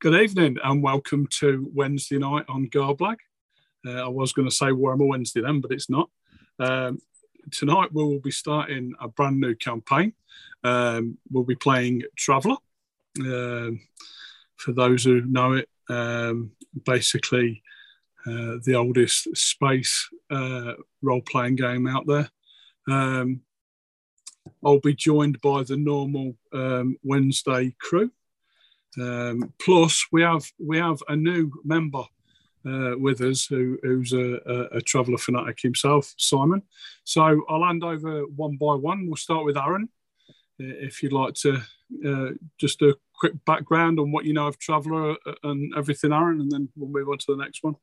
Good evening and welcome to Wednesday night on Garblag. Uh, I was going to say Warhammer Wednesday then, but it's not. Um, tonight we will be starting a brand new campaign. Um, we'll be playing Traveller. Um, for those who know it, um, basically uh, the oldest space uh, role playing game out there. Um, I'll be joined by the normal um, Wednesday crew. Um, plus, we have we have a new member uh, with us who, who's a, a, a traveller fanatic himself, Simon. So I'll hand over one by one. We'll start with Aaron. If you'd like to uh, just a quick background on what you know of Traveller and everything, Aaron, and then we'll move on to the next one.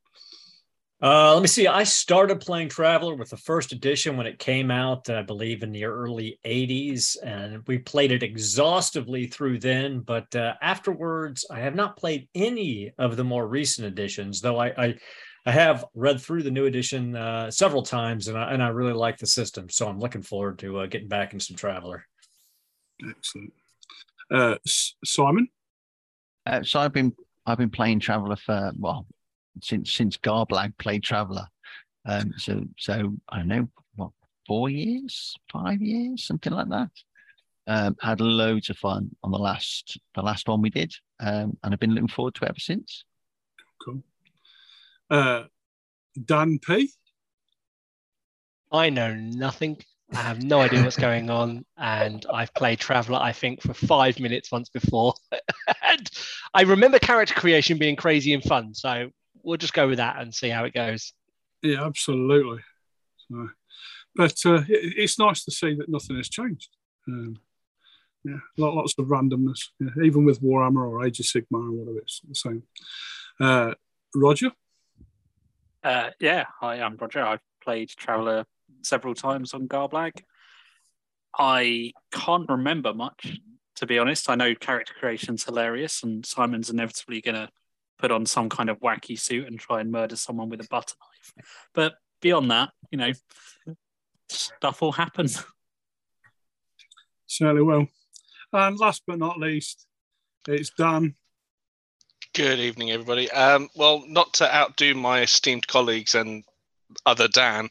Uh, let me see. I started playing Traveller with the first edition when it came out, I believe, in the early 80s. And we played it exhaustively through then. But uh, afterwards, I have not played any of the more recent editions, though I, I, I have read through the new edition uh, several times and I, and I really like the system. So I'm looking forward to uh, getting back in some Traveller. Excellent. Uh, Simon? Uh, so I've been I've been playing Traveller for well since since Garblag played Traveller. Um, so so I don't know what four years, five years, something like that. Um, had loads of fun on the last the last one we did, um, and I've been looking forward to it ever since. Cool. Uh, Dan P. I know nothing. I have no idea what's going on, and I've played Traveller. I think for five minutes once before, and I remember character creation being crazy and fun. So we'll just go with that and see how it goes. Yeah, absolutely. So, but uh, it, it's nice to see that nothing has changed. Um, yeah, lots of randomness, yeah, even with Warhammer or Age of Sigmar or whatever, it's the same. Uh, Roger? Uh, yeah, hi, I'm Roger. I've played Traveller several times on Garblag. I can't remember much, to be honest. I know character creation's hilarious, and Simon's inevitably going to put on some kind of wacky suit and try and murder someone with a butter knife. But beyond that, you know, stuff will happen. Certainly will. And last but not least, it's Dan. Good evening, everybody. Um, well, not to outdo my esteemed colleagues and other Dan,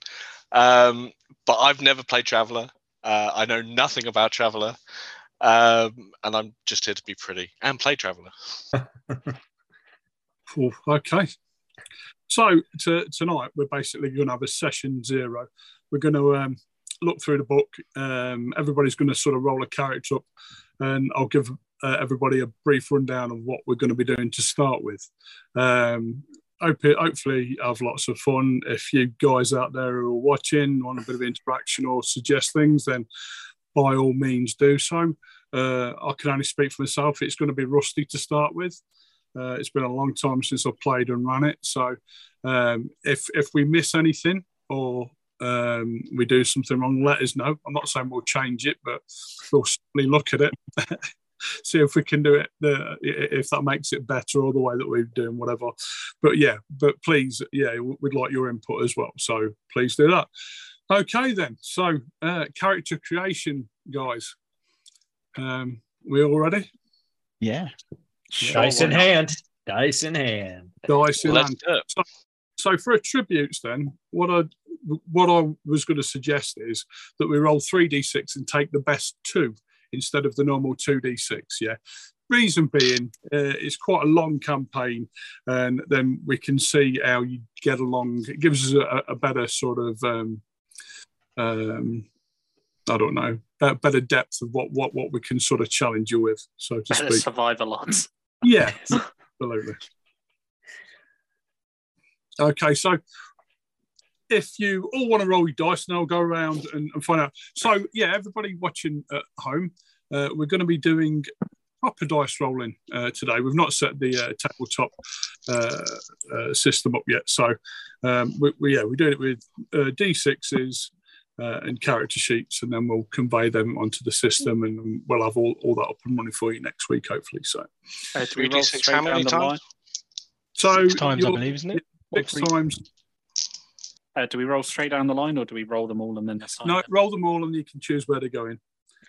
um, but I've never played Traveller. Uh, I know nothing about Traveller, um, and I'm just here to be pretty and play Traveller. okay. So to, tonight we're basically going to have a session zero. We're going to um, look through the book. Um, everybody's going to sort of roll a character up, and I'll give uh, everybody a brief rundown of what we're going to be doing to start with. Um, hopefully, have lots of fun. If you guys out there who are watching want a bit of interaction or suggest things, then by all means do so. Uh, I can only speak for myself. It's going to be rusty to start with. Uh, it's been a long time since I've played and ran it. So um, if if we miss anything or um, we do something wrong, let us know. I'm not saying we'll change it, but we'll simply look at it, see if we can do it, the, if that makes it better or the way that we're doing whatever. But yeah, but please, yeah, we'd like your input as well. So please do that. Okay, then. So uh, character creation, guys. Um, we all ready? Yeah. Dice in hand. Dice in hand. Dice in hand. So, so for attributes, then what I what I was going to suggest is that we roll three d six and take the best two instead of the normal two d six. Yeah. Reason being, uh, it's quite a long campaign, and then we can see how you get along. It gives us a, a better sort of, um, um, I don't know, better depth of what what what we can sort of challenge you with. So to better speak. survival odds. Yeah, absolutely. Okay, so if you all want to roll your dice, and I'll go around and, and find out. So, yeah, everybody watching at home, uh, we're going to be doing proper dice rolling uh, today. We've not set the uh, tabletop uh, uh, system up yet, so um, we, we, yeah, we're doing it with uh, d6s uh, and character sheets, and then we'll convey them onto the system, and we'll have all, all that up and running for you next week, hopefully. So, uh, do we roll straight how many times? So Six times, I believe, isn't it? Six times. Uh, do we roll straight down the line, or do we roll them all and then decide? No, roll them all, and you can choose where they're going.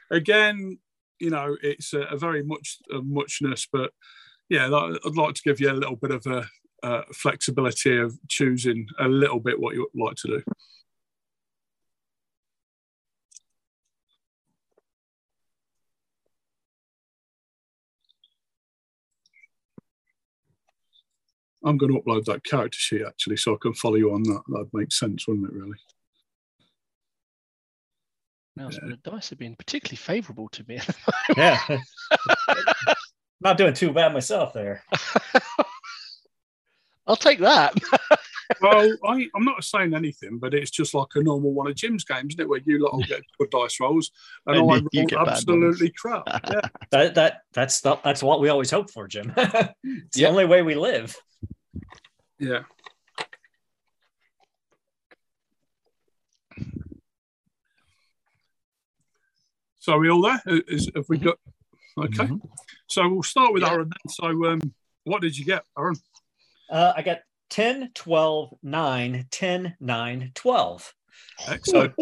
Again, you know, it's a, a very much a muchness, but yeah, I'd like to give you a little bit of a, uh flexibility of choosing a little bit what you would like to do. I'm going to upload that character sheet actually, so I can follow you on that. That'd make sense, wouldn't it? Really? Now, the dice have been particularly favourable to me. Yeah. Not doing too bad myself there. I'll take that. well, I, I'm not saying anything, but it's just like a normal one of Jim's games, isn't it? Where you lot all get good dice rolls, and, And I you- you roll get absolutely crap. Yeah. That that that's the, that's what we always hope for, Jim. it's the only way we live. Yeah. So are we all there? Is, have we got? Okay. Mhm. So we'll start with Yeah. Aaron then. So, um, what did you get, Aaron? Uh, I got 10, 12, 9, 10, 9, 12. Excellent.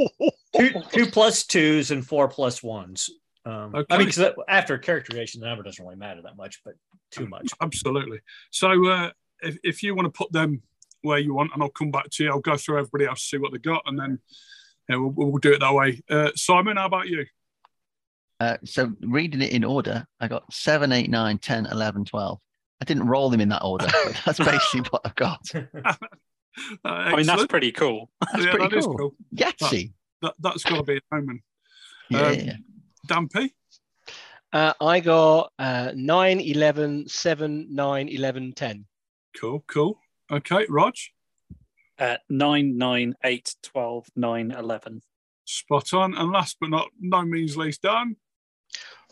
Two, two plus twos and four plus ones. Um, I mean, because after character creation, the number doesn't really matter that much, but too much. Absolutely. So, uh, if, if you want to put them where you want, and I'll come back to you, I'll go through everybody else, see what they got, and then yeah, we'll, we'll do it that way. Uh, Simon, how about you? Uh, so reading it in order, I got 7, 8, 9, 10, 11, 12. I didn't roll them in that order, but that's basically what I've got. Uh, I mean, that's pretty cool. That's yeah, pretty that is cool. cool. Yahtzee. That, that's got to be a omen. Yeah. Um, Dampy? Uh, I got uh, 9, 11, 7, 9, 11, 10. Cool, cool. Okay, Rog? Uh, 9, 9, 8, 12, 9, 11. Spot on. And last but not no means least, Dan?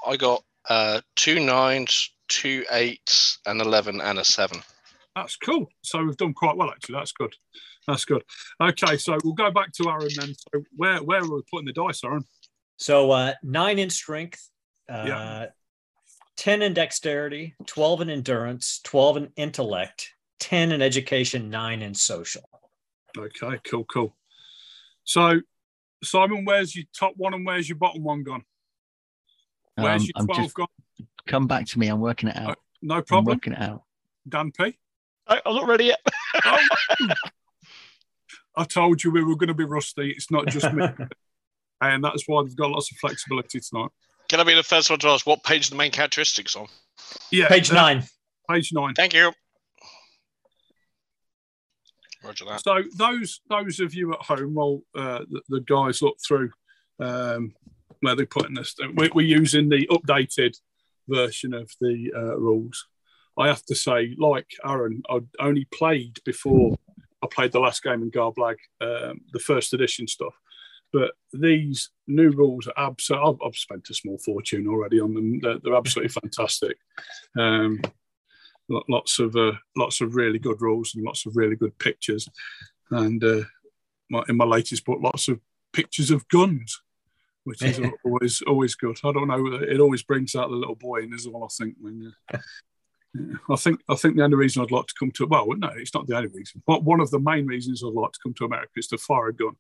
I got uh, two nines, two eights, an eleven, and a seven. That's cool. So we've done quite well, actually. That's good. That's good. Okay, so we'll go back to Aaron then. So where where are we putting the dice, Aaron? So uh, nine in strength, uh, Yeah. 10 in dexterity, 12 in endurance, 12 in intellect, 10 in education, nine in social. Okay, cool, cool. So, Simon, where's your top one and where's your bottom one gone? Where's Um, your I'm 12 just gone? come back to me. I'm working it out. No I'm problem. working it out. Dan P. I, I'm not ready yet. I told you we were going to be rusty. It's not just me. and that's why we've got lots of flexibility tonight. Can I be the first one to ask what page the main characteristics on? Yeah. Page uh, nine. Page nine. Thank you. Roger that. So those those of you at home, while uh, the, the guys look through um, where they're putting this, we, we're using the updated version of the uh, rules. I have to say, like Aaron, I only played before I played the last game in Garblag, um, the first edition stuff. But these new rules are absolutely. I've, I've spent a small fortune already on them. They're, they're absolutely fantastic. Um, lots of uh, lots of really good rules and lots of really good pictures. And uh, my, in my latest book, lots of pictures of guns, which is always always good. I don't know. It always brings out the little boy in as well. I think when. Yeah, I think I think the only reason I'd like to come to well, no, it's not the only reason, but one of the main reasons I'd like to come to America is to fire a gun.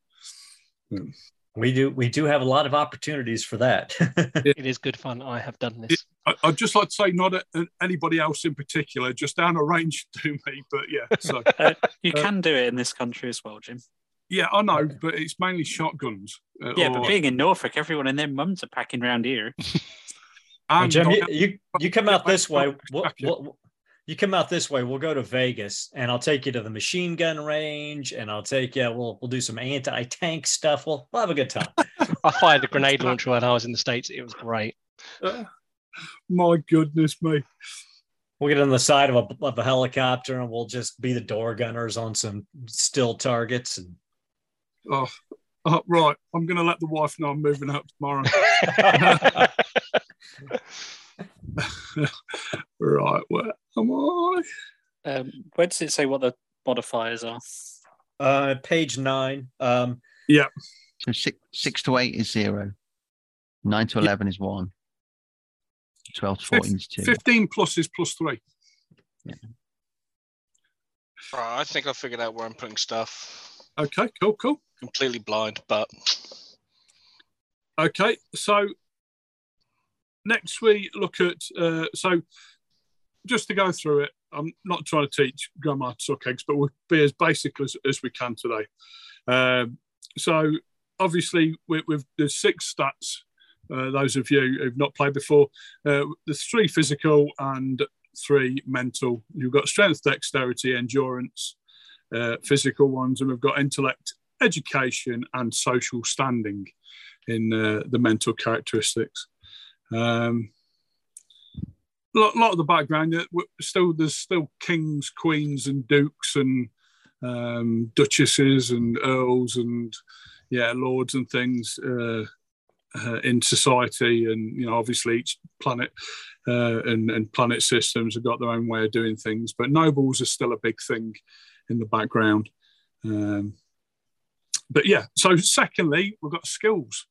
We do we do have a lot of opportunities for that. It is good fun. I have done this. I, I'd just like to say, not a, anybody else in particular, just down a range to me. But yeah, so Uh, you Uh, can do it in this country as well, Jim. yeah, I know, but it's mainly shotguns. uh, Yeah, or- but being in Norfolk, everyone and their mums are packing round here. Well, and Jim, you, you you come out this way. We'll, exactly. We'll- you come out this way. We'll go to Vegas, and I'll take you to the machine gun range, and I'll take you. We'll we'll do some anti tank stuff. We'll we'll have a good time. I fired a grenade launcher when I was in the States. It was great. my goodness me. We'll get on the side of a of a helicopter, and we'll just be the door gunners on some still targets. And Oh, oh, right. I'm going to let the wife know I'm moving out tomorrow. right. Where am I? Um, where does it say what the modifiers are? uh, page nine. Um, So six, six to eight is zero. Nine to Yeah. 11 is one. 12 to 14 is two. 15 plus is plus three. Right, I think I figured out where I'm putting stuff. Okay, cool, cool. Completely blind, but Okay, so next we look at uh, so just to go through it, I'm not trying to teach grandma to suck eggs, but we'll be as basic as, as we can today. Um, so obviously, we, we've there's six stats. Uh, those of you who've not played before, uh, there's three physical and three mental. You've got strength, dexterity, endurance, uh, physical ones, and we've got intellect, education, and social standing in uh, the mental characteristics. Um, a lot, lot of the background, still there's still kings, queens, and dukes, and um, duchesses, and earls, and yeah, lords, and things. Uh, uh, in society, and you know, obviously each planet uh, and, and planet systems have got their own way of doing things. But nobles are still a big thing in the background. Um, but yeah, so secondly, we've got skills.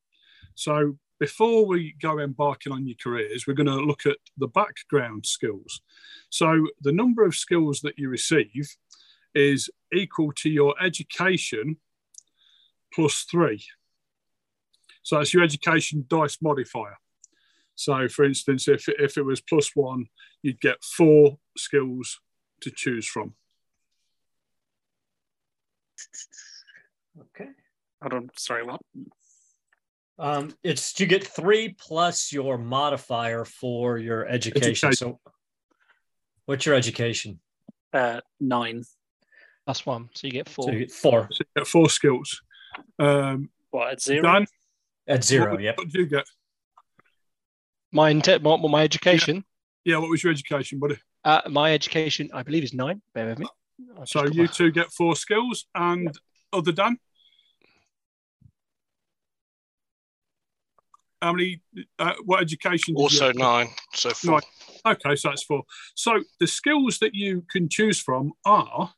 So before we go embarking on your careers, we're going to look at the background skills. So the number of skills that you receive is equal to your education plus three. So that's your education dice modifier. So, for instance, if, if it was plus one, you'd get four skills to choose from. Okay. Hold on. Sorry, what? Um, it's you get three plus your modifier for your education. Education. So, what's your education? Uh, nine. That's Plus one. So you get four. So you get four So you get four skills. Um, What, at zero? Dan, at zero. what, Yep. what did you get? My, inte- my, my education. Yeah, what was your education, buddy? Uh, my education, I believe, is nine. Bear with me. I'll just So you my- two get four skills, and other Dan? How many? Uh, what education? Also nine. So four. Right. Okay, so that's four. So the skills that you can choose from are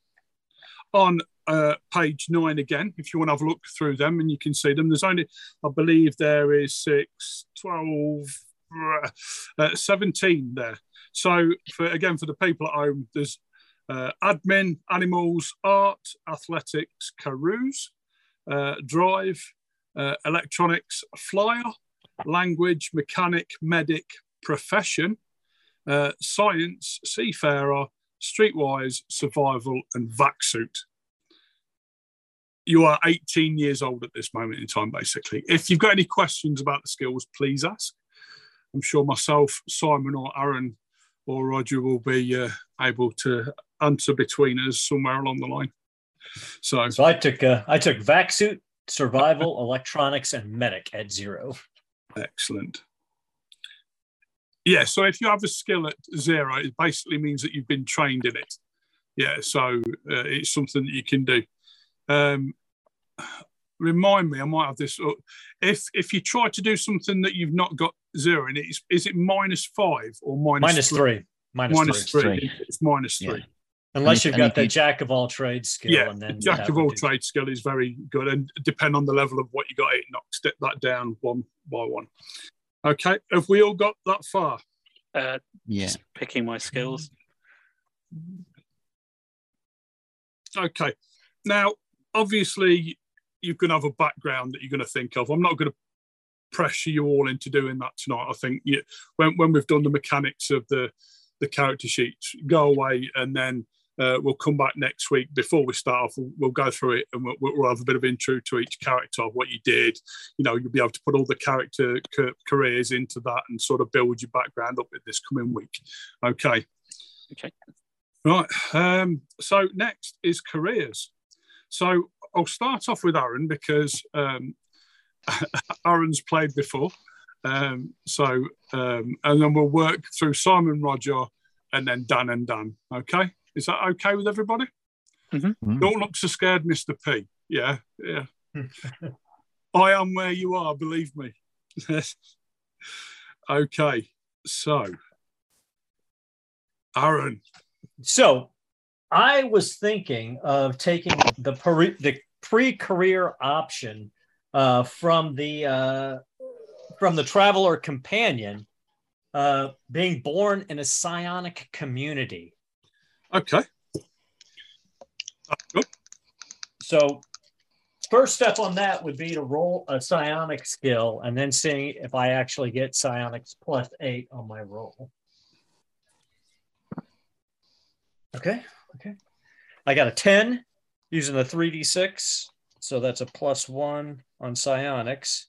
on uh, page nine again, if you want to have a look through them and you can see them. There's only, I believe, there is six, 12, uh, 17 there. So for again, for the people at home, there's uh, admin, animals, art, athletics, carouse, uh, drive, uh, electronics, flyer, language, mechanic, medic, profession, uh, science, seafarer, streetwise, survival, and vac suit. You are 18 years old at this moment in time, basically. If you've got any questions about the skills, please ask. I'm sure myself, Simon, or Aaron, or Roger will be uh, able to answer between us somewhere along the line. So, So I took uh, I took vac suit, survival, electronics, and medic at zero. Excellent. Yeah, so if you have a skill at zero, it basically means that you've been trained in it. Yeah, so uh, it's something that you can do. Um, remind me, I might have this. uh, If if you try to do something that you've not got zero in it, is, is it minus five or minus Minus three. Minus, Minus three. three. Three. It's minus Yeah. Three. Unless And you've if- got the jack of all trades skill, Yeah, and then Jack of all trades skill is very good, and depend on the level of what you got, it knocks that that down one by one. Okay, have we all got that far? Uh, Yeah. just picking my skills. Okay. Now, obviously, you're going to have a background that you're going to think of. I'm not going to pressure you all into doing that tonight. I think you, when when we've done the mechanics of the the character sheets, go away and then uh, we'll come back next week. Before we start off, we'll, we'll go through it and we'll, we'll have a bit of intro to each character of what you did. You know, you'll be able to put all the character ca- careers into that and sort of build your background up with this coming week. Okay. Okay. Right. Um, so next is careers. So I'll start off with Aaron because um, Aaron's played before. Um, so um, and then we'll work through Simon, Roger, and then Dan and Dan. Okay, is that okay with everybody? Mm. Don't look so scared, Mister P. Yeah, yeah. I am where you are. Believe me. okay, so Aaron. So I was thinking of taking the pre the pre-career option uh, from the uh, from the Traveller Companion, uh, being born in a psionic community. Okay. Good. So first step on that would be to roll a psionic skill and then seeing if I actually get psionics plus eight on my roll. Okay. Okay. I got a 10 using the 3d6. So that's a plus one on psionics.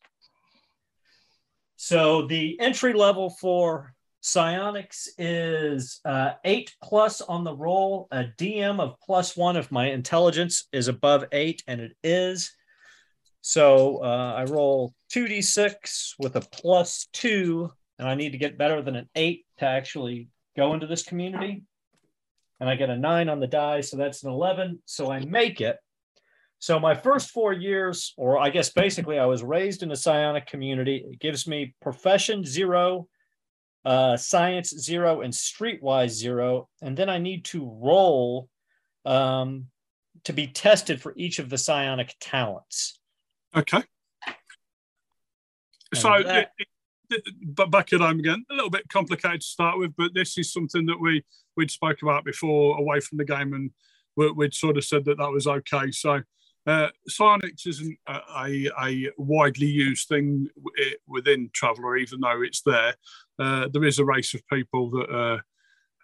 So the entry level for psionics is uh, eight plus on the roll, a DM of plus one if my intelligence is above eight, and it is. So uh, I roll 2d6 with a plus two, and I need to get better than an eight to actually go into this community. And I get a nine on the die, so that's an 11. So I make it. So my first four years, or I guess basically I was raised in a psionic community. It gives me profession zero, uh, science zero, and streetwise zero. And then I need to roll um, to be tested for each of the psionic talents. Okay. And So, that- it, it, but back at home again, a little bit complicated to start with, but this is something that we we'd spoke about before away from the game, and we, we'd sort of said that that was okay. So, uh, psionics isn't a, a, a widely used thing within Traveller, even though it's there. Uh, there is a race of people that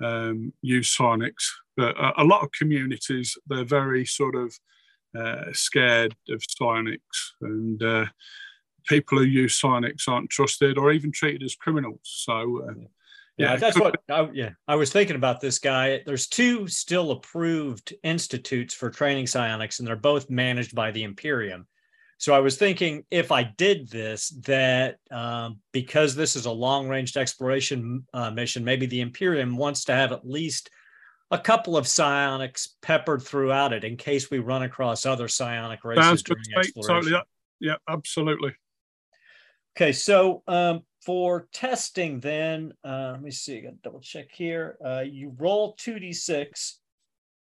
uh, um, use psionics, but a, a lot of communities they're very sort of uh, scared of psionics, and. Uh, people who use psionics aren't trusted or even treated as criminals. So, uh, Yeah, yeah, that's what. I, yeah, I was thinking about this guy. There's two still approved institutes for training psionics, and they're both managed by the Imperium. So I was thinking if I did this, that um, because this is a long-range exploration uh, mission, maybe the Imperium wants to have at least a couple of psionics peppered throughout it in case we run across other psionic races sounds during exploration. Totally, yeah, absolutely. Okay, so um, for testing, then uh, let me see. I got to double check here. Uh, you roll two d six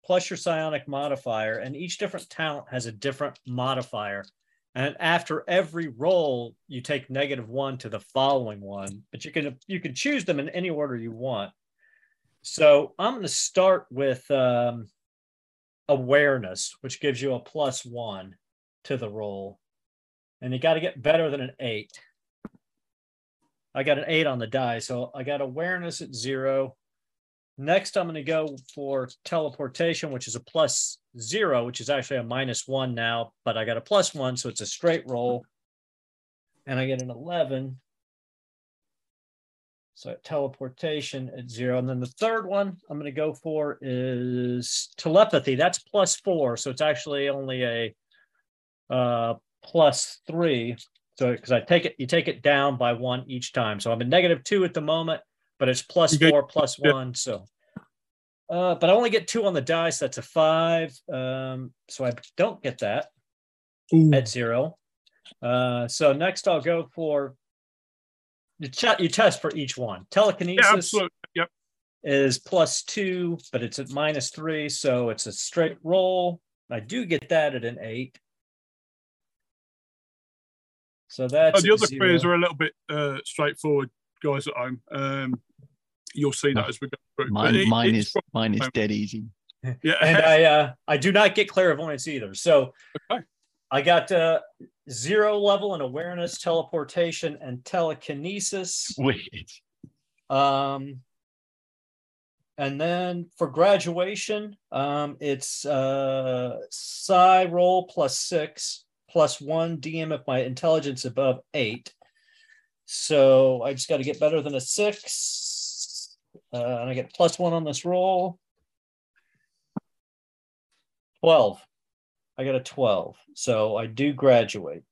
plus your psionic modifier, and each different talent has a different modifier. And after every roll, you take negative one to the following one, but you can you can choose them in any order you want. So I'm going to start with um, awareness, which gives you a plus one to the roll, and you got to get better than an eight. I got an eight on the die, so I got awareness at zero. Next, I'm going to go for teleportation, which is a plus zero, which is actually a minus one now, but I got a plus one, so it's a straight roll. And I get an 11. So teleportation at zero. And then the third one I'm going to go for is telepathy. That's plus four. So it's actually only a uh, plus three. So because I take it, you take it down by one each time. So I'm in negative two at the moment, but it's plus four plus one. So, uh, but I only get two on the dice. That's a five. Um, so I don't get that Ooh, at zero. Uh, so next I'll go for you, ch- you test for each one. Telekinesis yeah. Yep. is plus two, but it's at minus three, so it's a straight roll. I do get that at an eight. So that's Oh, the other zero. queries are a little bit uh, straightforward, guys at home. Um, you'll see that as we go through. Mine, it- mine it's is mine is dead easy. yeah, and I uh, I do not get clairvoyance either. So Okay. I got uh, zero level in awareness, teleportation, and telekinesis. Wait. Um, and then for graduation, um, it's uh, psi roll plus six plus one DM if my intelligence above eight. So I just got to get better than a six, uh, and I get plus one on this roll. Twelve. I got a twelve, so I do graduate.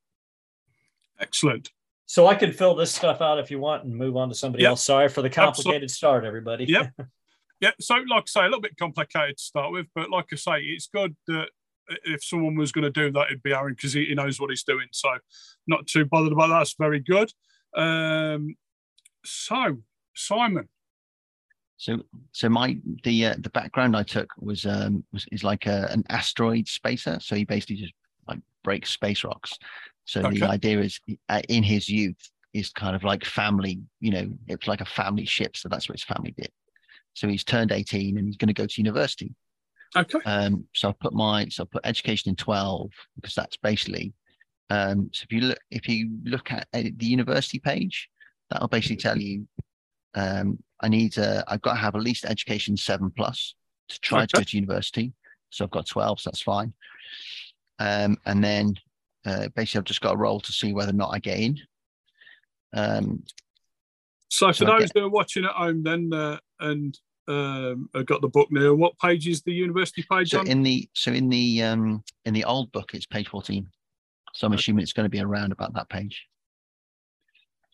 excellent. So I can fill this stuff out if you want and move on to somebody Yep. else. Sorry for the complicated start, everybody. Yep. Yeah, so like I say, a little bit complicated to start with, but like I say, it's good that if someone was going to do that, it'd be Aaron because he, he knows what he's doing. So, not too bothered about that. That's very good. Um, so, Simon, So so my the uh, the background I took was um was is like a, an asteroid spacer. So he basically just like breaks space rocks. So Okay. the idea is uh, in his youth is kind of like family. You know, it's like a family ship. So that's what his family did. So he's turned 18 and he's going to go to university. Okay, Um, so I put my so I put education in 12 because that's basically um, so if you look if you look at uh, the university page, that'll basically tell you um, I need uh, I've got to have at least education seven plus. to try to Okay. go to university. So I've got 12, so that's fine. Um, and then uh, basically I've just got a roll to see whether or not I get in. Um, So for So those that are watching at home, then uh, and um, have got the book now, what page is the university page so on? in the so in the um, in the old book, it's page 14. So I'm Okay. assuming it's going to be around about that page.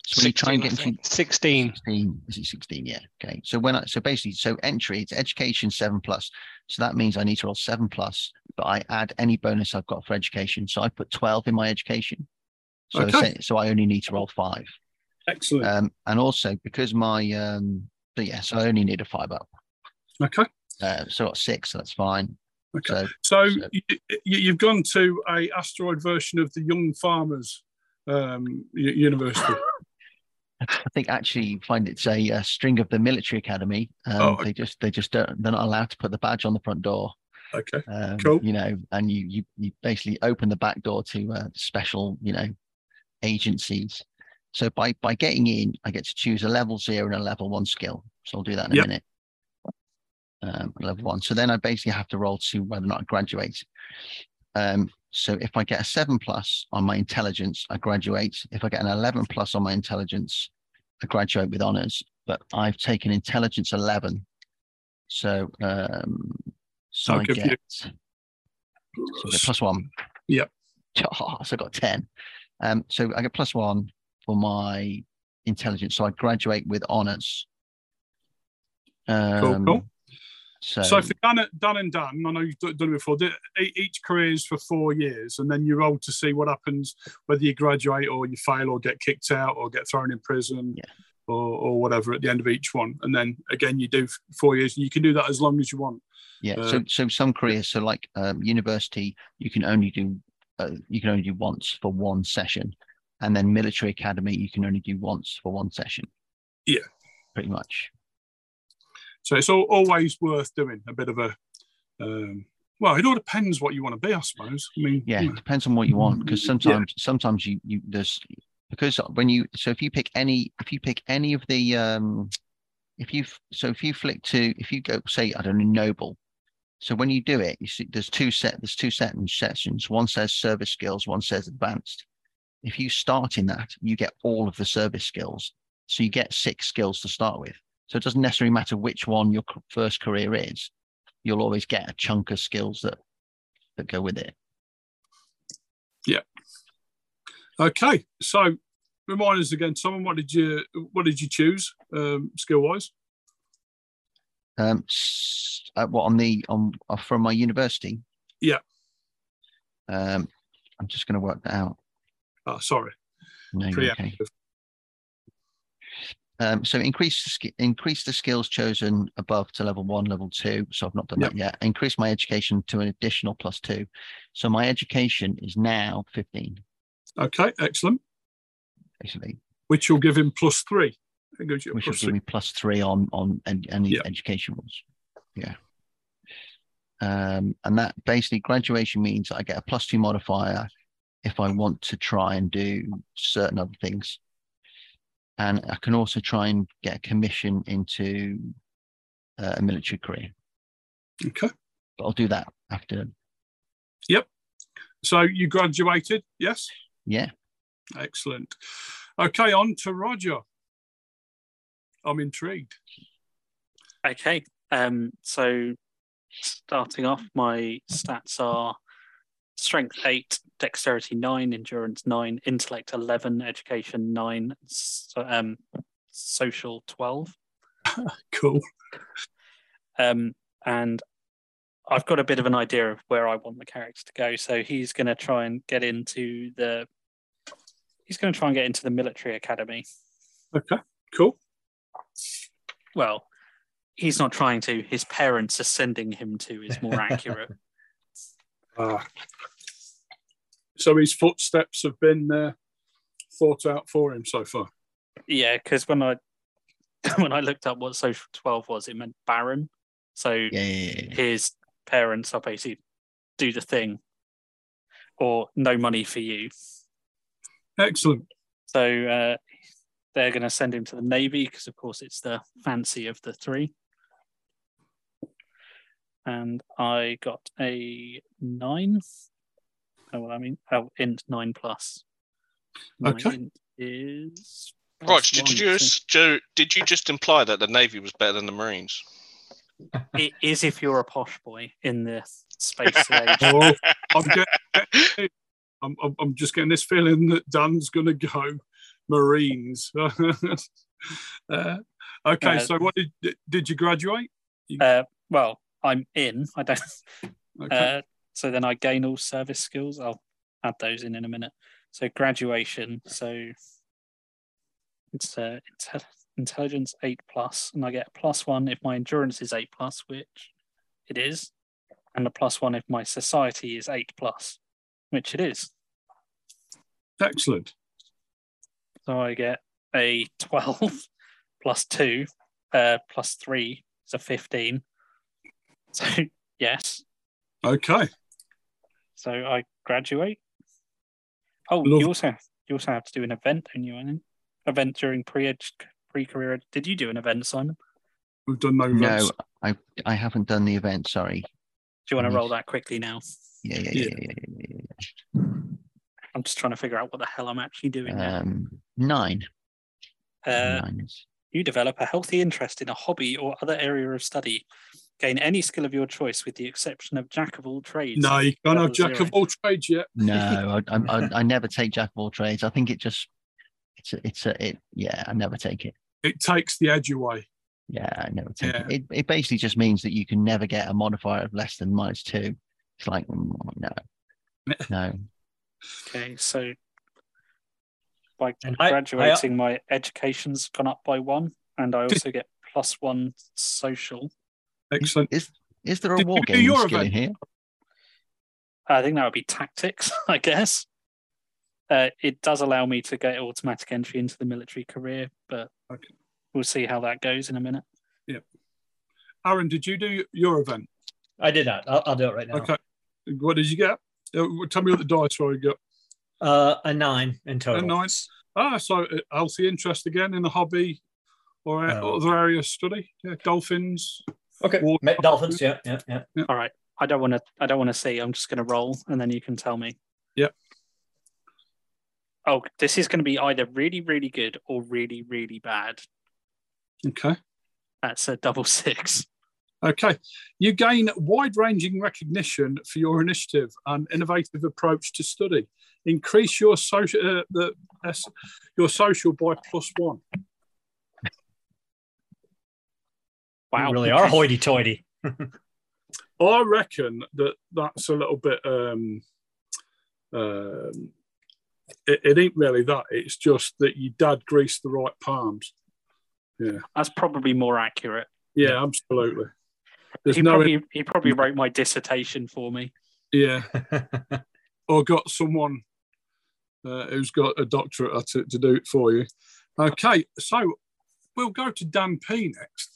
So when you try and get into 16. 16 is it 16 yeah okay so when i so basically so entry it's education 7 plus so that means i need to roll 7 plus but i add any bonus i've got for education so i put 12 in my education so Okay. say- so i only need to roll 5 Excellent. um and also because my um but yeah so i only need a 5 up okay. uh, so got 6 so that's fine Okay. so So So- you, you've gone to a asteroid version of the Young Farmers um, University. I think actually you find it's a, uh string of the military academy. Um, Oh, okay. They just they just don't they're not allowed to put the badge on the front door. Okay. um, Cool. you know, and you you you basically open the back door to uh, special, you know, agencies. So by by getting in, I get to choose a level zero and a level one skill. So I'll do that in Yep. a minute. Um, level one. So then I basically have to roll to whether or not I graduate. Um, so if I get a seven plus on my intelligence, I graduate. If I get an eleven plus on my intelligence, I graduate with honors. But I've taken intelligence eleven, so um, so I'll I give you- get so I get plus one. Yep. Oh, so I got 10. Um, so I get plus one for my intelligence. So I graduate with honors. Um, Cool, cool. So, So for Dan, Dan and Dan, I know you've done it before. Each career is for four years, and then you roll to see what happens, whether you graduate or you fail or get kicked out or get thrown in prison, Yeah. or, or whatever at the end of each one. And then again, you do four years, and you can do that as long as you want. yeah. uh, so, so some careers, so like um, university, you can only do, uh, you can only do once for one session. And then military academy, you can only do once for one session. Yeah. Pretty much. So it's all, always worth doing a bit of a. Um, well, it all depends what you want to be, I suppose. I mean, yeah you it depends on what you want because Yeah. sometimes sometimes you you there's because when you so if you pick any if you pick any of the um if you so if you flick to if you go say i don't know noble so when you do it you see there's two set there's two set sessions one says service skills one says advanced if you start in that you get all of the service skills so you get six skills to start with so it doesn't necessarily matter which one your first career is you'll always get a chunk of skills that that go with it Yeah. Okay, so remind us again, Simon. What did you what did you choose um, skill wise? Um, uh, what on the on uh, from my university? Yeah. Um, I'm just going to work that out. Oh, sorry, No, okay. Um, so increase the increase the skills chosen above to level one, level two. So I've not done that yet. Increase my education to an additional plus two. So my education is now 15, Okay, excellent. basically, Which will give him plus three. Which will give three. me plus three on on any Yeah. education rules. Yeah. Um, and that basically graduation means I get a plus two modifier if I want to try and do certain other things. And I can also try and get a commission into uh, a military career. Okay, But I'll do that after. Yep. So you graduated, yes? Yeah. Excellent. Okay, on to Roger. I'm intrigued. Okay. Um, so starting off, my stats are strength eight, dexterity nine, endurance nine, intellect eleven, education nine, so, um, social twelve. Cool. Um, and I've got a bit of an idea of where I want the character to go. So he's going to try and get into the. He's going to try and get into the military academy. Okay, cool. Well, he's not trying to. His parents are sending him to is more accurate. Ah. So his footsteps have been uh, thought out for him so far. Yeah, because when I when I looked up what social twelve was, it meant baron. So Yeah. yeah, yeah, yeah. his parents are basically do the thing, or no money for you. Excellent. So uh, they're going to send him to the navy because, of course, it's the fancy of the three. and I got a nine. Oh, well, I mean, oh, int nine plus. My Okay. int is Rog, did you just did you just imply that the Navy was better than the Marines? It is if you're a posh boy in the space age. Oh, I'm, getting, I'm, I'm, I'm just getting this feeling that Dan's going to go Marines. uh, okay, Uh, so what did did you graduate? Uh, well, I'm in. I don't. Okay. So then I gain all service skills. I'll add those in in a minute. So graduation. So it's uh, inte- intelligence eight plus, and I get plus one if my endurance is eight plus, which it is, and a plus one if my society is eight plus, which it is. Excellent. So I get a twelve plus two, uh, plus three is a fifteen. So yes. Okay. So I graduate. Oh, Love- you also you also have to do an event, don't you? An event during pre pre career. Did you do an event, Simon? We've done no No. I I haven't done the event. Sorry. Do you want to roll that quickly now? Yeah, yeah, Yeah. yeah, yeah, yeah, yeah, yeah. I'm just trying to figure out what the hell I'm actually doing now. Um, nine. Uh, nine is you develop a healthy interest in a hobby or other area of study. Gain any skill of your choice, with the exception of jack of all trades. No, you can't have jack zero. of all trades yet. no. I, I, I, I never take jack of all trades. I think it just it's a, it's a it. Yeah, I never take it. It takes the edge away. Yeah, I never take Yeah. it. it. It basically just means that you can never get a modifier of less than minus two. It's like mm, no, no. Okay, so by And I- I- graduating, my education's gone up by one, and I also get plus one social. Excellent. Is is there a Did war do gaming your skill in here? I think that would be tactics, I guess. Uh, it does allow me to get automatic entry into the military career, but Okay. we'll see how that goes in a minute. Yeah. Aaron, did you do your event? I did that. I'll, I'll do it right now. Okay. What did you get? Uh, Tell me what the dice were you got. Uh, a nine in total. A nine. Ah, so uh, healthy interest again in the hobby or Oh. other area of study. Yeah, dolphins. Okay. Water- Ma- Dolphins. Yeah, yeah, yeah. All right. I don't want to. I don't want to see. I'm just going to roll, and then you can tell me. Yep. Oh, this is going to be either really, really good or really, really bad. Okay. That's a double six. Okay. You gain wide ranging recognition for your initiative and innovative approach to study. Increase your social uh, the S, your social by plus one. Wow. You really are hoity-toity. I reckon that that's a little bit. Um, um, it, it ain't really that. It's just that your dad greased the right palms. Yeah, that's probably more accurate. Yeah, absolutely. There's He no. probably he probably wrote my dissertation for me. yeah, or got someone uh, who's got a doctorate to, to do it for you. Okay, so we'll go to Dan P next.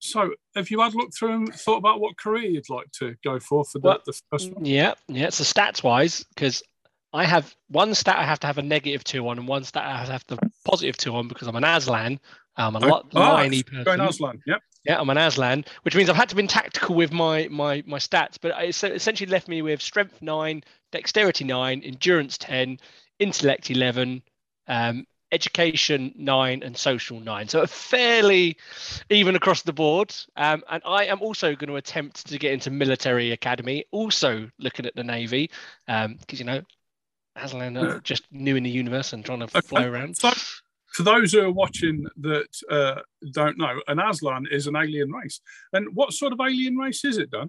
So, have you had a look through and thought about what career you'd like to go for for the, Well, the first one? Yeah, yeah. So stats wise, because I have one stat I have to have a negative two on, and one stat I have to have the positive two on because I'm an Aslan. I'm a lot Ah, liney Going. Aslan, yep. Yeah, I'm an Aslan, which means I've had to be tactical with my my my stats, but it's essentially left me with strength nine, dexterity nine, endurance ten, intellect eleven, um, education nine, and social nine. So fairly even across the board. Um, and I am also going to attempt to get into military academy, also looking at the navy, because you know. Aslan are just new in the universe and trying to Okay. fly around. So, for those who are watching that uh, don't know, an Aslan is an alien race. And what sort of alien race is it, Dan?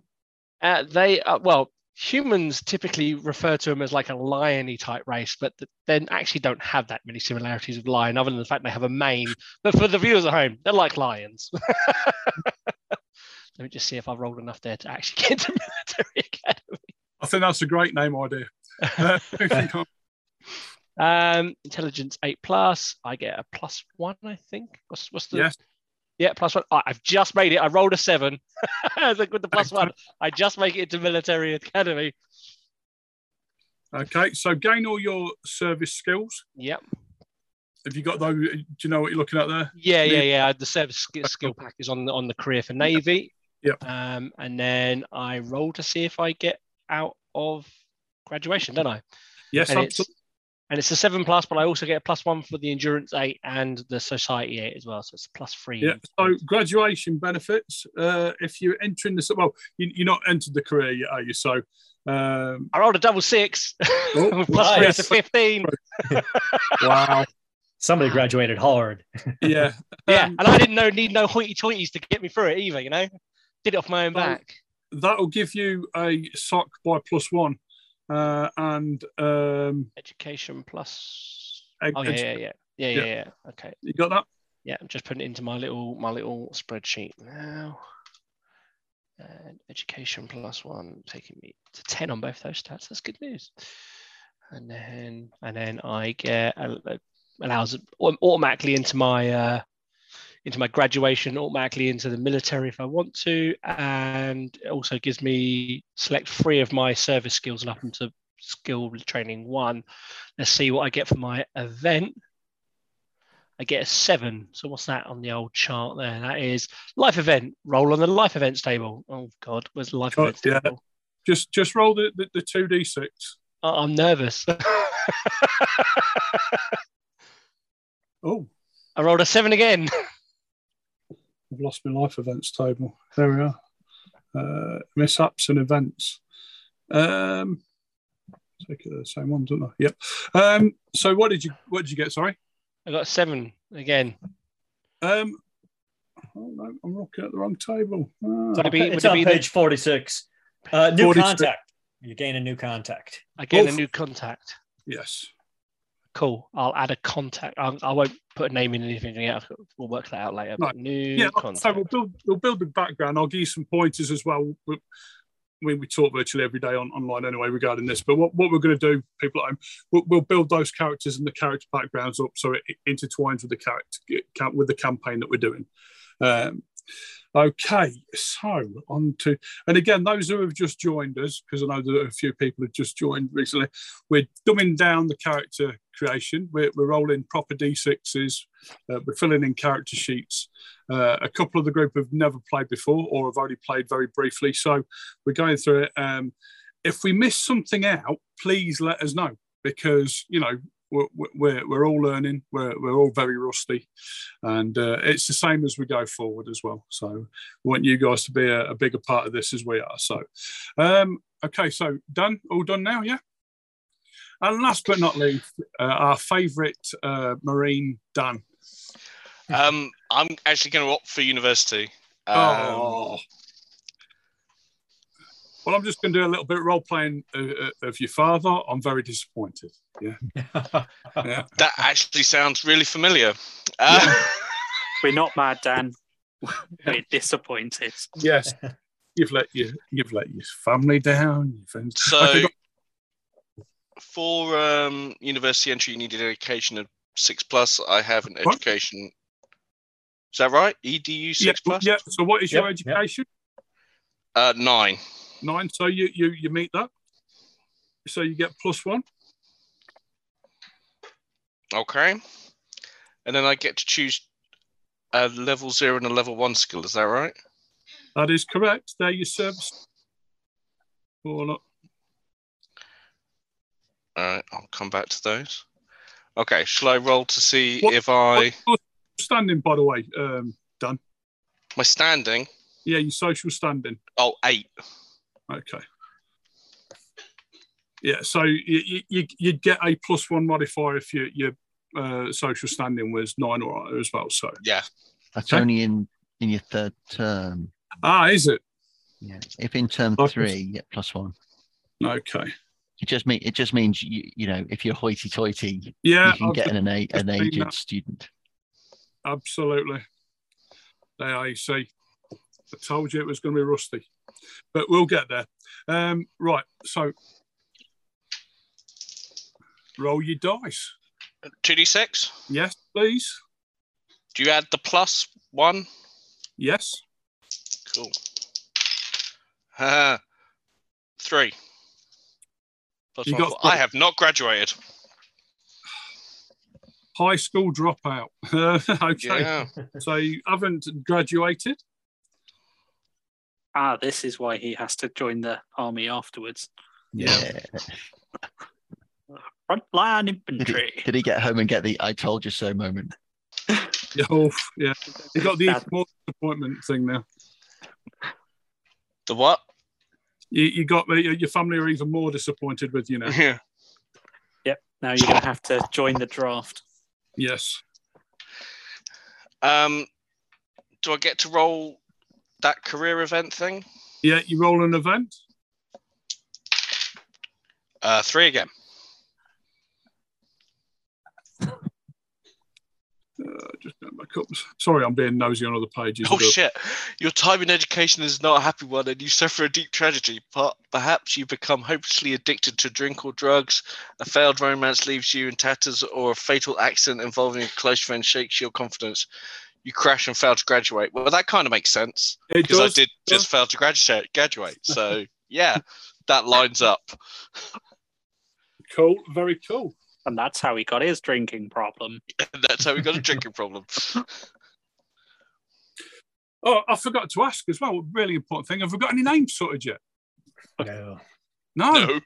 Uh, they uh, well, humans typically refer to them as like a liony type race, but th- then actually don't have that many similarities with lion, other than the fact they have a mane. But for the viewers at home, they're like lions. Let me just see if I've rolled enough there to actually get into military academy. I think that's a great name idea. Uh, Um, intelligence eight plus. I get a plus one, I think. What's what's the yes. Yeah plus one? Oh, I've just made it. I rolled a seven. With the plus one, I just make it into military academy. Okay. So gain all your service skills. Yep. Have you got those? Do you know what you're looking at there? Yeah, yeah, Yeah. The service skill, skill pack is on the on the career for Navy. Yep. Um, and then I roll to see if I get out of graduation, don't I? Yes, absolutely. And it's a seven plus, but I also get a plus one for the endurance eight and the society eight as well. So it's plus three. Yeah. So graduation benefits. Uh, if you're entering the well, you, you're not entered the career yet, are you? So, um, I rolled a double six. Oh, plus three nice. to fifteen. wow. Somebody graduated hard. Yeah. Yeah, Um, and I didn't know need no hoity toities to get me through it either. You know, did it off my own Well, back. that'll give you a sock by plus one, uh, and um, Education plus. ed- Oh yeah, yeah, yeah, yeah, Yeah. yeah. Okay, you got that? yeah. I'm just putting it into my little my little spreadsheet now. And education plus one, taking me to ten on both those stats. That's good news. And then and then I get a, a- allows automatically into my uh, into my graduation, automatically into the military if I want to, and it also gives me select three of my service skills and up into skill training one. Let's see what I get for my event. I get a seven. So what's that on the old chart there? That is life event. Roll on the life events table. Oh God, where's the life Oh, events yeah. table? Just just roll the the, two d six. I'm nervous. Oh, I rolled a seven again. I've lost my life events table. There we are. Uh, mishaps and events. Um, take it the same one, don't I? Yep. Um, so what did you what did you get? Sorry. I got seven again. Um, oh no, I'm looking at the wrong table. Ah. So it'd be, it's would it on be the- page 46. Uh, new 46. contact. You gain a new contact. I get a new contact. yes. Cool. I'll add a contact. I'll, I won't put a name in anything yet. We'll work that out later. But new Yeah. contact. So we'll build we'll build the background. I'll give you some pointers as well. We, mean, we talk virtually every day on online anyway regarding this. But what, what we're going to do, people at home, we'll, we'll build those characters and the character backgrounds up so it intertwines with the character with the campaign that we're doing. Um, okay, so on to and again, those who have just joined us, because I know that a few people who have just joined recently, we're dumbing down the character creation. We're, we're rolling proper d6s. Uh, we're filling in character sheets. Uh, a couple of the group have never played before or have only played very briefly. So we're going through it. Um, if we miss something out, please let us know because, you know, we're, we're, we're all learning, we're, we're all very rusty, and uh, it's the same as we go forward as well. So we want you guys to be a, a bigger part of this as we are. So, um, okay, so done, all done now, yeah? And last but not least, uh, our favourite uh, Marine, Dan. Um, I'm actually going to opt for university. Um, oh. Well, I'm just going to do a little bit of role playing uh, uh, of your father. I'm very disappointed. Yeah. Yeah. That actually sounds really familiar. Uh, We're not mad, Dan. We're disappointed. Yes. You've let your you've let your family down. Your friends. so, Okay, go- for um, university entry, you need an education of six plus. I have an What? education. Is that right? EDU yeah, six plus. yeah. So, what is your Yep, yep. education? Uh, nine. Nine. So you you you meet that. So you get plus one. Okay. And then I get to choose a level zero and a level one skill. Is that right? That is correct. There your service. Oh, look. All right. I'll come back to those. Okay. Shall I roll to see What- if I standing, by the way, um, Dan? my standing? Yeah, your social standing. Oh, eight. Okay. Yeah, so you, you, you'd get a plus one modifier if your your uh, social standing was nine or higher as well. So Yeah. That's Okay. only in in your third term. ah, is it Yeah. If in term Okay. three, you get plus one. okay? It just mean it just means you you know if you're hoity-toity, Yeah, you can I've get an a, an aged that. student. absolutely. There you see. I told you it was going to be rusty, but we'll get there. Um, right, so roll your dice. Two d six. Yes, please. Do you add the plus one? Yes. Cool. Uh, three. Plus You one, got four. I have not graduated. High school dropout. okay. Yeah. So you haven't graduated. Ah, this is why he has to join the army afterwards. Yeah. Frontline Did he, infantry. did he get home and get the "I told you so" moment? Yeah, oh, yeah. You got the That- more disappointment thing now. The what? You, you got the, your family are even more disappointed with you now. Yeah. Yep. Now you're going to have to join the draft. Yes. Um, do I get to roll that career event thing? Yeah, you roll an event. Uh, three again. Uh, just going back up. Sorry, I'm being nosy on other pages. Oh shit! Your time in education is not a happy one, and you suffer a deep tragedy. But perhaps you become hopelessly addicted to drink or drugs. A failed romance leaves you in tatters, or a fatal accident involving a close friend shakes your confidence. You crash and fail to graduate. Well, that kind of makes sense because I did just fail to graduate. Graduate. So yeah, that lines up. Cool. Very cool. And that's how he got his drinking problem. That's how he got a drinking problem. Oh, I forgot to ask as well. Really important thing. Have we got any names sorted yet? No. No. No.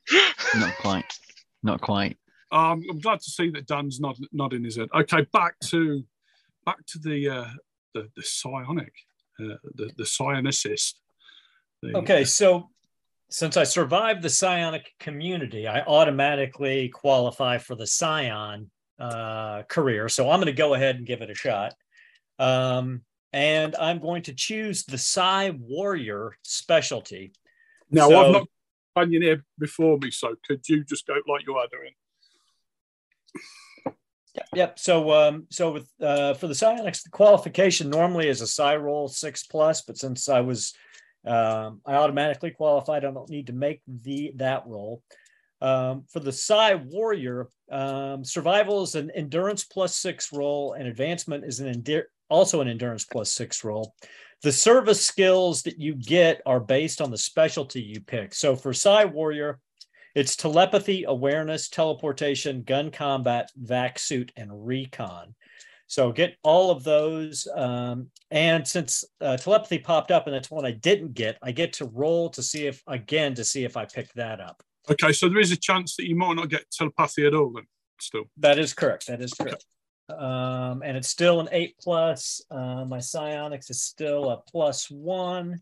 Not quite. Not quite. Um, I'm glad to see that Dan's nod, nodding his head. Okay, back to back to the uh, the, the psionic, uh, the the psionicist. The- Okay, so since I survived the psionic community, I automatically qualify for the psion uh, career. So I'm going to go ahead and give it a shot. Um, and I'm going to choose the Psi Warrior specialty. Now so- I've not here before me, so could you just go like you are doing? Yep. Yep. So, um, so with uh, for the psionics, the qualification normally is a psi roll six plus, but since I was um, I automatically qualified, I don't need to make the that roll. Um, for the psi warrior, um, survival is an endurance plus six roll, and advancement is an also an endurance plus six roll. The service skills that you get are based on the specialty you pick. So for psi warrior, it's telepathy, awareness, teleportation, gun combat, vac suit, and recon. So get all of those. Um, and since uh, telepathy popped up and that's one I didn't get, I get to roll to see if, again, to see if I pick that up. Okay, so there is a chance that you might not get telepathy at all. Then still. That is correct. That is correct. Um, and it's still an eight plus. Uh, my psionics is still a plus one.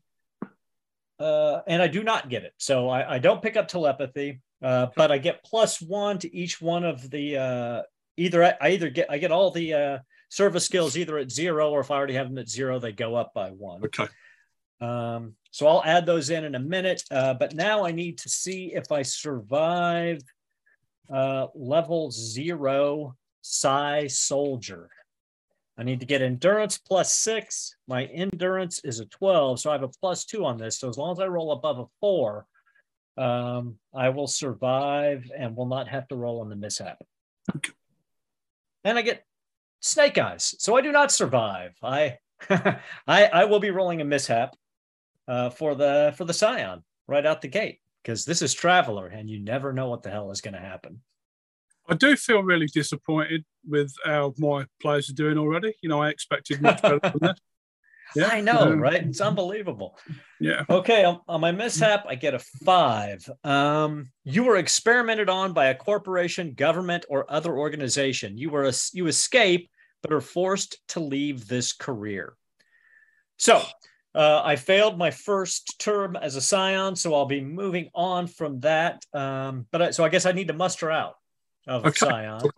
Uh, and I do not get it. So I, I don't pick up telepathy, uh, but I get plus one to each one of the uh, either I, I either get I get all the uh, service skills either at zero or if I already have them at zero, they go up by one. Okay. Um, so I'll add those in in a minute. Uh, but now I need to see if I survive uh, level zero psi soldier. I need to get endurance plus six. My endurance is a 12, so I have a plus two on this. So as long as I roll above a four, um, I will survive and will not have to roll on the mishap. Okay. And I get snake eyes, so I do not survive. I I, I will be rolling a mishap uh, for the for the psion right out the gate because this is Traveller and you never know what the hell is going to happen. I do feel really disappointed with how my players are doing already. You know, I expected much better than that. Yeah, I know, um, right? It's unbelievable. Yeah. Okay, on, on my mishap, I get a five. Um, you were experimented on by a corporation, government, or other organization. You were a, you escape, but are forced to leave this career. So uh, I failed my first term as a psion, so I'll be moving on from that. Um, but I, so I guess I need to muster out of Okay. psion.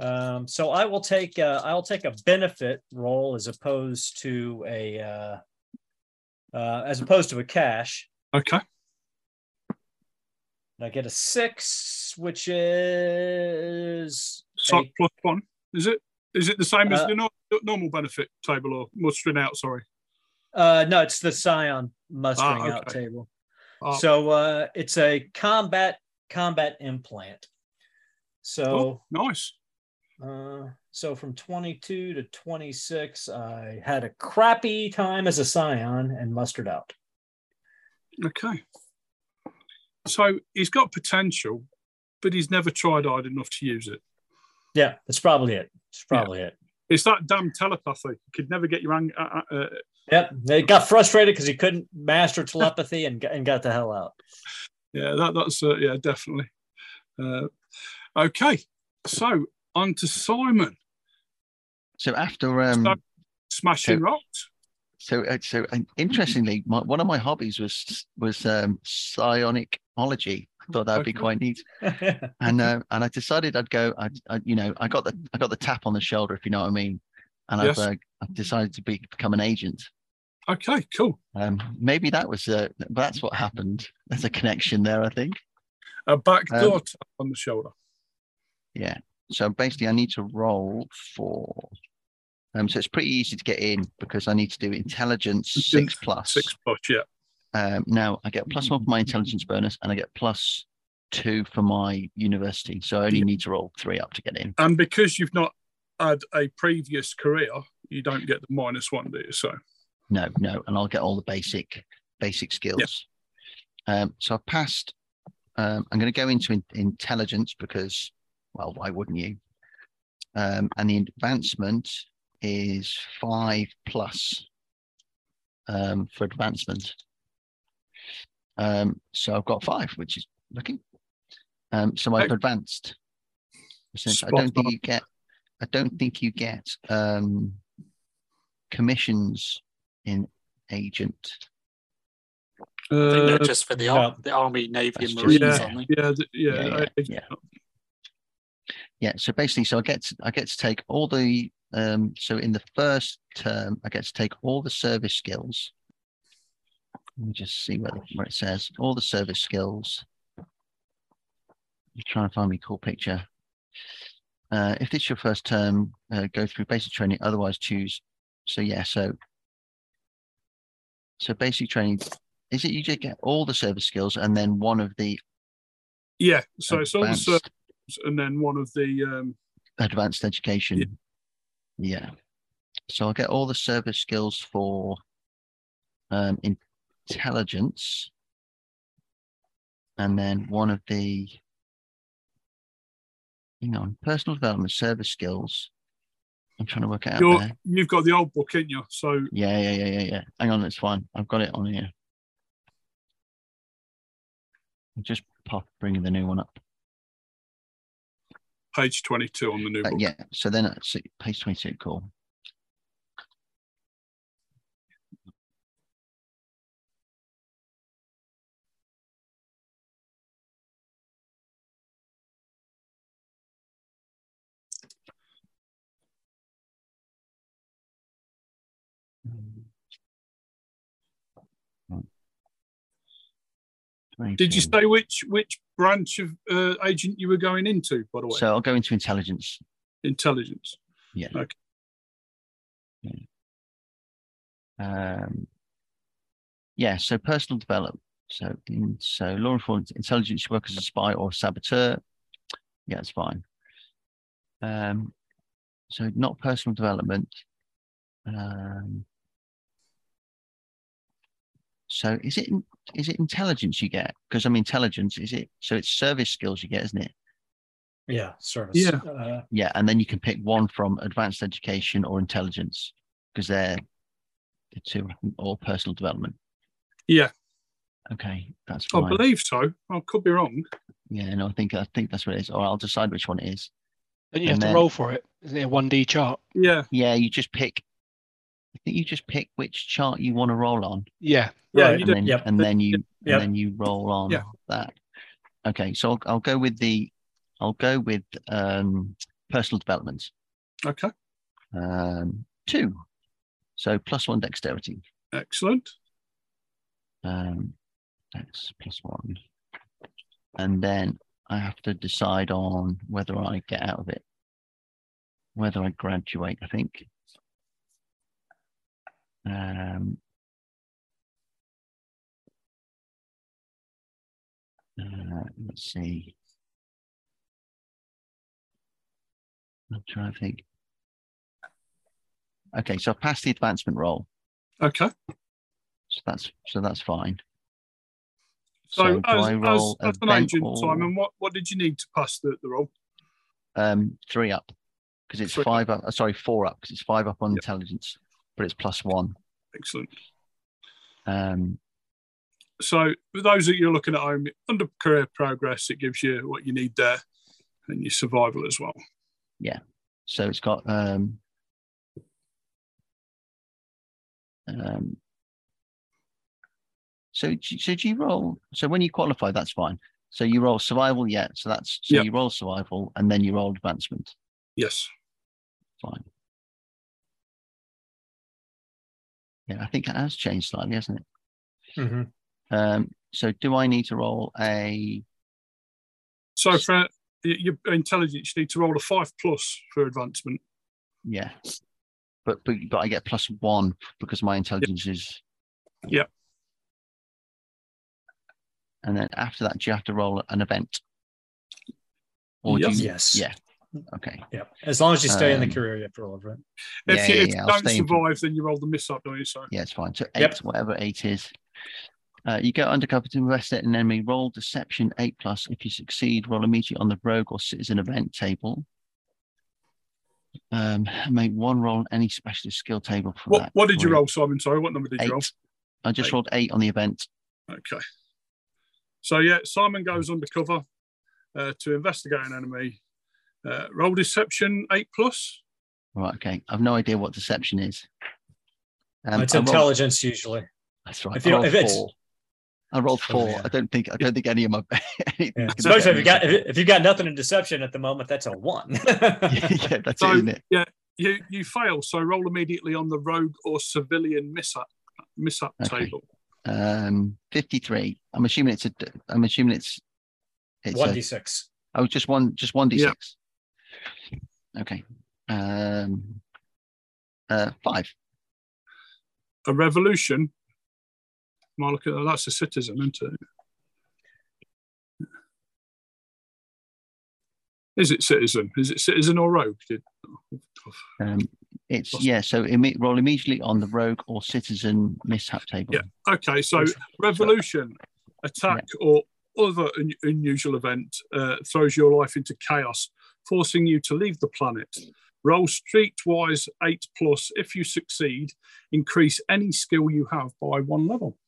Um, so I will take uh, I'll take a benefit role as opposed to a uh, uh, as opposed to a cash. Okay. And I get a six, which is So Eight. plus one. Is it? Is it the same as Uh, the nor- normal benefit table or mustering out? Sorry. uh, no, it's the Psion mustering Ah, out table. Uh, So uh, it's a combat combat implant. So oh, nice. Uh, so from 22 to 26, I had a crappy time as a Psion and mustered out. Okay. So he's got potential, but he's never tried hard enough to use it. Yeah, that's probably it. It's Yeah. probably it. It's that damn telepathy. You could never get your ang- uh, uh, uh, Yep. They got frustrated because he couldn't master telepathy and, and got the hell out. yeah, that that's uh, yeah, definitely. Uh, okay, so on to Simon. So after um, So- Smashing So- rocks. so uh, so interestingly, my, one of my hobbies was was um, psionicology. I thought that'd be quite neat. and uh, and I decided I'd go. I, I you know I got the I got the tap on the shoulder if you know what I mean, and Yes. I've uh, I've decided to be, become an agent. Okay, cool. Um, maybe that was uh, that's what happened. There's a connection there, I think. A backdoor Um, tap on the shoulder. Yeah. So basically, I need to roll for. Um, so it's pretty easy to get in because I need to do intelligence six plus. Six plus, yeah. Um, now I get plus one for my intelligence bonus, and I get plus two for my university. So I only need to roll three up to get in. And because you've not had a previous career, you don't get the minus one, do you? So No, no, and I'll get all the basic basic skills. Um, so I passed. Um, I'm going to go into in, intelligence because, well, why wouldn't you? Um, and the advancement is five plus um, for advancement. Um, so I've got five, which is looking. Um, so I've advanced. Since I don't think you get, I don't think you get um, commissions in agent. I think they're uh, just for the, no. ar- the Army, Navy, That's and just- Marines, yeah, aren't yeah, yeah, Yeah, yeah, Yeah, so basically, so I get to, I get to take all the um so in the first term I get to take all the service skills. Let me just see where, the- where it says all the service skills. I'm trying to find me cool picture. Uh, if it's your first term, uh, go through basic training. Otherwise, choose. So yeah, so so basic training is it you just get all the service skills and then one of the yeah. So it's all the service and then one of the um, advanced education. Yeah. So I'll get all the service skills for um, intelligence, and then one of the hang on personal development service skills. I'm trying to work it out you're, there. you've got the old book in you. So Yeah, yeah, yeah, yeah, yeah. Hang on, it's fine. I've got it on here. I'll just pop bringing the new one up. Page 22 on the new Uh, book. yeah. So then it's page 22. Cool. Did you say which which branch of uh, agent you were going into, by the way? So I'll go into intelligence. Intelligence. Yeah. Okay. Um, yeah. So personal development. So in so law enforcement intelligence, you work as a spy or a saboteur. Yeah, it's fine. Um, so not personal development. Um, so is it is it intelligence you get? Because I'm intelligence. Is it so? It's service skills you get, isn't it? Yeah, service. Yeah. Uh, Yeah, and then you can pick one from advanced education or intelligence because they're the two or personal development. Yeah, Okay, that's I believe so. I could be wrong. Yeah, no, I think I think that's what it is. Or I'll decide which one it is. Don't you have And to roll for it? Isn't it a 1D chart? Yeah, Yeah, you just pick. I think you just pick which chart you want to roll on, Yeah. yeah, Right, you and then Yep. and then you Yep. and then you roll on Yeah. that. Okay, so I'll, I'll go with the I'll go with um, personal development. Okay, Um, two, so plus one dexterity. excellent. Um, that's plus one. And then I have to decide on whether I get out of it, whether I graduate, I think. Um, uh, let's see. I'm trying to think. Okay, so I've passed the advancement roll. Okay. So that's so that's fine. So, do as, as, as an agent, or- Simon, what, what did you need to pass the, the role? Um, three up. because it's Three. five up. uh, Sorry, four up because it's five up on Yep. intelligence, but it's plus one. Excellent. Um, So for those that you're looking at home, under career progress, it gives you what you need there and your survival as well. Yeah. So it's got um, um, so you- so do you roll? So when you qualify, that's fine. So you roll survival, yeah. So that's so Yep. you roll survival and then you roll advancement. Yes. Fine. Yeah, I think it has changed slightly, hasn't it? Mhm. Um, so do I need to roll a So for y- your intelligence, you need to roll a five plus for advancement. yeah? But but, but I get plus one because my intelligence is Yep. And then after that, do you have to roll an event? Or Yes. do you, Yes. yeah. Okay. Yeah. As long as you stay in Um, the career, you have to roll over it. If Yeah, you, yeah, if yeah, you I'll don't stay in- survive, then you roll the miss up, don't you? So Yeah, it's fine. So eight, Yep. whatever eight is. Uh, you go undercover to investigate an enemy. Roll deception eight plus. If you succeed, roll immediately on the rogue or citizen event table. Um, make one roll on any specialist skill table for what that. what did you roll, Simon? Sorry, what number did you roll? I just Eight. rolled eight on the event. Okay. So yeah, Simon goes undercover uh, to investigate an enemy. Uh, roll deception eight plus. Right. Okay. I've no idea what deception is. Um, it's I rolled- intelligence usually. that's right. if I you don't- rolled if it's- four. I rolled Oh, four. yeah. I don't think. I don't think any of my. Yeah. Especially if me you got except- if, if you've got nothing in deception at the moment, that's a one. yeah, that's So- it, isn't it? You you fail, so roll immediately on the rogue or civilian miss mishap mishap Okay. table. Um, fifty-three. I'm assuming it's a. I'm assuming it's. It's one a, d six. oh, just one. Just one d Yeah. six. Okay. Um. Uh, five. A revolution. I looking at that's a citizen, isn't it? Is it citizen? Is it citizen or rogue? Did, Um, it's yeah. So roll immediately on the rogue or citizen mishap table. Yeah. Okay, so revolution, attack, or other un- unusual event uh, throws your life into chaos, forcing you to leave the planet. Roll streetwise eight plus. If you succeed, increase any skill you have by one level.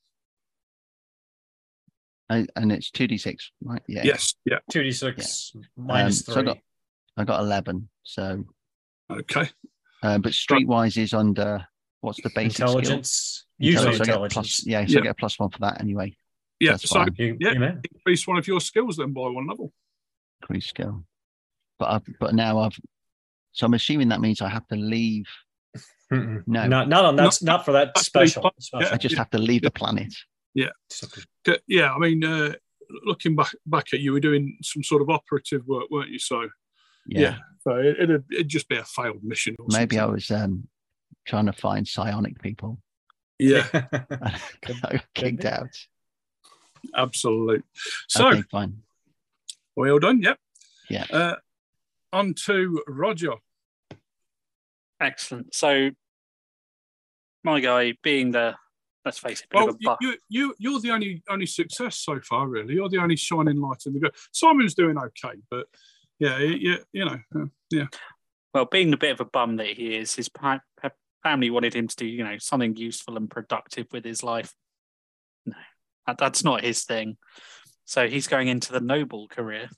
And, and it's two d six, right? Yeah. Yes. Yeah. Two d six minus Um, so I three. got- I got eleven. So, Okay. uh, but streetwise is under what's the basic skill? intelligence. Usually so get a intelligence. plus, yeah, so Yeah. I get a plus one for that anyway. Yeah. That's so fine. You, Yeah. you increase one of your skills then by one level. Increase skill. But I've, but now I've so I'm assuming that means I have to leave. Mm-mm. No. not not on that's not for that Actually, special. yeah. I just have to leave the planet. C- Yeah. I mean, uh, looking back back at you, were doing some sort of operative work, weren't you? So Yeah. yeah. So it, it'd, it'd just be a failed mission. Or Maybe I was um trying to find psionic people. Yeah. I got kicked out. Absolute. So okay, fine. well done. Yep. Yeah. Uh, on to Roger. Excellent. So, my guy being the, let's face it, bit Well, of a you, buff. you you you're the only only success so far, really. You're the only shining light in the group. Simon's doing okay, but yeah, you, you know, uh, yeah, well, being the bit of a bum that he is, his pa- pa- family wanted him to do, you know, something useful and productive with his life. No, that, that's not his thing. So he's going into the noble career,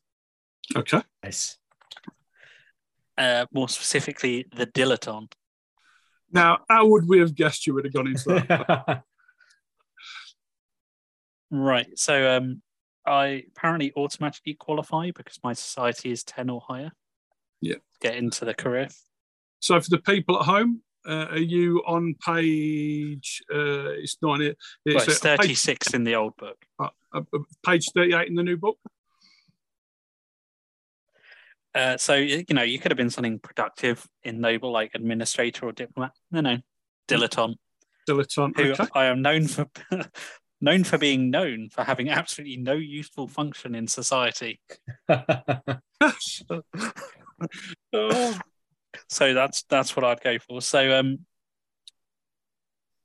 okay. nice. Uh, more specifically, the dilettante. Now, how would we have guessed you would have gone into that? Right. So um, I apparently automatically qualify because my society is 10 or higher. Yeah. Get into the career. so, for the people at home, uh, are you on page? Uh, it's not it. Well, It's, it's uh, page, 36 in the old book. uh, uh, page thirty-eight in the new book. Uh, so, you know, you could have been something productive in noble, like administrator or diplomat. No, no. Dilettante, Dilettante. who Okay. I am known for. known for being known for having absolutely no useful function in society. Oh, so that's that's what I'd go for. So um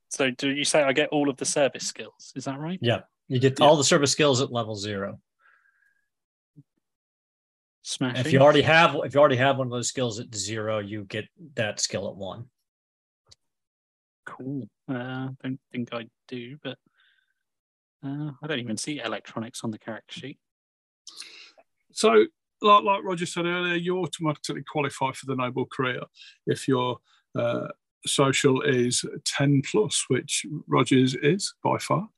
so do you say I get all of the service skills? Is that right? yeah. You get Yeah. all the service skills at level zero. Smashing. If you already have if you already have one of those skills at zero, you get that skill at one. Cool. Uh, don't think I do, but uh, I don't even see electronics on the character sheet. So, like, like Roger said earlier, you automatically qualify for the Noble Career if your uh, social is 10 plus, which Rogers is by far.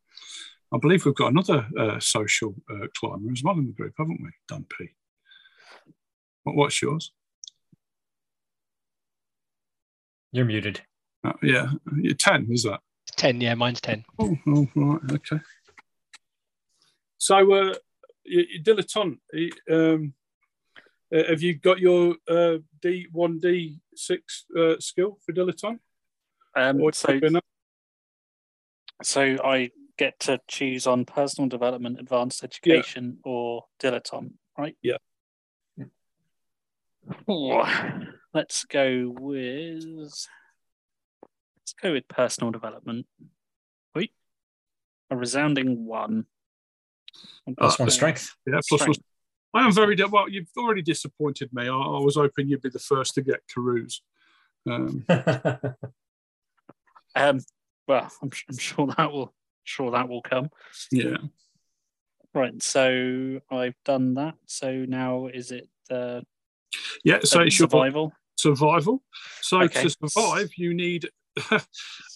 I believe we've got another uh, social uh, climber as well in the group, haven't we, Dan P? What, what's yours? You're muted. Uh, yeah, you're 10, is that? 10, yeah, mine's 10. Oh, oh right, okay. So, uh, you, you dilettante, um, uh, have you got your uh, D1, D6 uh, skill for dilettante? Um, Or so, up? so I get to choose on personal development, advanced education, or dilettante, right? Yeah. Oh, let's go with let's go with personal development. Wait, a resounding one. On Plus Uh, one strength. Yeah, plus Strength. one. I am very di- well. You've already disappointed me. I, I was hoping you'd be the first to get Carouse. Um, Um, well, I'm, I'm sure that will sure that will come. yeah, Right, so I've done that. So now is it uh, yeah. So it's your survival? survival. So Okay. to survive, you need a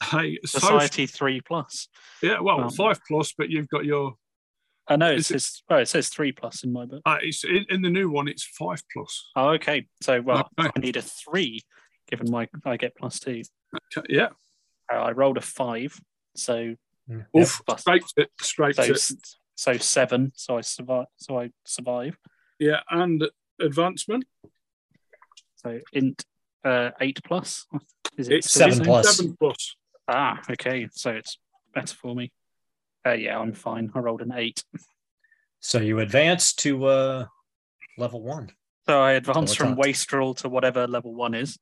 social. Society three plus. Yeah, well, Um, five plus, but you've got your. I know it- says oh, it says three plus in my book. Uh, it's in, in the new one. It's five plus. Oh, okay. So well, Okay. I need a three, given my I get plus two. Okay, Yeah. Uh, I rolled a five, so Yep. Oof. plus- Scraped it. Scraped so it. so seven. So I survive. So I survive. Yeah, and advancement. So int uh, eight plus. Is It's seven same? plus. Seven plus. Ah, okay. So it's better for me. Uh, yeah, I'm fine. I rolled an eight. so you advance to uh, level one. So I advance from wastrel to whatever level one is.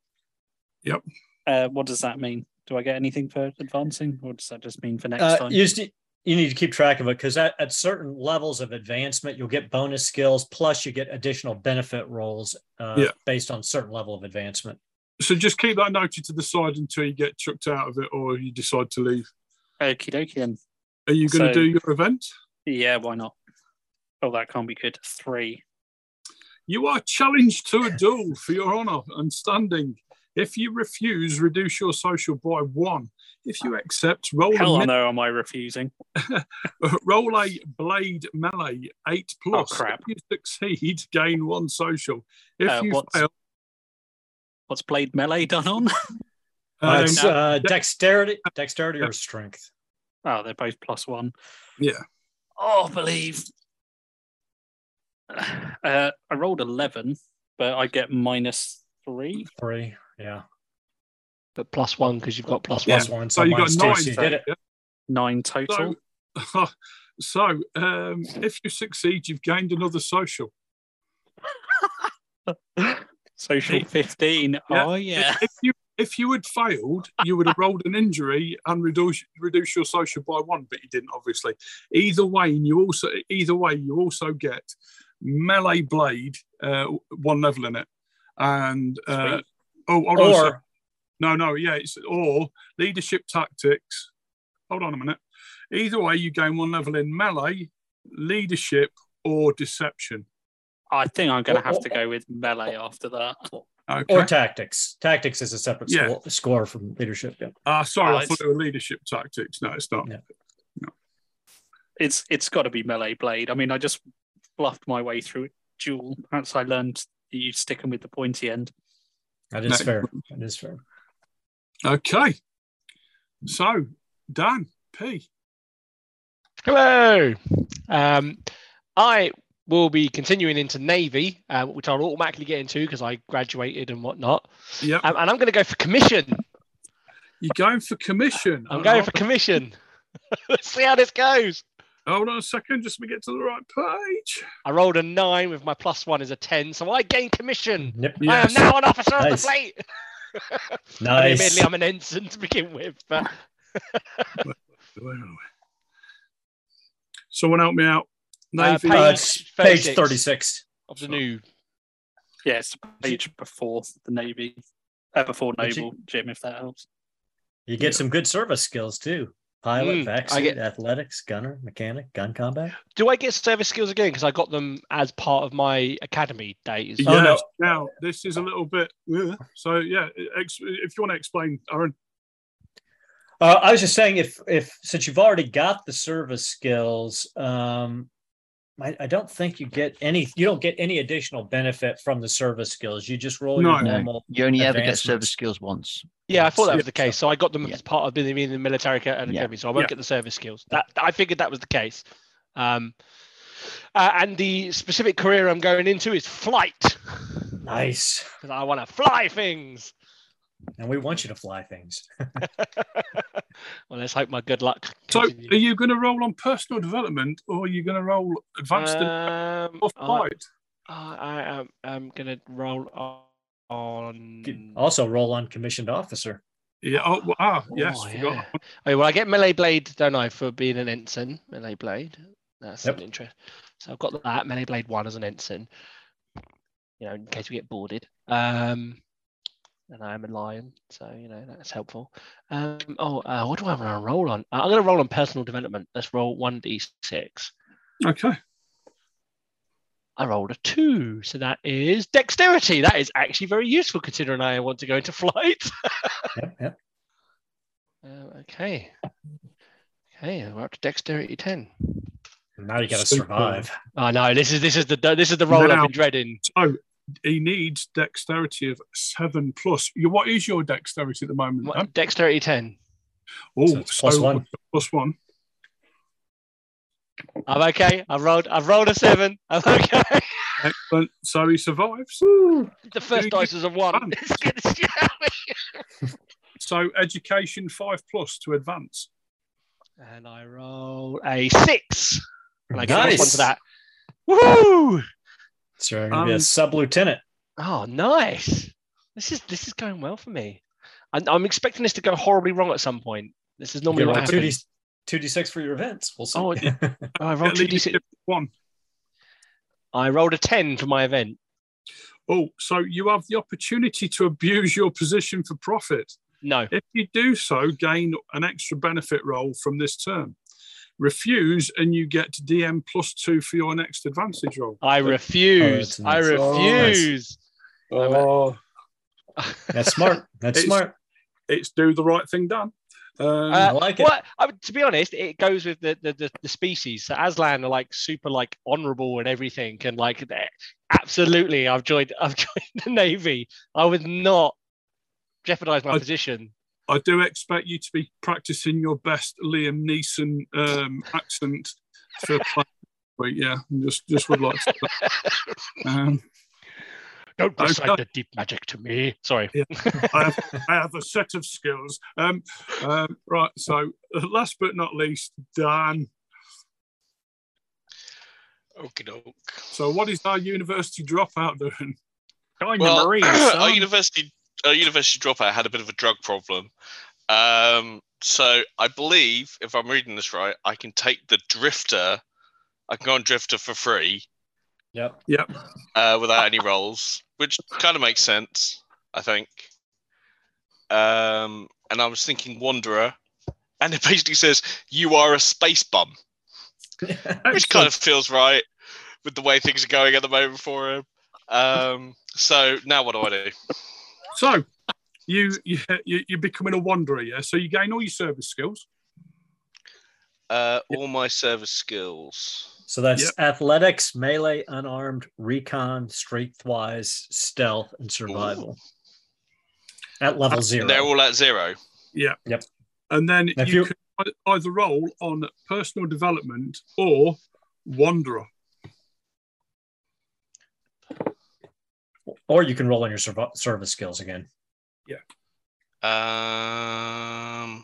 Yep. Uh, what does that mean? Do I get anything for advancing, or does that just mean for next Uh, time? you, just, you need to keep track of it because at, at certain levels of advancement, you'll get bonus skills plus you get additional benefit rolls uh, Yeah. based on certain level of advancement. So just keep that noted to the side until you get chucked out of it or you decide to leave. Okie dokie then. Are you going to So- do your event? Yeah, why not? Oh, that can't be good. Three. You are challenged to a duel for your honour and standing. If you refuse, reduce your social by one. If you accept, roll Hell a, on no, am I refusing? roll a blade melee eight plus. Oh, crap. If you succeed, gain one social. If Uh, you what's- fail, What's blade melee done on? Uh, um, it's uh, dexterity, dexterity Yeah. or strength. oh, they're both plus one. yeah, Oh, believe. Uh, I rolled eleven, but I get minus three. Three. Yeah. But plus one because you've got plus Yeah. Plus one. so So you got mine's two, nine. so you did it. Nine total. So, so um, if you succeed, you've gained another social. Social Eight. fifteen. Yeah. Oh yeah. If you if you had failed, you would have rolled an injury and reduce reduce your social by one, but you didn't, obviously. Either way, and you also either way, you also get melee blade, uh, one level in it, and uh, Sweet. oh, hold on a. Or no, no, yeah, it's or leadership tactics. Hold on a minute. Either way, you gain one level in melee, leadership, or deception. I think I'm going to have to go with melee after that. Okay. or tactics. Tactics is a separate Yeah. score, score from leadership. Yeah. Ah, sorry, Oh, I thought it was leadership tactics. No, it's not. Yeah. It's it's got to be melee blade. I mean, I just bluffed my way through it duel. That's I learned you stick them with the pointy end. That is No. fair. That is fair. Okay. So, Dan, P. Hello. Um, I will be continuing into Navy, uh, which I'll automatically get into because I graduated and whatnot. Yep. Um, and I'm going to go for commission. You're going for commission. I'm going for commission. Let's see how this goes. Hold on a second, just let me get to the right page. I rolled a nine with my plus one is a 10, so I gain commission. Yep. I am now an officer of the Nice. I mean, admittedly, I'm an ensign to begin with, but Where are? Someone help me out. Uh, page- Uh, page 36. 36. of the new Yeah, it's page before the Navy, uh, before But you- Naval, Jim, if that helps. You get some good service skills too. Pilot, Mm, vac I get- athletics, gunner, mechanic, gun combat. Do I get service skills again? Because I got them as part of my academy days. Oh, no. Now this is a little bit. uh, So yeah, ex- if you want to explain, Aaron. Uh, I was just saying, if if since you've already got the service skills, um, I, I don't think you get any. You don't get any additional benefit from the service skills. You just roll No. your No. normal. You only ever get service skills once. Yeah, I thought that was the case. So I got them Yeah. as part of being in the military ca- and Yeah. academy, so I won't Yeah. get the service skills. That I figured that was the case. Um, uh, and the specific career I'm going into is flight Nice, because I want to fly things. And we want you to fly things. well, let's hope my good luck. So are you going to roll on personal development or are you going to roll advanced Um, or I, flight? I am I'm gonna roll on. You could on also roll on commissioned officer. Yeah. Oh, well, ah, yes. Oh, forgot. yeah. Oh, well, I get melee blade, don't I, for being an ensign? Melee blade. That's Yep. an interest. So I've got that melee blade one as an ensign. You know, in case we get boarded. Um, and I am a lion, so you know that's helpful. Um, oh, uh, what do I want to roll on? Uh, I'm going to roll on personal development. Let's roll one d6. Okay. I rolled a two, so that is dexterity. That is actually very useful considering I want to go into flight. Yep, yep. Uh, okay. Okay, we're up to dexterity ten. Now you got to Super. survive. Oh no, this is this is the this is the role Now- I've been dreading. So he needs dexterity of seven plus. What is your dexterity at the moment? What- Dan? Dexterity ten. Oh, So it's plus one. Plus one. I'm okay. I've rolled. I've rolled a seven. I'm okay. Excellent. So he survives. the first you dice is a one. fun. It's gonna scare me. So education five plus to advance. And I roll a six. And I get plus one Nice. to that. Woo! So you're going to be a Um, sub lieutenant. Oh, nice. This is this is going well for me. I'm, I'm expecting this to go horribly wrong at some point. This is normally what two d happens. two d six for your events. We'll see. Oh, Oh, I rolled two d six. One. I rolled a ten for my event. Oh, so you have the opportunity to abuse your position for profit. No. If you do so, gain an extra benefit roll from this term. Refuse, and you get DM plus two for your next advantage roll. I refuse. that's I nice. Oh, nice. refuse. Oh, That's smart. That's It's- smart. it's do the right thing, done. Um, Uh, I like it. Well, I, to be honest, it goes with the, the the the species. So Aslan are like super like honourable and everything, and like absolutely, I've joined I've joined the navy. I would not jeopardize my I- position. I do expect you to be practicing your best Liam Neeson um, accent for. But yeah, just just would like to. Um, Don't Okay. recite the deep magic to me. Sorry. I have, I have a set of skills. Um, um, right. So, uh, last but not least, Dan. Okie doke. So, what is our university dropout doing? Join Well, the Marines, our university our university dropout had a bit of a drug problem. Um, so I believe, if I'm reading this right, I can take the drifter. I can go on drifter for free Yep. Yep. uh, without any rolls, which kind of makes sense, I think. Um, and I was thinking wanderer, and it basically says you are a space bum, which kind of feels right with the way things are going at the moment for him. Um, so now what do I do? So, you, you you- you're becoming a wanderer, yeah. So you gain all your service skills. Uh, all my service skills. So that's Yep. athletics, melee, unarmed, recon, streetwise, stealth, and survival. At level zero. They're all at zero. and then If you, you- can either roll on personal development or wanderer. Or you can roll on your serv- service skills again. Yeah. Um,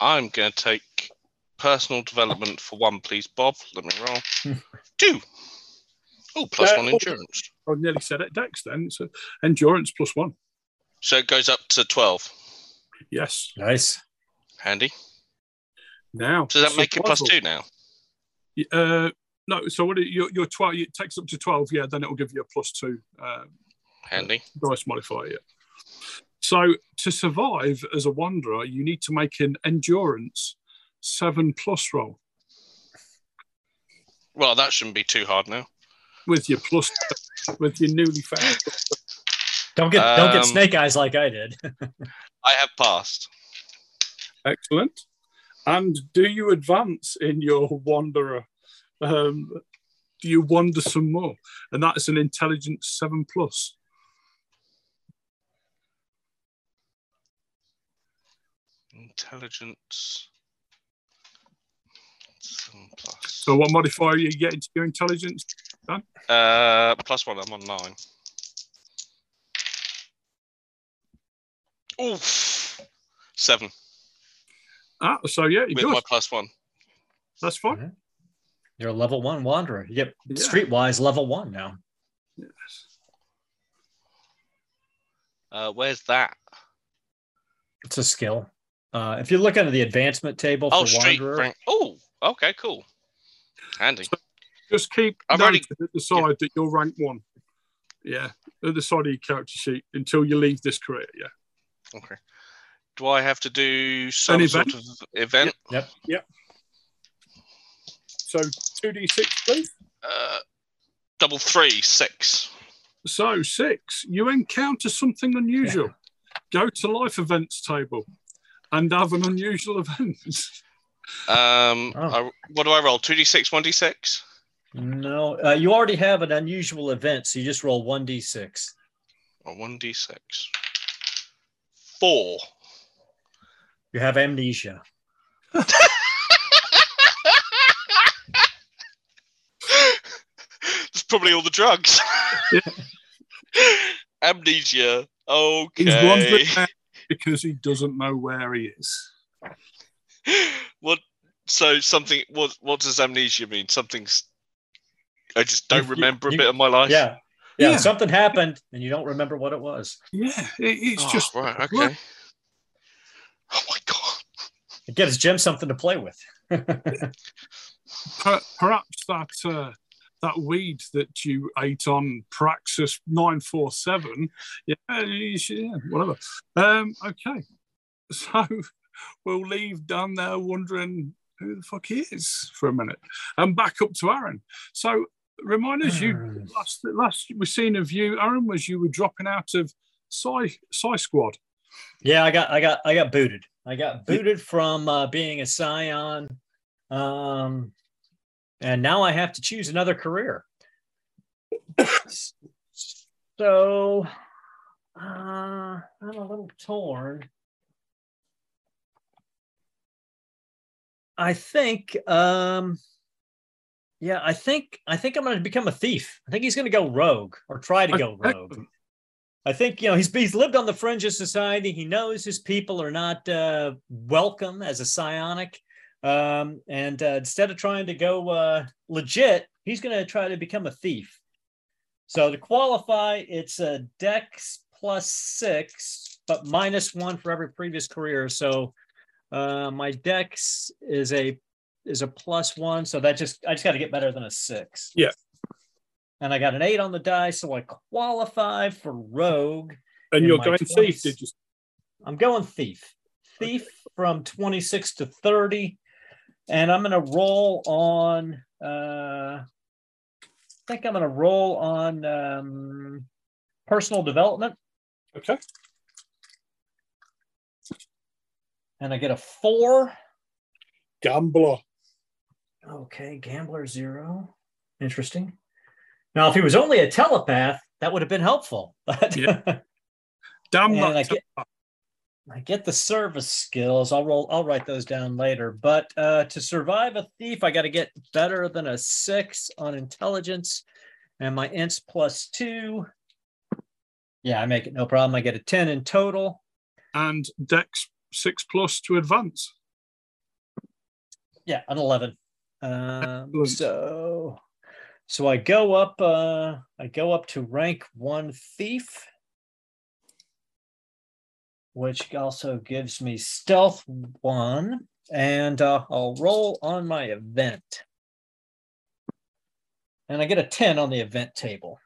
I'm going to take personal development for one, please, Bob. Let me roll. Two. Oh, plus Uh, one oh. endurance. I nearly said it. Dex then. So endurance plus one. So it goes up to 12. Yes. Nice. Handy. Now. So does that make it two now? Uh, No, so what? it- Your your twelve it takes up to twelve. Yeah, then it will give you a plus two uh, Handy. dice modifier. Yeah. So to survive as a wanderer, you need to make an endurance seven plus roll Well, that shouldn't be too hard now. with your plus with your newly found. Don't get don't get Um, snake eyes like I did. I have passed. Excellent. And do you advance in your wanderer? Um, do you wander some more? And that's an intelligence seven plus. Intelligence. Seven plus. So what modifier are you getting to your intelligence? Uh, plus one. I'm on nine. Oof. Seven Ah, so yeah, you're with good. my plus one. That's fine. You're a level one wanderer. Yep. Yeah. Streetwise level one now. Yes. Uh, where's that? It's a skill. Uh, if you look under the advancement table oh, for Wanderer. Frank. Oh, okay, cool. Handy. So just keep I've already... at the side yeah. that you're rank one. Yeah, at the side of your character sheet until you leave this career. Yeah. Okay. Do I have to do some sort of event? Yep. Yep. yep. So 2d6, please? Uh, double three, six. So, six, you encounter something unusual. Go to life events table and have an unusual event. Um, oh. I, what do I roll? 2d6, 1d6? No, uh, you already have an unusual event, so you just roll 1d6. Or 1d6. Four. You have amnesia. probably all the drugs. Amnesia. He's Okay. wandering because he doesn't know where he is. what? So something. What? What does amnesia mean? Something's. I just don't You- remember you- a bit of my life. Yeah. yeah, Yeah. Something happened, and you don't remember what it was. Yeah, it- it's Oh, just right. Okay. Oh my god. It gives Jim something to play with. per, perhaps that uh, that weed that you ate on Praxis nine four seven. Yeah, yeah, whatever. Um, okay, so we'll leave Dan there wondering who the fuck he is for a minute, and back up to Aaron. So remind us, you Hmm. last last we seen of you, Aaron, was you were dropping out of Psy Psy Squad. Yeah, I got I got I got booted. I got booted from uh, being a psion. Um and now I have to choose another career. so uh, I'm a little torn. I think um yeah, I think I think I'm going to become a thief. I think he's going to go rogue or try to go rogue. I think you know he's he's lived on the fringe of society. He knows his people are not uh, welcome as a psionic, um, and uh, instead of trying to go uh, legit, he's going to try to become a thief. So to qualify, it's a Dex plus six, but minus one for every previous career. So uh, my Dex is a is a plus one, so that just I just got to get better than a six. Yeah. And I got an eight on the die, so I qualify for rogue. And you're going 20s. thief, did you? I'm going thief. Thief from 26 to 30. And I'm going to roll on, uh, I think I'm going to roll on um, personal development. Okay. And I get a four. Gambler. Okay, gambler zero. Interesting. Now, if he was only a telepath, that would have been helpful. But Yeah. Damn And get- I get the service skills. I'll roll. I'll write those down later. But uh, to survive a thief, I got to get better than a six on intelligence, and my ints plus two. Yeah, I make it no problem. I get a ten in total. and Dex six plus to advance. Yeah, an eleven. Um, so, so I go up. Uh, I go up to rank one thief, which also gives me stealth one, and uh, I'll roll on my event. and I get a 10 on the event table.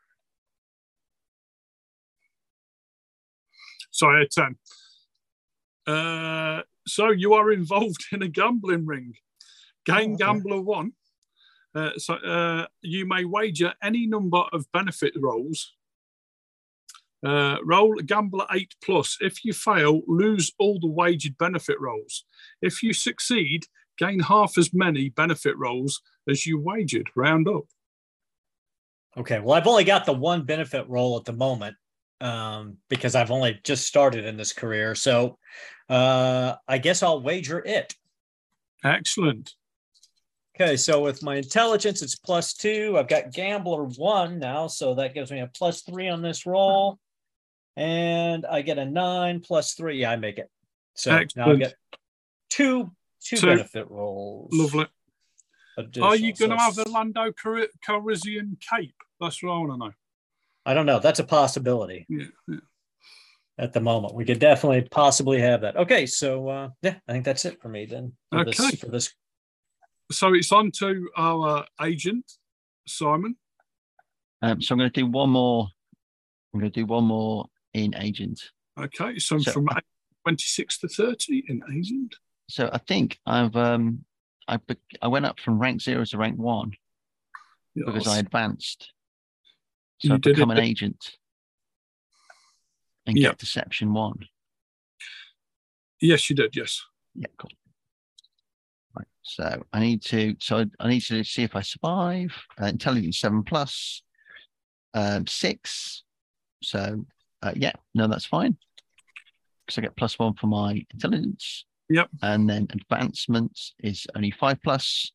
Sorry, a 10. Uh, so you are involved in a gambling ring. Game Oh. Gambler 1. Uh, so uh, you may wager any number of benefit rolls. Uh, roll Gambler 8 plus. If you fail, lose all the wagered benefit rolls. If you succeed, gain half as many benefit rolls as you wagered. Round up. Okay. Well, I've only got the one benefit roll at the moment um, because I've only just started in this career. So uh, I guess I'll wager it. Excellent. Okay. So with my intelligence, it's plus two. I've got gambler one now. So that gives me a plus three on this roll. And I get a nine plus three. I make it. So now I Excellent. get two two Two. benefit rolls. Lovely. Are you going to So have a Lando Car- Calrissian cape? That's what I want to know. I don't know. That's a possibility Yeah, yeah. at the moment. We could definitely possibly have that. Okay, so uh, yeah, I think that's it for me then. For this, Okay. for this. So it's on to our agent, Simon. Um, so I'm going to do one more. I'm going to do one more in agent. Okay, so, So- from 26 to 30 in agent. So I think I've um I I went up from rank zero to rank one because I Yes. advanced. You So I've did become an agent and Yeah. get deception one. Yes, you did. Yes. Yeah, cool. Right. So I need to. So I, I need to see if I survive. Uh, intelligence seven plus, um, six. So uh, yeah, no, that's fine. Because I get plus one for my intelligence. Yep. And then advancement is only five plus.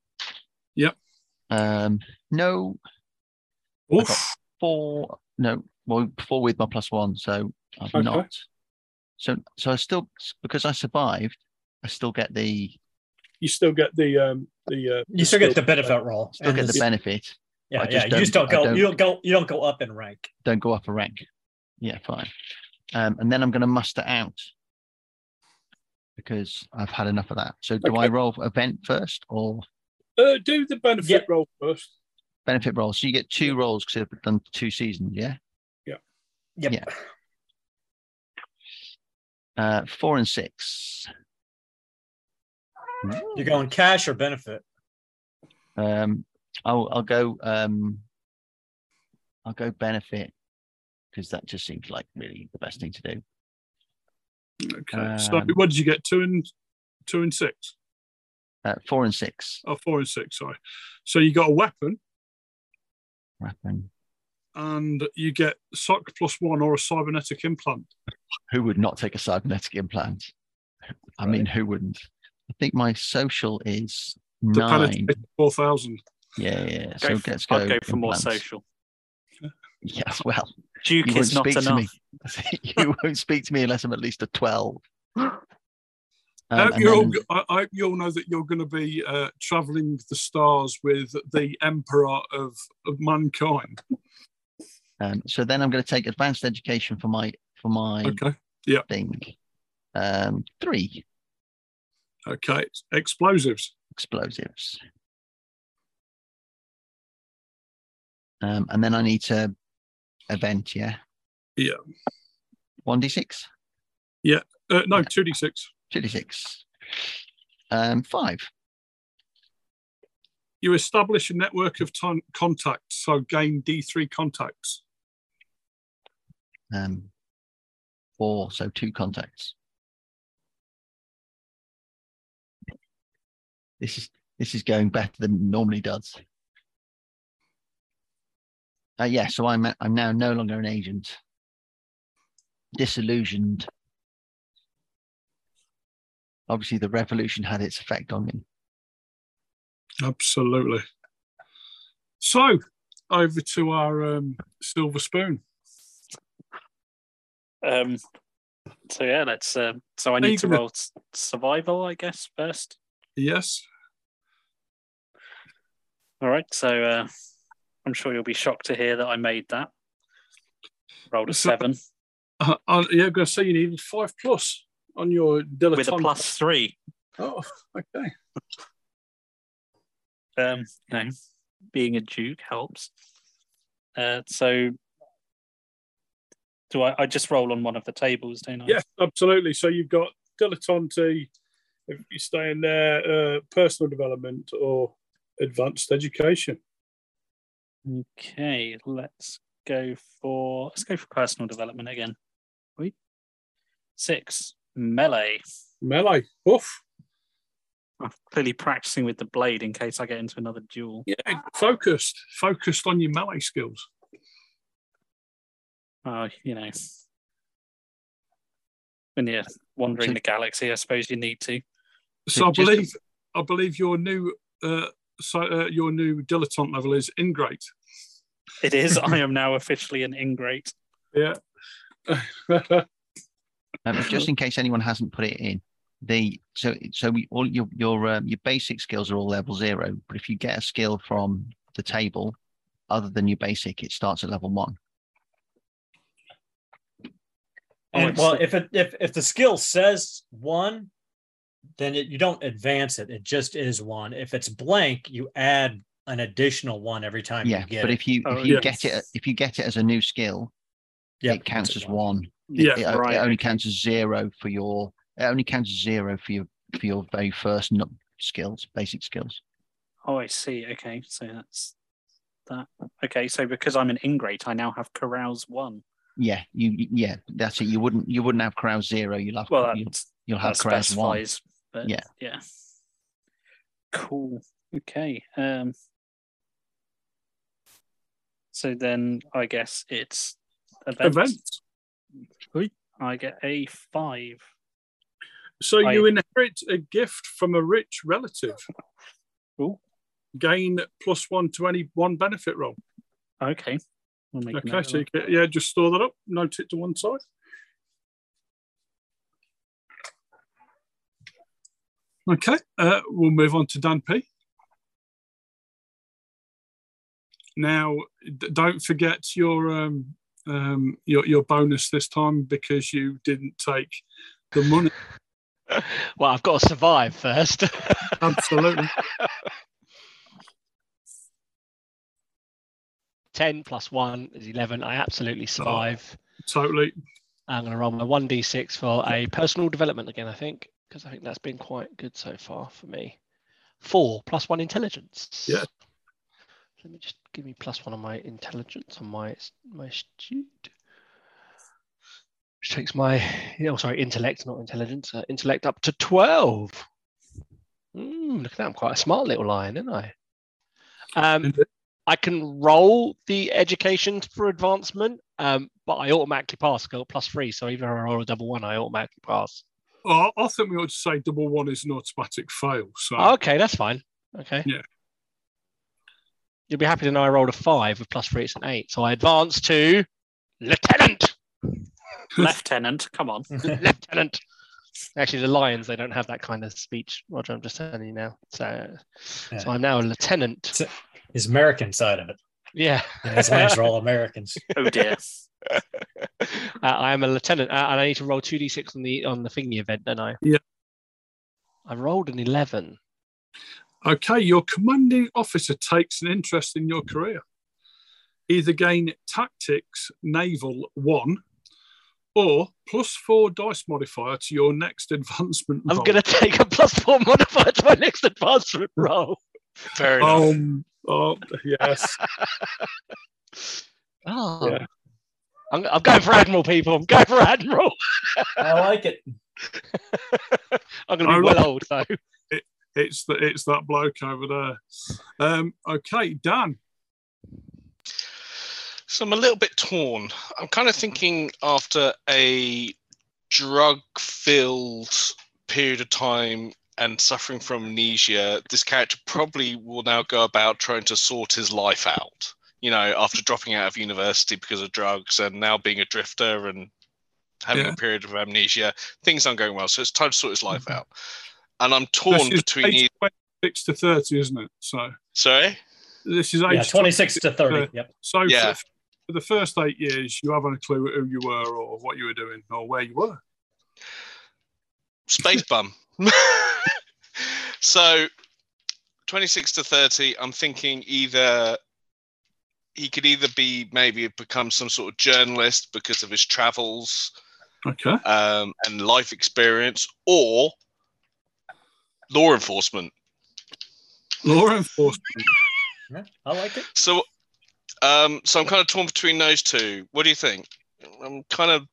Yep. Um, no, Oof. four. No, well, four with my plus one. So I've Okay. not. So so I still because I survived. I still get the You still get the um the. Uh, You still get the skill. benefit roll. still and get the benefit. yeah, I yeah. just You don't- just don't go. don't- You don't go. You don't go up in rank. don't go up a rank. Yeah, fine. Um, and then I'm going to muster out because I've had enough of that. So do I roll event first or Uh, do the benefit Yeah. roll first. benefit roll? So you get two rolls because I've done two seasons. Yeah. Yep. Yeah. Uh, four and six. You're going cash or benefit. Um, I'll I'll go. Um, I'll go benefit because that just seems like really the best thing to do. Okay. so Um, what did you get? Two and two and six. Uh, four and six. Oh, four and six. Sorry. So you got a weapon, Weapon. and you get SOC plus one or a cybernetic implant. who would not take a cybernetic implant? I mean, who wouldn't? I think my social is The nine. four thousand. Yeah, yeah. Go So for- let's go. I'd go for more social. Yeah, well, Duke you won't is not speak to enough. me. you won't speak to me unless I'm at least a twelve. I Um, hope and you all, then- I I hope you all know that you're going to be uh, traveling the stars with the emperor of, of mankind. um, so then I'm going to take advanced education for my for my Okay. thing. Um, three Okay. Explosives. explosives. Um, and then I need to event, yeah. Yeah. One d six. Uh, no, Yeah. two d six. 56. Um, five. You establish a network of ton- contacts, so gain D three contacts. Um, four, so two contacts. This is this is going better than normally does. Uh, yeah, so I'm I'm now no longer an agent. Disillusioned. Obviously, the revolution had its effect on me. Absolutely. So over to our um, silver spoon. Um, so yeah, let's. Um, so I need to gonna- roll s- survival, I guess, first. Yes. All right. So uh, I'm sure you'll be shocked to hear that I made that. Rolled a So- seven Uh, uh, yeah, I'm going to say you needed five plus on your dilettante. with a plus three. Oh, okay. Um, no. being a duke helps. Uh, so, do I? I just roll on one of the tables, don't I? Yeah, absolutely. So you've got dilettante, if you stay in there, uh, personal development or advanced education. Okay, let's go for let's go for personal development again. Wait. Six melee. Melee. Oof. I'm clearly practicing with the blade in case I get into another duel. Yeah, focused. Focused on your melee skills. Oh, you know, when you're wandering the galaxy, I suppose you need to. So I believe I believe your new uh, so, uh, your new dilettante level is ingrate. It is. I am now officially an ingrate. Yeah. Um, just in case anyone hasn't put it in, the so so we, all your your um, your basic skills are all level zero. But if you get a skill from the table, other than your basic, it starts at level one. And Oh, well, if it if if the skill says one, then it, you don't advance it. It just is one. If it's blank, you add an additional one every time Yeah, you get but it. if you Oh, if you yeah. get it if you get it as a new skill, Yeah, it counts as one. Yeah, it, it right, only counts as zero for your. It only counts as zero for your for your very first nu- skills, basic skills. Oh, I see. Okay, so that's that. Okay, so because I'm an ingrate, I now have carouse one. Yeah, you you- yeah, that's it. You wouldn't you wouldn't have carouse zero. You'll have Well, you'll, you'll have carouse one. But Yeah. yeah. Cool. Okay. Um. So then I guess it's events. Event. I get a five. So I- you inherit a gift from a rich relative. Gain plus one to any one benefit roll. Okay. We'll Okay, so you can, yeah, just store that up. Note it to one side. Okay, uh, we'll move on to Dan P. Now, d- don't forget your um, um, your your bonus this time because you didn't take the money. Well, I've got to survive first. Absolutely. 10 plus 1 is 11. I absolutely survive. Totally. I'm going to roll my 1d6 for a personal development again, I think, because I think that's been quite good so far for me. 4 plus 1 intelligence. Yeah. Let me just give me plus 1 on my intelligence on my my student. Which takes my, oh, sorry, intellect, not intelligence, uh, intellect up to 12. Mm, look at that. I'm quite a smart little lion, isn't I? Um, I can roll the education for advancement, um, but I automatically pass. I got plus three, so even if I roll a double one, I automatically pass. Oh, I think we ought to say double one is an automatic fail. So okay, that's fine. Okay. Yeah. You'll be happy to know I rolled a five with plus three, it's an eight. So I advance to lieutenant. Lieutenant, come on. lieutenant. Actually, the lions they don't have that kind of speech, Roger. I'm just telling you now. So, Yeah. so I'm now a lieutenant. his American side of it. Yeah. Yeah, his lands are all Americans. Oh dear. uh, I am a lieutenant, uh, and I need to roll two d six on the on the thingy event, don't I? Yeah. I rolled an eleven. Okay, your commanding officer takes an interest in your career. Either gain tactics naval one or plus four dice modifier to your next advancement. I'm roll. going to take a plus four modifier to my next advancement roll. Fair enough. Um, oh, yes. Oh, Yeah. I'm, I'm going for admiral, people. I'm going for admiral. I like it. I'm going to be well look. old though. It's the, it's that bloke over there. Um, okay, Dan. So I'm a little bit torn. I'm kind of thinking after a drug filled period of time and suffering from amnesia, this character probably will now go about trying to sort his life out. You know, after dropping out of university because of drugs and now being a drifter and having Yeah. a period of amnesia, things aren't going well. So it's time to sort his life Mhm. out. And I'm torn This is between age you. 26 to 30, isn't it? So Sorry? this is age Yeah, 26 to 30. Uh, Yep. So Yeah. for, for the first eight years, you haven't a clue who you were or what you were doing or where you were. space bum. so 26 to 30, I'm thinking either he could either be maybe become some sort of journalist because of his travels Okay. um, and life experience, or law enforcement. Law enforcement. Yeah, I like it. So, um, so I'm kind of torn between those two. What do you think? I'm kind of,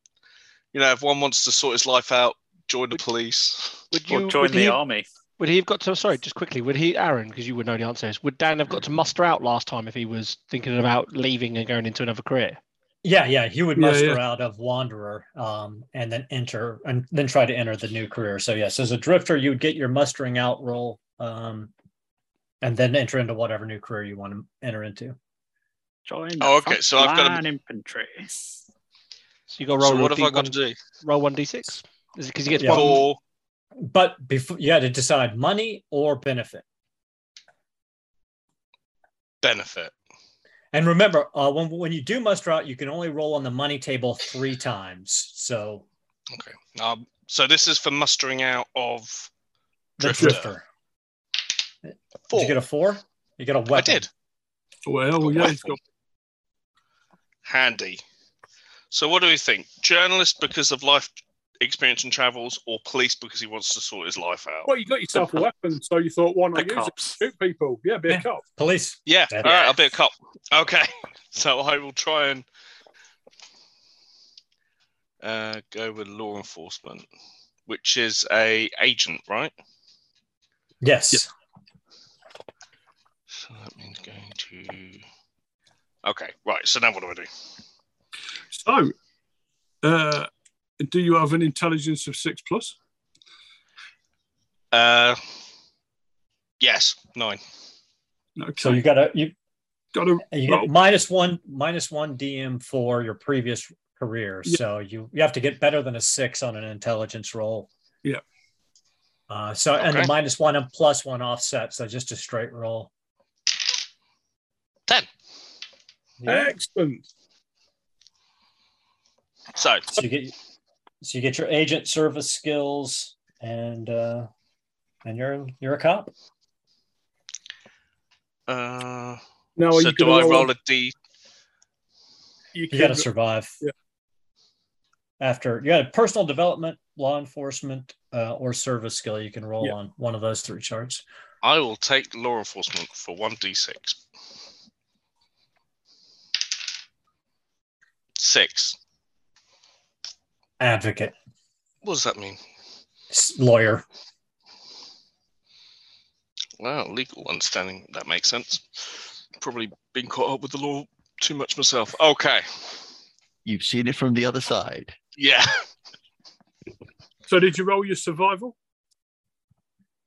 you know, if one wants to sort his life out, join the police. Would Or you join would the he, army. would he have got to? Sorry, just quickly. Would he, Aaron? Because you would know the answers. Would Dan have got to muster out last time if he was thinking about leaving and going into another career? Yeah, yeah, he would muster yeah. out of wanderer, um, and then enter and then try to enter the new career. So yes, as a drifter, you would get your mustering out roll, um, and then enter into whatever new career you want to enter into. Join the Oh, okay, so I've got to- frontline infantry. So you got to roll. So what a have I got to do? Roll one d six. Is it because you get Yeah. one? For But before you had to decide money or benefit. benefit. And remember, uh, when when you do muster out, you can only roll on the money table three times. So Okay. Um, so this is for mustering out of the Drifter. drifter. four. Did you get a four? You got a weapon. I did. Well, yeah, he's got Handy. So what do we think? Journalist because of life experience and travels, or police because he wants to sort his life out? Well, you got yourself a weapon, so you thought, why not use it? cops. Shoot people. Yeah, be Yeah. a cop. Police. Yeah. Yeah. All right. I'll be a cop. Okay. So I will try and uh, go with law enforcement, which is a agent, right? Yes. So that means going to. Okay. Right. So now what do I do? So, uh, do you have an intelligence of six plus? Uh, yes. Nine. Okay. So you got a you got a you Roll. get minus one minus one DM for your previous career. Yeah. So you you have to get better than a six on an intelligence roll. Yeah. Uh, so and the minus one and plus one offset, so just a straight roll. Ten. Yeah. excellent. So So you get so you get your agent service skills and uh and you're you're a cop. Now, uh, are so you do gonna I roll a D? You, You can, got to survive. Yeah. After you got a personal development, law enforcement, uh, or service skill, you can roll Yeah. on one of those three charts. I will take law enforcement for one D six. Six. Advocate, What does that mean? s- lawyer. Well, legal understanding that makes sense. Probably been caught up with the law too much myself. Okay. You've seen it from the other side. Yeah. So, did you roll your survival?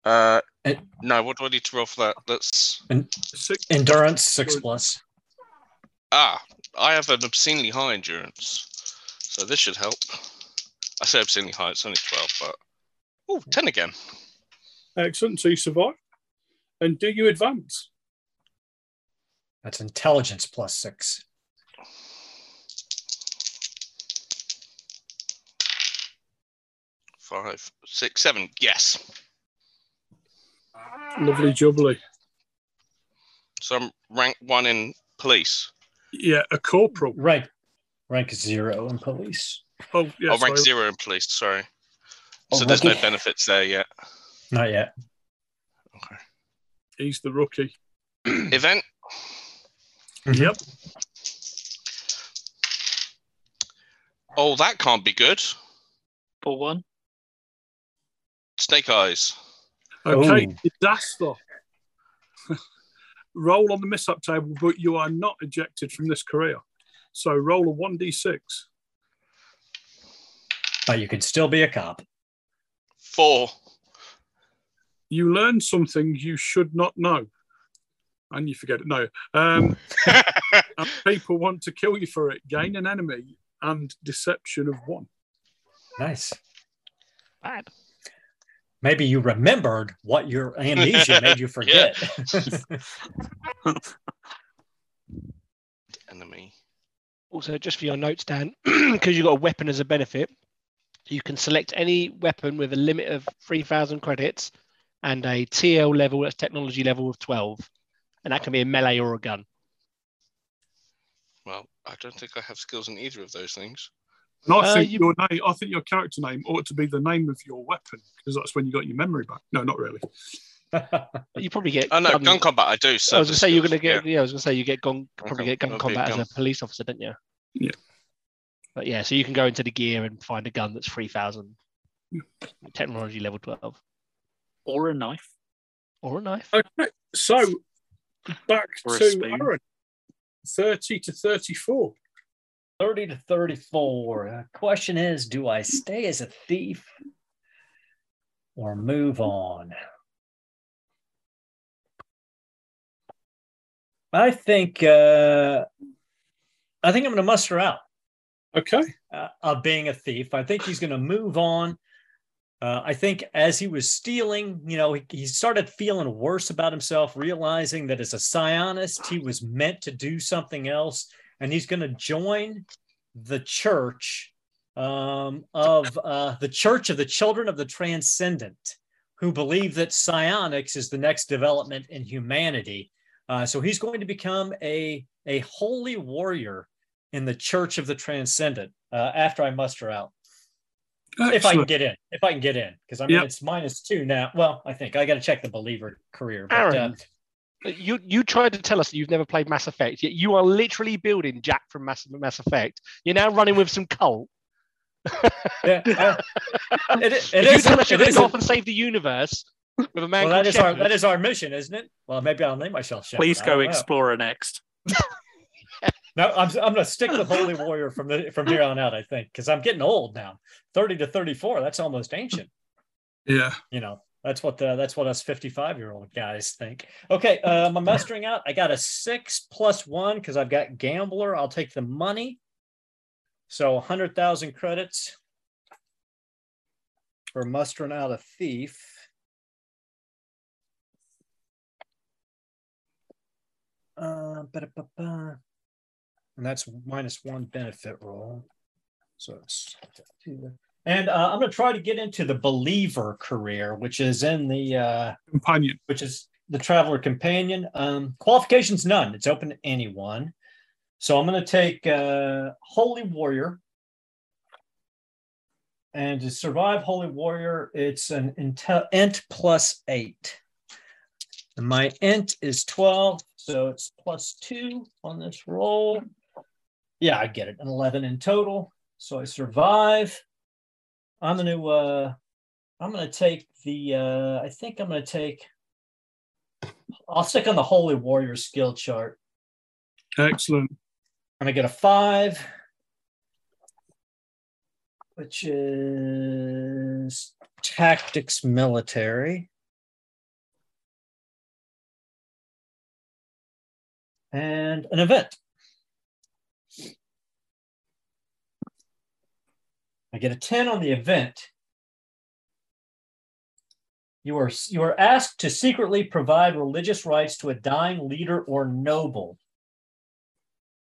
Uh, It- no. What do I need to roll for that? That's Six. Endurance six plus. ah. I have an obscenely high endurance, so this should help. I say obscenely high. It's only twelve, but oh, 10 again. Excellent. So you survive. And do you advance? That's intelligence plus six. Five, six, seven. Yes. Lovely jubbly. So I'm rank one in police. Yeah, a corporal. Rank rank zero in police. Oh, yeah. oh, rank sorry. zero in police. Sorry. Oh, So there's no benefits there yet. Not yet. Okay. He's the rookie. Event. Mm-hmm. Yep. Oh, that can't be good. For one. Snake eyes. Okay. Ooh. Disaster. roll on the miss up table, but you are not ejected from this career. So roll a 1d6. But you could still be a cop. Four. You learn something you should not know. And you forget it. No. Um, and people want to kill you for it. Gain an enemy and deception of one. Nice. Bad. Maybe you remembered what your amnesia made you forget. Enemy. Also, just for your notes, Dan, because you've got a weapon as a benefit, you can select any weapon with a limit of 3,000 credits and a TL level, that's technology level of 12. And that can be a melee or a gun. Well, I don't think I have skills in either of those things. And I Uh, think you- your name, I think your character name ought to be the name of your weapon because that's when you got your memory back. No, not really. You probably get. Oh no, gun- gun combat I do. So I was gonna say you're gonna get. Yeah. I was gonna say you get gun. Probably Okay, get gun that'll be a combat gun. as a police officer, don't you? Yeah. But yeah, so you can go into the gear and find a gun that's three thousand. Technology level twelve, Or a knife. or a knife. Okay, so back to. Aaron. Thirty to thirty-four. 30 to 34. The question is do I stay as a thief or move on? I think uh, I think I'm going to muster out Okay. uh, of being a thief. I think he's going to move on. Uh, I think as he was stealing, you know, he, he started feeling worse about himself, realizing that as a psionist, he was meant to do something else, and he's going to join the church um, of uh, the Church of the Children of the Transcendent, who believe that psionics is the next development in humanity. Uh, so he's going to become a a holy warrior in the Church of the Transcendent uh, after I muster out. If I can get in, if I can get in, because I mean Yep. it's minus two now. Well, I think I got to check the believer career. But, uh, Aaron, You you tried to tell us that you've never played Mass Effect, yet you are literally building Jack from Mass, Mass Effect. You're now running with some cult. yeah, uh, it, it, it you is. tell us you're going to a- go off and save the universe with a man well, that called is our that is our mission, isn't it? Well, maybe I'll name myself Shepard. Please go don't know. Explorer next. No, I'm, I'm going to stick with Holy Warrior from the from here on out. I think because I'm getting old now. Thirty to thirty-four. That's almost ancient. Yeah. You know, that's what the, that's what us fifty-five-year-old guys think. Okay, uh, I'm mustering out. I got a six plus one because I've got gambler. I'll take the money. So hundred thousand credits for mustering out a thief. Uh, ba-da-ba-ba. And that's minus one benefit roll. So it's. And uh, I'm going to try to get into the believer career, which is in the uh, Companion. which is the Traveller Companion. Um, qualifications none. It's open to anyone. So I'm going to take uh, Holy Warrior. And to survive Holy Warrior, it's an intel, int plus eight. And my int is 12, so it's plus two on this roll. Yeah, I get it. An 11 in total. So I survive. I'm going to uh I'm going to take the uh I think I'm going to take I'll stick on the Holy Warrior skill chart. Excellent. I'm going to get a 5 which is tactics military. And an event. I get a 10 on the event. You are you are asked to secretly provide religious rites to a dying leader or noble.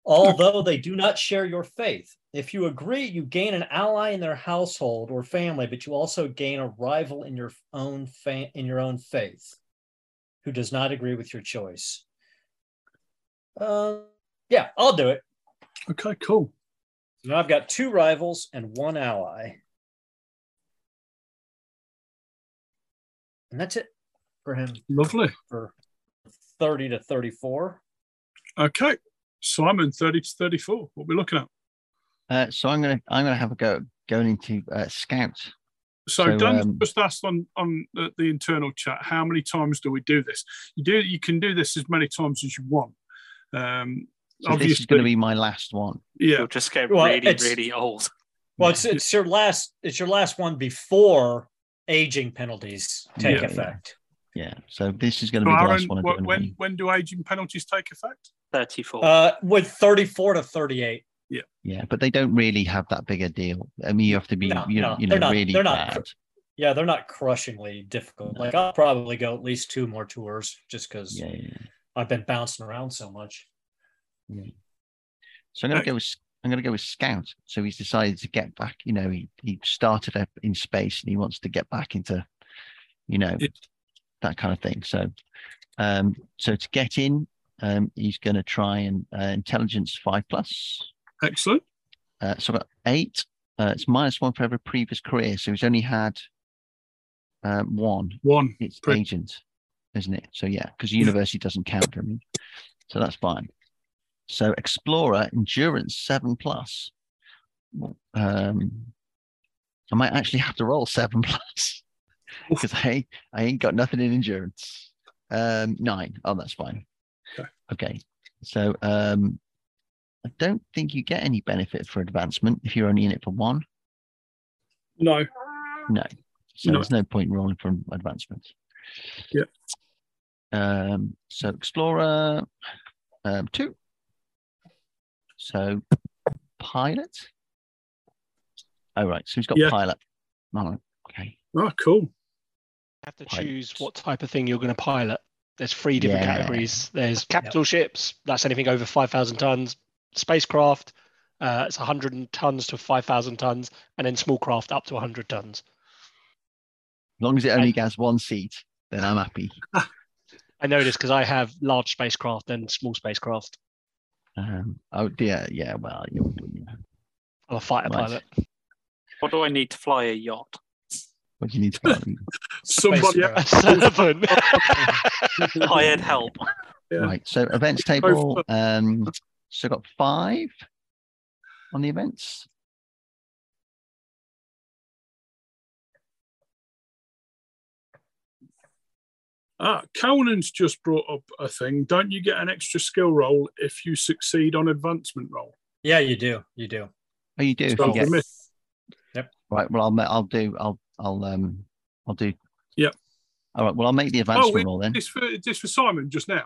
Although they do not share your faith. If you agree, you gain an ally in their household or family, but you also gain a rival in your own fa- in your own faith who does not agree with your choice. Uh, yeah, I'll do it. Okay, cool. Now I've got two rivals and one ally. And that's it for him Lovely. for 30 to 34. Okay. Simon, 30 to 34. What are we looking at? Uh, so I'm gonna I'm gonna have a go going into uh, scout. So, So, Dan um, just asked on on the, the internal chat, how many times do we do this? You do you can do this as many times as you want. Um, So this is going to be my last one. yeah, You'll just get Well, really, really old. Well, it's it's your last it's your last one before aging penalties take Yeah, yeah. effect. Yeah. So this is going So to be the Aaron, last one. I'm wh- doing. when when do aging penalties take effect? 34. Uh, with 34 to 38. Yeah, Yeah, but they don't really have that big a deal. I mean, you have to be, No, you know, no, you know, they're not- really they're not- bad. Yeah, they're not crushingly difficult. No. Like I'll probably go at least two more tours just because Yeah, yeah. yeah. I've been bouncing around so much. So I'm going to go with I'm going to go with scout. So he's decided to get back. You know, he he started up in space and he wants to get back into, you know, Yeah. that kind of thing. So, um, so to get in, um, he's going to try and uh, intelligence five plus. Excellent. Uh, so I've got eight. Uh, it's minus one for every previous career. So he's only had um, one. One. It's Pre- agent, isn't it? So yeah, because university doesn't count for me. So that's fine. So explorer endurance seven plus. Um, I might actually have to roll seven plus because I I ain't got nothing in endurance. Um, nine. Oh, that's fine. Okay. Okay. So um, I don't think you get any benefit for advancement if you're only in it for one. No. No. So No. there's no point in rolling for advancement. Yep. Um, so explorer um, two. So pilot. Oh right. So he's got Yeah. pilot. Oh, okay. Oh, cool. have to Pilot. choose what type of thing you're going to pilot. There's three different Yeah. categories. There's capital ships, that's anything over 5,000 tons, spacecraft, uh, it's 100 tons to 5,000 tons, and then small craft up to 100 tons. As long as it only I- has one seat, then I'm happy. I know this because I have large spacecraft and small spacecraft. Um, oh dear, yeah. Well, you yeah. I'm a fighter Right. pilot. What do I need to fly a yacht? What do you need to buy? Somebody. Space A servant. Hired help. Yeah. Right. So events table. Um, so got five on the events. Ah, Conan's just brought up a thing. Don't you get an extra skill roll if you succeed on advancement roll? Yeah, you do. You do. Oh, you do. if So you get- we miss- Right. Well, I'll I'll do. I'll I'll um I'll do. Yep. All right. Well, I'll make the Oh, advancement we, roll then. this for this for Simon just now.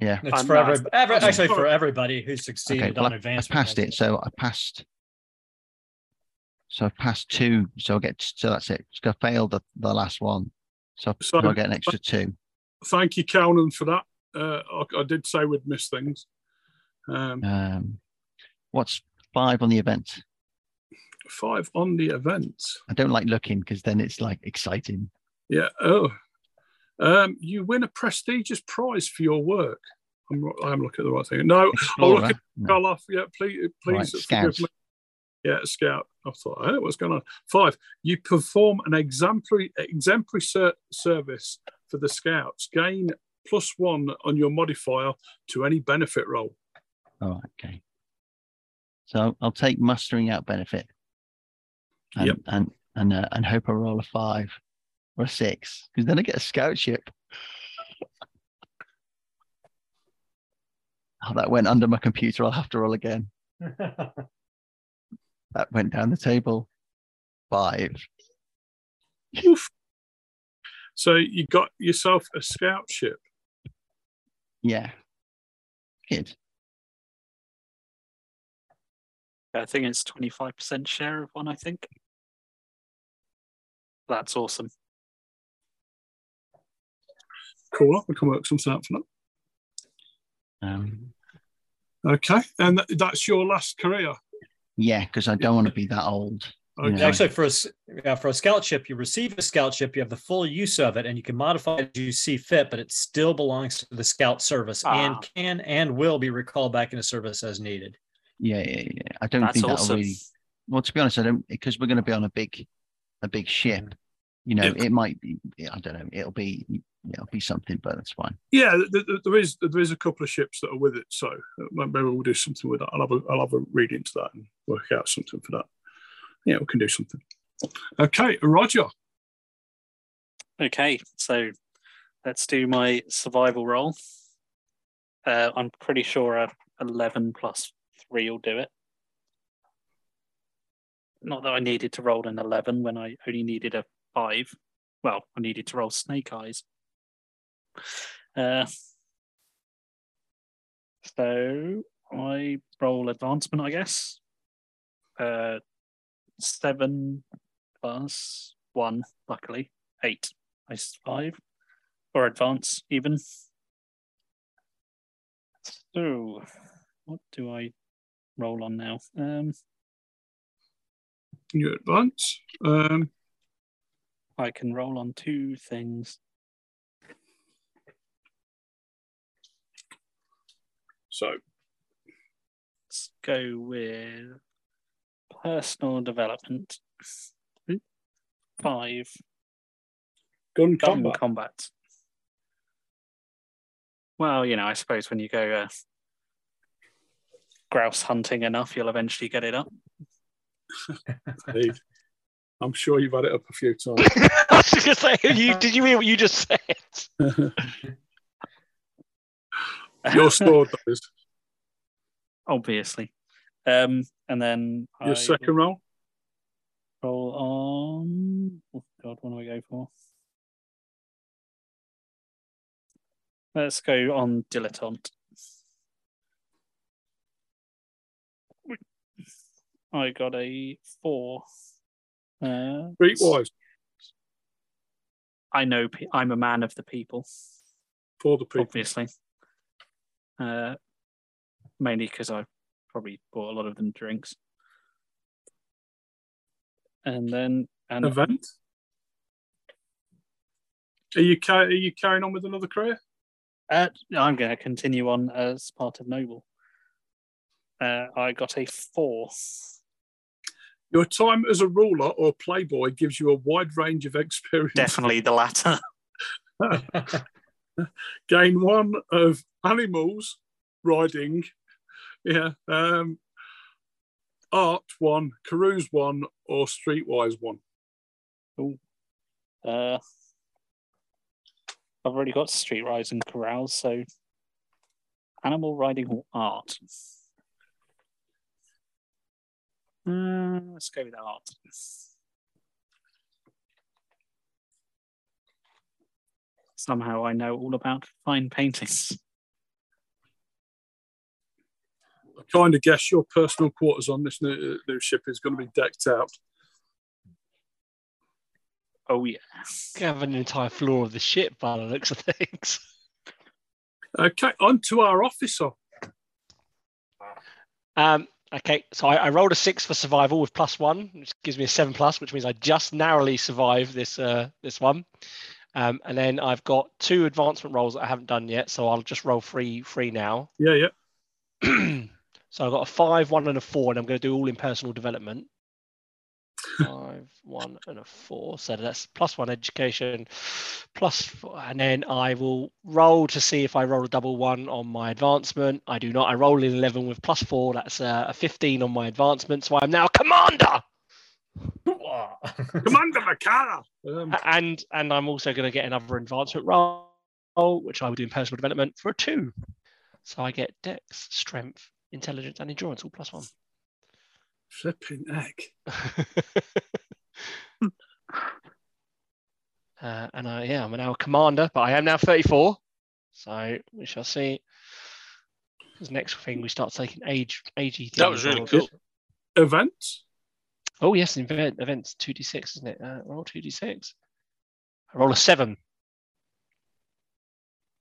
Yeah. It's I'm for every, every actually for everybody who succeeded well, on I- advanced. I passed it. So I passed. So I passed two. So I get. So that's it. Just I failed the, the last one. So, So- I'll get an extra two. Thank you, Conan, for that. Uh, I, I did say we'd miss things. Um, Um, what's five on the event? five on the event. I don't like looking because then it's like exciting. Yeah. Oh. Um, you win a prestigious prize for your work. I'm, I'm looking at the right thing. No, oh, Explorer. look at No. Off. Yeah, please, please Right, forgive me. Yeah, scout. I thought, hey, what's going on? Five. You perform an exemplary exemplary ser- service for the scouts. Gain plus one on your modifier to any benefit roll. All right, okay. So I'll take mustering out benefit. And Yep. and and uh, and hope I roll a five or a six because then I get a scout ship. Oh, that went under my computer. I'll have to roll again. That went down the table. Five. Oof. So you got yourself a scout ship. Yeah. Good. I think it's 25% share of one, I think. That's awesome. Cool. We can work something out for Um. Okay. And th- that's your last career. yeah, because I don't want to be that old. You Okay. know. Actually, for a s- yeah, for a scout ship, you receive a scout ship, you have the full use of it, and you can modify it as you see fit, but it still belongs to the scout service Ah. and can and will be recalled back into service as needed. Yeah, yeah, yeah. I don't That's think that'll awesome. really. Well, to be honest, I don't because we're going to be on a big, a big ship. You know, Yeah. it might be. I don't know. It'll be. It'll be something, but that's fine. Yeah, th- th- there is there is a couple of ships that are with it, so uh, maybe we'll do something with that. I'll have a I'll have a read into that and work out something for that. Yeah, we can do something. Okay, Roger. Okay, so let's do my survival roll. Uh, I'm pretty sure a 11 plus 3 will do it. Not that I needed to roll an 11 when I only needed a 5. Well, I needed to roll snake eyes. Uh, so I roll advancement, I guess. Uh, seven plus one, luckily. Eight. I survive. Or advance, even. So, what do I roll on now? Um, you advance. Um, I can roll on two things. So, let's go with personal development. Five. gun Gun combat. combat. Well, you know, I suppose when you go uh, grouse hunting enough, you'll eventually get it up. Indeed. I'm sure you've had it up a few times. I was just gonna say, you, did you hear what you just said? Your sword, that is. obviously. Um, and then Your I second roll. roll on. Oh God, what do I go for? Let's go on dilettante. I got a four. Uh, Streetwise I know pe- I'm a man of the people, for the people. obviously. Uh, mainly because I probably bought a lot of them drinks. And then and Event. Are you are you carrying on with another career? Uh, I'm going to continue on as part of Noble. Uh, I got a four. Your time as a ruler or playboy gives you a wide range of experience. Definitely the latter. Gain one of animals, riding, yeah, um, art one, carouse one, or streetwise one. Uh, I've already got streetwise and carouse, so animal riding or art. Uh, let's go with art. Somehow I know all about fine paintings. I kind of guess your personal quarters on this new, new ship is going to be decked out. Oh yeah. You have an entire floor of the ship by the looks of things. Okay, on to our officer. Um, okay, so I, I rolled a six for survival with plus one, which gives me a seven plus, which means I just narrowly survived this uh, this one. Um, and then I've got two advancement rolls that I haven't done yet, so I'll just roll three three now. Yeah, yeah. so I've got a five, one, and a four, and I'm going to do all in personal development. Five, one, and a four. So that's plus one education, plus four, and then I will roll to see if I roll a double one on my advancement. I do not. I roll an eleven with plus four. That's uh, a fifteen on my advancement. So I'm now commander, Commander Makara. Um, and and I'm also going to get another advancement roll, which I will do in personal development for a two. So I get Dex, Strength, Intelligence, and Endurance all plus one. flipping heck. Uh, and I, yeah, I'm now a commander, but I am now 34. So we shall see. This next thing we start taking age, agey. That was really cool. Events. Oh yes, event events 2d6, isn't it? Uh, roll 2d6. I roll a seven.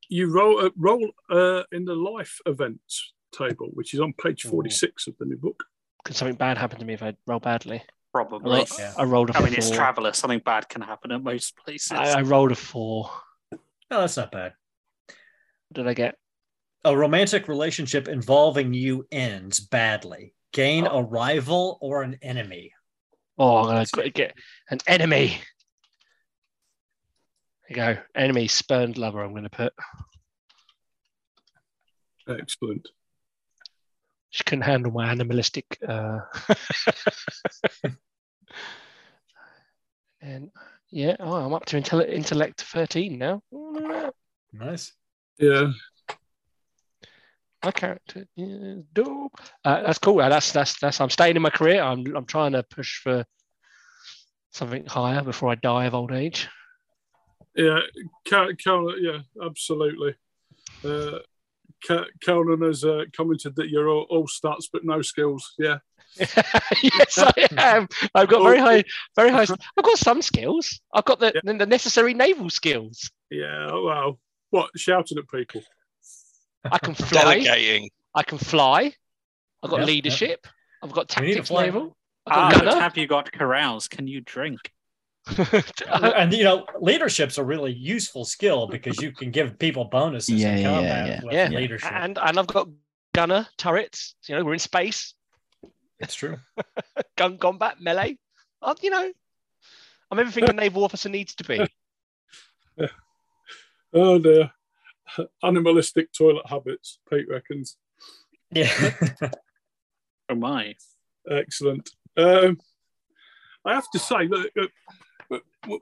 You roll uh, roll uh, in the life events table, which is on page Ooh. 46 of the new book. Could something bad happen to me if I roll badly? Probably. roll, Yeah. I rolled a I four. mean, it's Traveller. Something bad can happen at most places. I, I rolled a four. No, that's not bad. What did I get? A romantic relationship involving you ends badly. Gain oh. a rival or an enemy. Oh, I'm gonna get an enemy. There you go. Enemy spurned lover. I'm gonna put. Excellent. She couldn't handle my animalistic. Uh... and yeah, oh, I'm up to intel- intellect 13 now. Look at that. Nice. Yeah. My character is dope. Uh, that's cool. Uh, That's that's that's. I'm staying in my career. I'm I'm trying to push for something higher before I die of old age. Yeah. Ca- Cal- yeah, absolutely. Uh, Ca- Conan has uh, commented that you're all, all stats but no skills. Yeah. yes, I am. I've got very high, very high. I've got some skills. I've got the the necessary naval skills. Yeah. Wow. What? Shouting at people. I can fly. Delegating. I can fly. I've got Yep, yep. leadership. I've got We need tactics naval. Ah, I've but got have you got carouse? Can you drink? Gunner. and you know, leadership's a really useful skill because you can give people bonuses Yeah, in yeah, combat yeah, with yeah. leadership. and and I've got gunner, turrets. You know, we're in space. It's true. Gun combat, melee. Uh, you know, I'm everything a naval officer needs to be. Oh dear. Animalistic toilet habits, Pete reckons. Yeah. Oh my. Excellent. Um, I have to say that uh, w- w-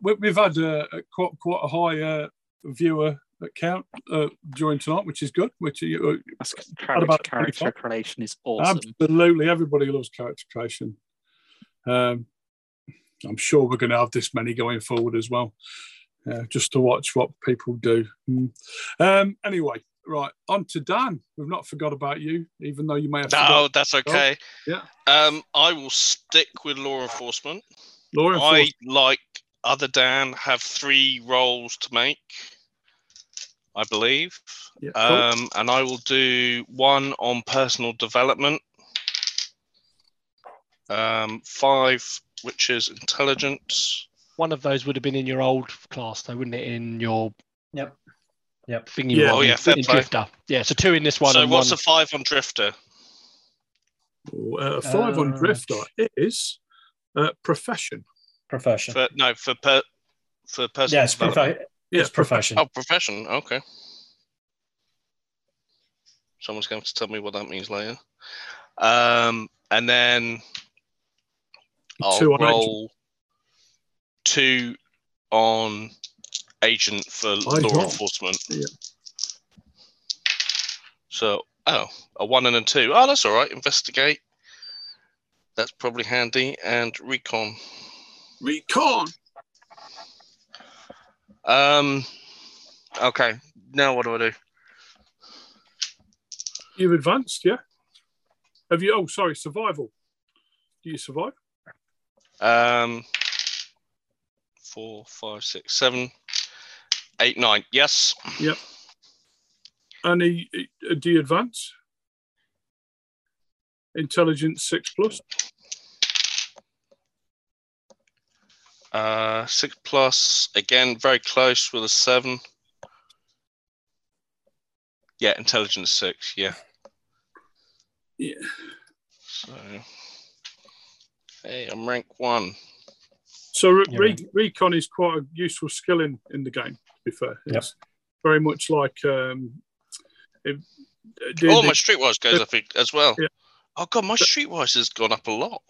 we've had uh, a quite quite a high uh, viewer count uh, during tonight, which is good. Which uh, That's What about character, character 25? creation is awesome. absolutely everybody loves character creation. Um, I'm sure we're going to have this many going forward as well, uh, just to watch what people do. Mm. Um, anyway, right on to Dan. We've not forgot about you, even though you may have. No, forgot. that's okay. Yeah. Um, I will stick with law enforcement. Law enforcement. I, like other Dan, have three roles to make, I believe. Yeah, cool. Um, and I will do one on personal development, um, five, which is intelligence. One of those would have been in your old class, though, wouldn't it? In your Yep. Yep. thing you Yeah. Oh, yeah, in, fair in play. Drifter. Yeah, so two in this one. so and what's one. the five on drifter? Uh, five on Uh, Drifter is uh, profession. Profession. For no, for per, for personal Yes, development. profi- Yeah, it's profession. Oh, profession. Okay. Someone's going to tell me what that means later. Um, and then I'll Two on agent. roll two on agent for law got. enforcement. Yeah. So, oh, a one and a two. Oh, that's all right. Investigate. That's probably handy. And recon. Recon. Um. Okay. Now what do I do? You've advanced, yeah. Have you? Oh, sorry, survival. Do you survive? Um, four, five, six, seven, eight, nine. Yes. Yep. And he, uh, do you advance? Intelligence six plus. Uh, six plus. Again, very close with a seven. Yeah, intelligence six. Yeah. Yeah. So, hey, I'm rank one. So re- Yeah. re- recon is quite a useful skill in, in the game. To be fair, Yep. very much like um, if, uh, Oh, the- my streetwise goes up as well. Yeah. Oh god, my streetwise has gone up a lot.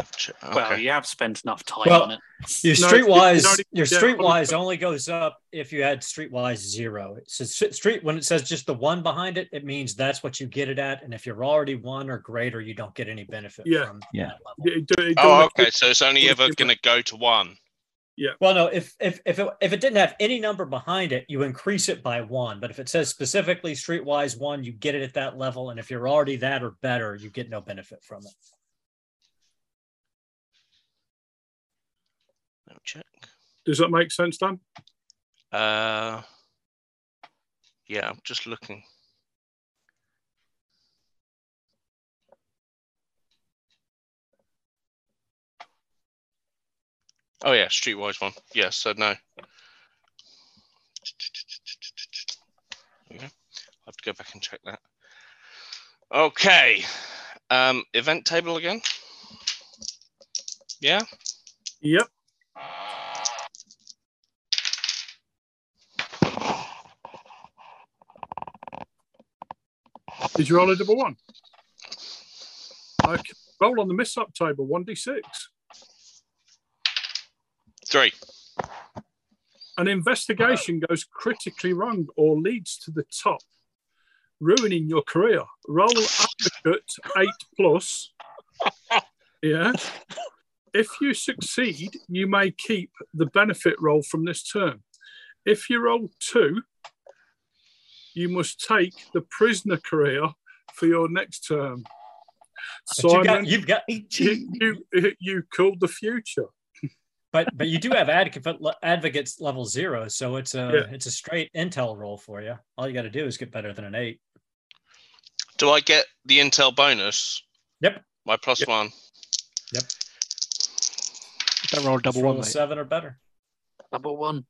Okay. Well, you have spent enough time Well, on it. Your streetwise, you don't your streetwise only goes up if you had streetwise zero. So s- street when it says just the one behind it, it means that's what you get it at. And if you're already one or greater, you don't get any benefit Yeah. from Yeah. that level. it- it- it Oh, okay. So it's only ever going to go to one. Yeah. Well, no, if if if it, if it didn't have any number behind it, you increase it by one. But if it says specifically streetwise one, you get it at that level. And if you're already that or better, you get no benefit from it. Let check. Does that make sense, Dan? Uh, yeah, I'm just looking. Oh yeah, streetwise one. Yes, so no. Okay. I have to go back and check that. Okay. Um, event table again. Yeah. Yep. Did you roll a double one? Okay. Roll on the mishap table, 1d6. Three. An investigation goes critically wrong or leads to the top, ruining your career. Roll advocate 8 plus. Yeah. If you succeed, you may keep the benefit roll from this term. If you roll 2, you must take the prisoner career for your next term. But you Simon, got, you've got, you, you, you called the future. but but you do have advocate advocates level zero, so it's a Yeah. it's a straight intel roll for you. All you got to do is get better than an eight. Do I get the intel bonus? Yep. My plus Yep. one. Don't roll a double Just roll one, a mate. seven or better. Double one.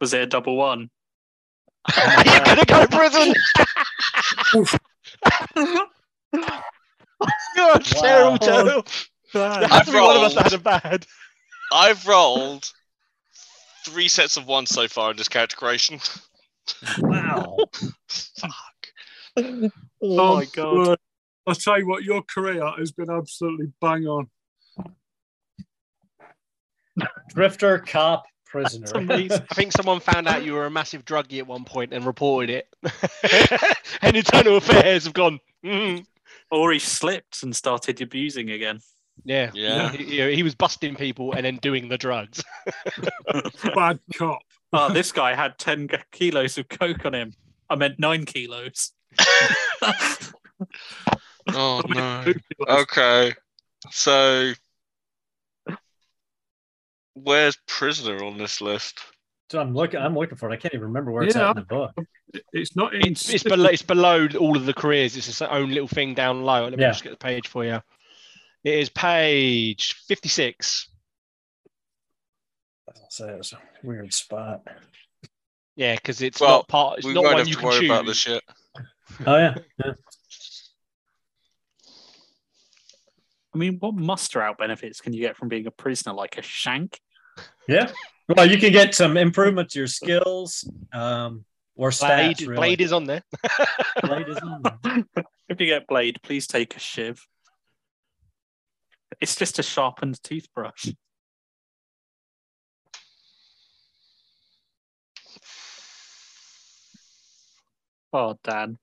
Was it a double one? You're gonna go to prison. You're a terrible, terrible. There has I've to be one of us that rolled. had a bad. I've rolled three sets of ones so far in this character creation. Wow. Fuck. Oh, oh my god. Word. I'll tell you what, your career has been absolutely bang on. Drifter, cop, prisoner. I think someone found out you were a massive druggie at one point and reported it. and internal affairs have gone. "Mm." Or he slipped and started abusing again. Yeah, Yeah. He, you he was busting people and then doing the drugs. Bad cop. Oh, this guy had 10 kilos of coke on him. I meant nine kilos. Oh no. kilos. Okay. So where's prisoner on this list? So I'm looking. I'm looking for it. I can't even remember where it's Yeah. at in the book. It's not in. It's, it's below. It's below all of the careers. It's its own little thing down low. Let me Yeah. just get the page for you. It is page fifty-six. So it's a weird spot. Yeah, because it's Well, not part. It's we not one have you to can worry choose. about this shit. Oh yeah. yeah. I mean, what muster out benefits can you get from being a prisoner? Like a shank? Yeah. Well, you can get some improvement to your skills, um, or Blade, stats. really. Blade is on there. Blade is on there. If you get blade, please take a shiv. It's just a sharpened toothbrush. Oh, Dan.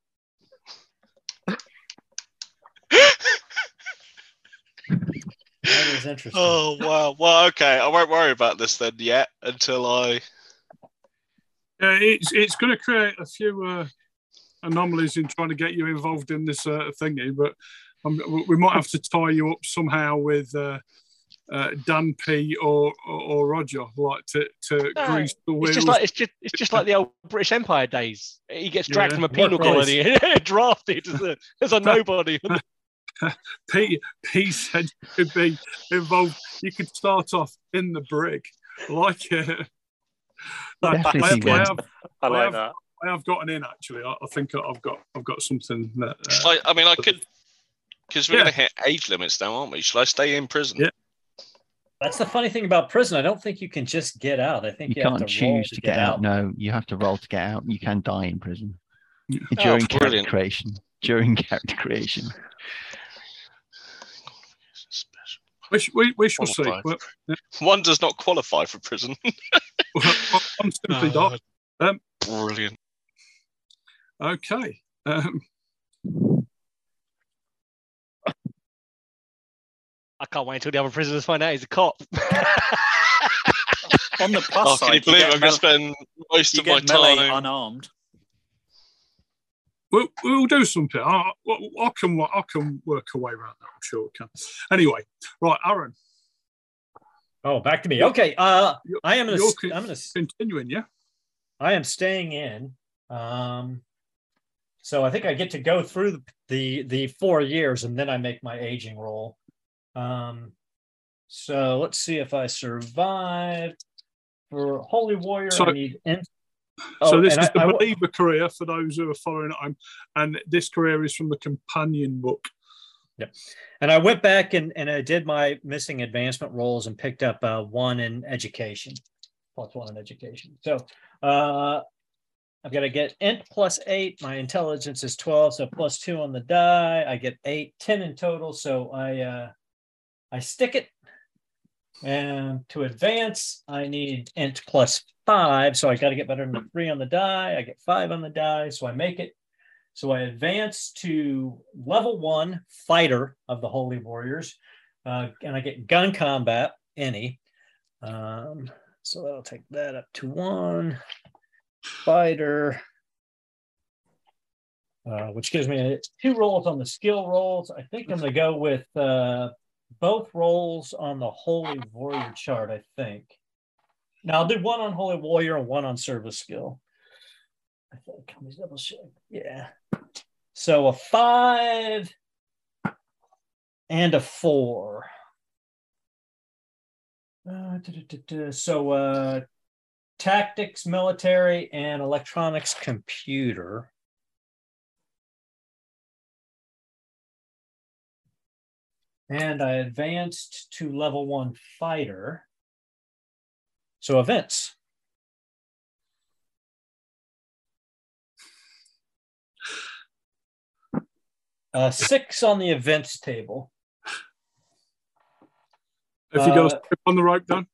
That is interesting. Oh wow. Well, okay. I won't worry about this then yet until I. Yeah, it's it's going to create a few uh, anomalies in trying to get you involved in this uh, thingy, but um, we might have to tie you up somehow with uh, uh, Dan P or, or or Roger, like to to No, grease the wheels. It's just like it's just it's just like the old British Empire days. He gets dragged Yeah. from a penal colony drafted as a as a nobody. P, P said you could be involved. You could start off in the brig, like uh, I, Definitely I, see I have, I I like have- that. I have gotten in actually. I, I think I've got I've got something that. Uh, I, I mean, I could. Because we're Yeah. going to hit age limits now, aren't we? Shall I stay in prison? Yeah. That's the funny thing about prison. I don't think you can just get out. I think You you, can't to roll choose to get out. No, you have to roll to get out. You can die in prison Yeah. during character creation. During character creation. We, sh- we, we shall see. Qualified. Well, uh, One does not qualify for prison. I'm simply Oh, not. Um, brilliant. Okay. Um, I can't wait until the other prisoners find out he's a cop. On the plus Oh, side, can you believe get I'm going mele- to spend most you of my time? unarmed. We'll, we'll do something. I, I, I can I can work a way around that. I'm sure we can. Anyway, right, Aaron, Oh, back to me. Okay. Uh, I am gonna. con- I'm gonna. continuing, yeah. I am staying in. Um, so I think I get to go through the, the the four years and then I make my aging roll. Um, so let's see if I survive. For Holy Warrior, So- I need. In- so Oh, this is I- the I believer career for those who are following at home, and this career is from the companion book. Yeah, And I went back and, and I did my missing advancement rolls and picked up uh, one in education, plus one in education. So uh, I've got to get int plus eight. My intelligence is 12, so plus two on the die. I get eight, 10 in total. So I uh, I stick it. And to advance, I need int plus five. So I got to get better than three on the die. I get five on the die. So I make it. So I advance to level one fighter of the Holy Warriors, uh, and I get gun combat any. Um, so that'll take that up to one fighter, uh, which gives me two rolls on the skill rolls. I think I'm going to go with uh, both rolls on the Holy Warrior chart. I think. Now I'll do one on Holy Warrior and one on service skill. I double check. Yeah. So a five and a four. Uh, duh, duh, duh. So uh, tactics, military, and electronics computer. And I advanced to level one fighter. So events. Uh, six on the events table. If you go Uh, on the rope, Dan.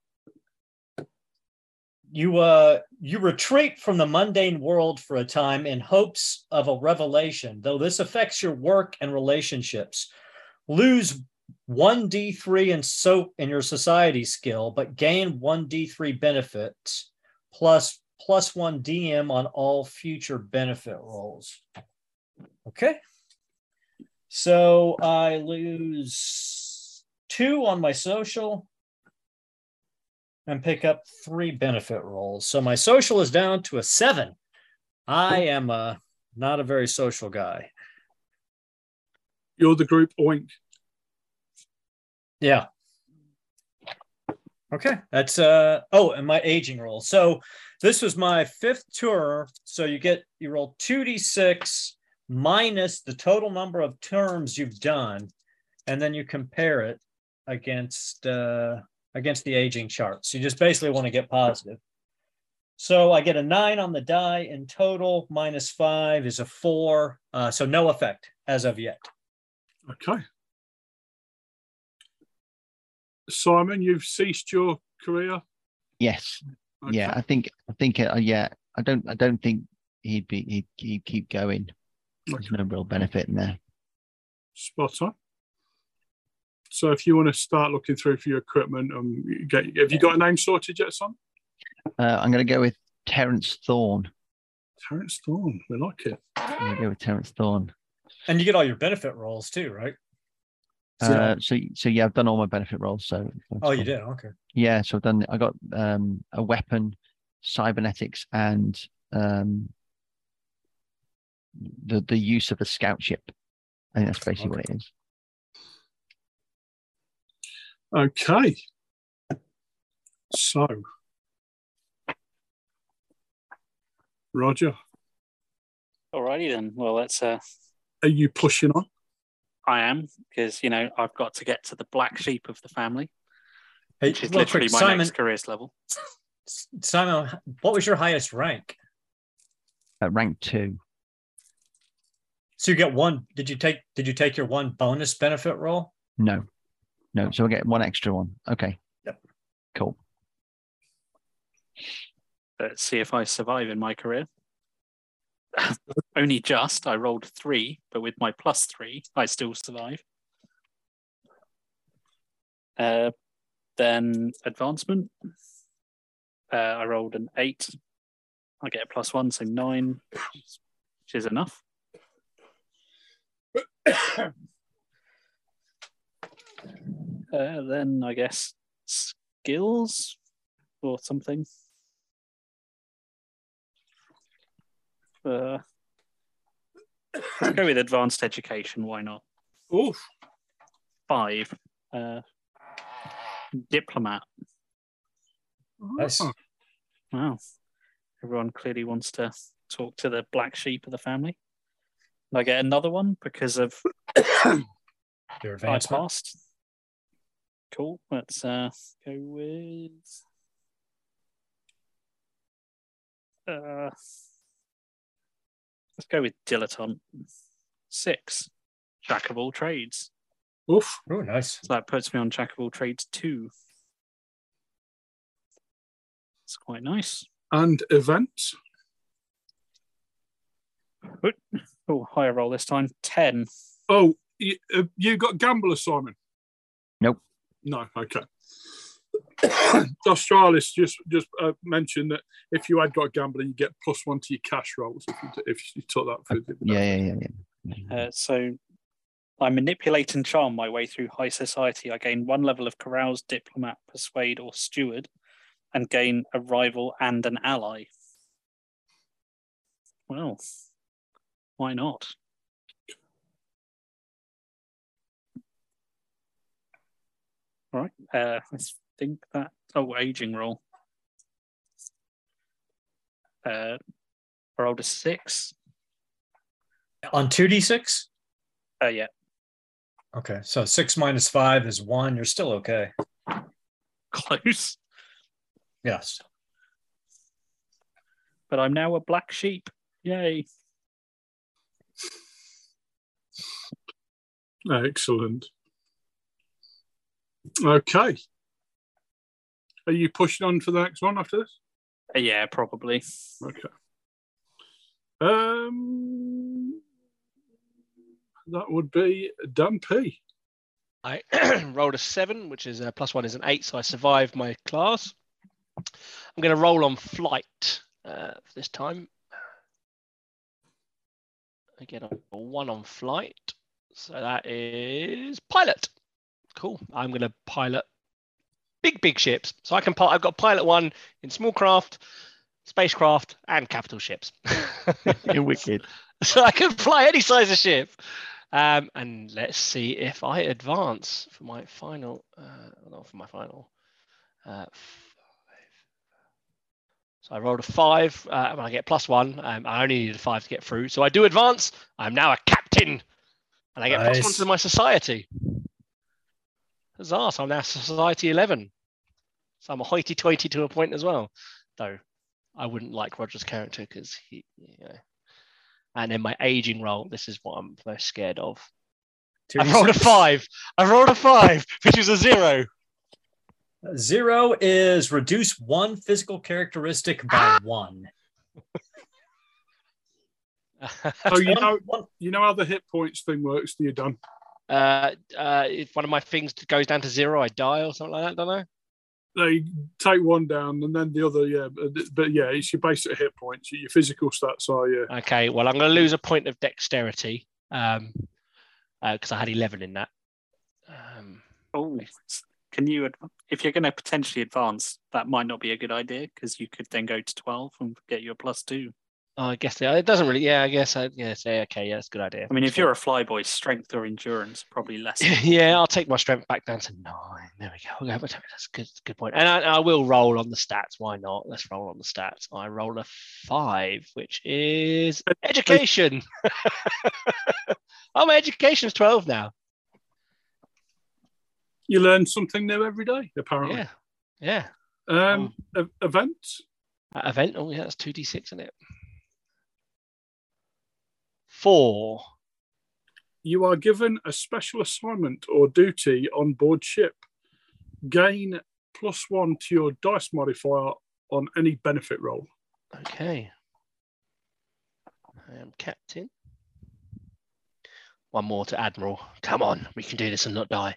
You uh you retreat from the mundane world for a time in hopes of a revelation, though this affects your work and relationships. Lose one D3 in so in your society skill, but gain one D3 benefits plus plus one DM on all future benefit rolls. Okay. So I lose two on my social and pick up three benefit rolls. So my social is down to a seven. I am uh, not a very social guy. You're the group oink. Yeah. Okay. That's uh oh, and my aging roll. So this was my fifth tour. So you get you roll 2d6 minus the total number of terms you've done, and then you compare it against uh against the aging charts. You just basically want to get positive. So I get a nine on the die in total, minus five is a four. Uh, so no effect as of yet. Okay. Simon, you've ceased your career. Yes. Okay. Yeah. I think. I think. Uh, yeah. I don't. I don't think he'd be. He'd, he'd keep going. There's no real benefit in there. Spot on. So if you want to start looking through for your equipment, um, get have you got a name sorted yet, son? Uh, I'm going to go with Terence Thorne. Terence Thorne. We like it. I'm going to go with Terence Thorne. And you get all your benefit rolls too, right? Uh, so, so yeah, I've done all my benefit rolls. So Oh, you did. Okay. Yeah, so I've done. I got um, a weapon, cybernetics, and um, the the use of a scout ship. I think that's basically what it is. Okay. So, Roger, Alrighty then. Well, let's. Uh, are you pushing on? I am because you know I've got to get to the black sheep of the family, Hey, which is real literally quick, my Simon. next careers level. Simon, what was your highest rank? At rank two. So you get one. Did you take? Did you take your one bonus benefit roll? No, no. So I get one extra one. Okay. Yep. Cool. Let's see if I survive in my career. Only just. I rolled three, but with my plus three, I still survive. Uh, then advancement. Uh, I rolled an eight. I get a plus one, so nine, which is enough. Uh, then I guess skills or something. Uh, let's go with advanced education. Why not? Oof. Five. Uh, diplomat. Nice. Wow. Everyone clearly wants to talk to the black sheep of the family. And I get another one because of Your I advancement. passed. Cool. Let's uh, go with. Uh, let's go with dilettante. Six. Jack of all trades. Oof. Oh, nice. So that puts me on Jack of all trades two. It's quite nice. And events. Oh, higher roll this time. Ten. Oh, you, uh, you got gambler, Simon? Nope. No. Okay. Australis just just uh, mentioned that if you had got gambling, you get plus one to your cash rolls if you, if you took that through. the- Yeah, yeah, yeah, yeah. Uh, so I manipulate and charm my way through high society. I gain one level of carouse, diplomat, persuade, or steward, and gain a rival and an ally. Well, why not? All right. Uh, I think that. Oh, aging roll. Uh, I rolled a six. On 2d6? Uh, yeah, Okay, so six minus five is one. You're still okay. close. Yes. But I'm now a black sheep. Yay. Excellent. Okay. Are you pushing on for the next one after this? Uh, yeah, probably. Okay. Um, that would be Dan P. I rolled a seven, which is a plus one is an eight, so I survived my class. I'm going to roll on flight uh, this time. I get a one on flight, so that is pilot. Cool. I'm going to pilot big, big ships. So I can. I've got pilot one in small craft, spacecraft, and capital ships. You're wicked. so I can fly any size of ship. Um, and let's see if I advance for my final. Uh, not for my final. Uh, five. So I rolled a five, uh, and I get plus one. Um, I only needed a five to get through, so I do advance. I'm now a captain, and I get plus one Nice. to my society. Huzzah! So I'm now society eleven. So I'm a hoity-toity to a point as well, though. I wouldn't like Roger's character because he, you know. And in my aging role, This is what I'm most scared of. I rolled a five. I rolled a five, which is a zero. Zero is reduce one physical characteristic by one. so you know, you know how the hit points thing works, do you, done? uh, uh, if one of my things goes down to zero, I die or something like that. Don't know. They take one down and then the other, yeah. But, but yeah, it's your basic hit points. Your physical stats are, yeah. Okay, well, I'm going to lose a point of dexterity um, because I had 11 in that. Um, Oh, can you, if you're going to potentially advance, that might not be a good idea because you could then go to 12 and get you a plus two. I guess it doesn't really. Yeah, I guess. I, yeah, say okay. Yeah, that's a good idea. I mean, if you're a flyboy, strength or endurance probably less. yeah, I'll take my strength back down to nine. There we go. That's a good, good point. And I, I will roll on the stats. Why not? Let's roll on the stats. I roll a five, which is education. oh, my education's 12 now. You learn something new every day, apparently. Yeah. Yeah. Um, e- events. Uh, event. Oh, yeah, that's 2d6, isn't it? Four. You are given a special assignment or duty on board ship. Gain plus one to your dice modifier on any benefit roll. Okay. I am captain. One more to admiral. Come on, we can do this and not die.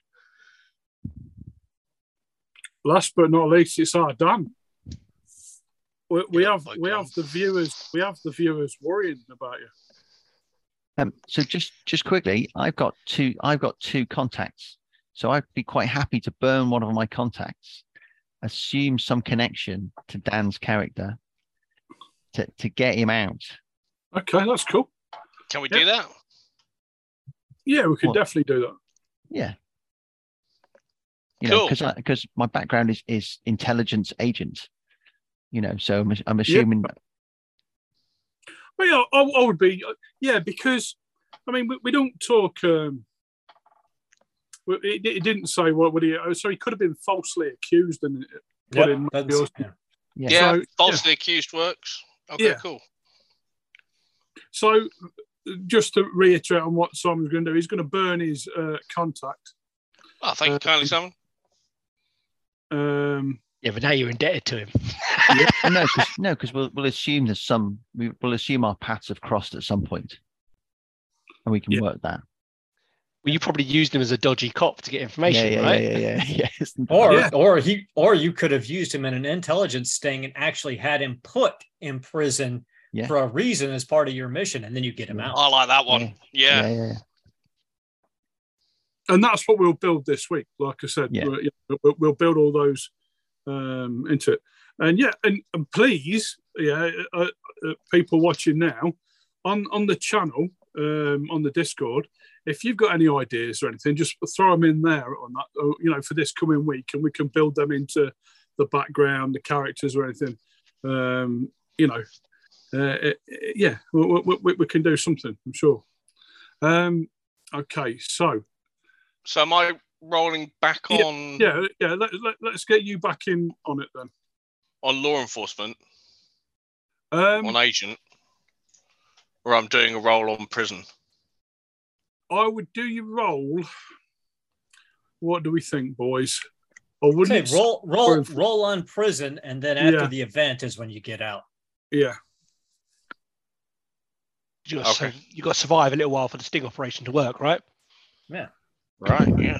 Last but not least, it's our Dan. We, we Yeah, have we God. have the viewers we have the viewers worrying about you. Um, so just just quickly, I've got two. I've got two contacts. So I'd be quite happy to burn one of my contacts, assume some connection to Dan's character, to to get him out. Okay, that's cool. Can we Yeah. do that? Yeah, we could What? definitely do that. Yeah. You know, Cool. because because my background is is intelligence agent. You know, so I'm, I'm assuming. Well, yeah, I, I would be. Yeah, because I mean, we, we don't talk. Um, it, it didn't say what would he. oh, So he could have been falsely accused and put Yep, in. yeah. Yeah. Yeah, So- falsely accused works. Okay, Yeah. cool. So, just to reiterate on what Simon's going to do, he's going to burn his uh, contact. Oh, thank you kindly, Simon. Um, Yeah, but now you're indebted to him. no, because no, because we'll we'll assume there's some. We, we'll assume our paths have crossed at some point, and we can Yeah. work that. Well, you probably used him as a dodgy cop to get information, yeah, right? yeah, yeah, yeah, yes. Or Yeah. or he or you could have used him in an intelligence sting and actually had him put in prison Yeah. for a reason as part of your mission, and then you get him out. I like that one. Yeah, Yeah. yeah, yeah. and that's what we'll build this week. Like I said, Yeah. yeah, we'll, we'll build all those um, into it. And yeah, and, and please, yeah, uh, uh, people watching now on on the channel, um, on the Discord, if you've got any ideas or anything, just throw them in there on that. uh, You know, for this coming week, and we can build them into the background, the characters, or anything. Um, you know, uh, it- yeah, we, we, we, can do something. I'm sure. Um, okay, so So I rolling back Yeah, on yeah, yeah. Let, let, let's get you back in on it then. on law enforcement, Um, on agent, or I'm doing a roll on prison? I would do your roll. What do we think, boys? Or wouldn't Okay, roll roll or- roll on prison, and then after Yeah. the event is when you get out. Yeah, You got, to Okay. you got to survive a little while for the sting operation to work, right? Yeah. Right. Yeah.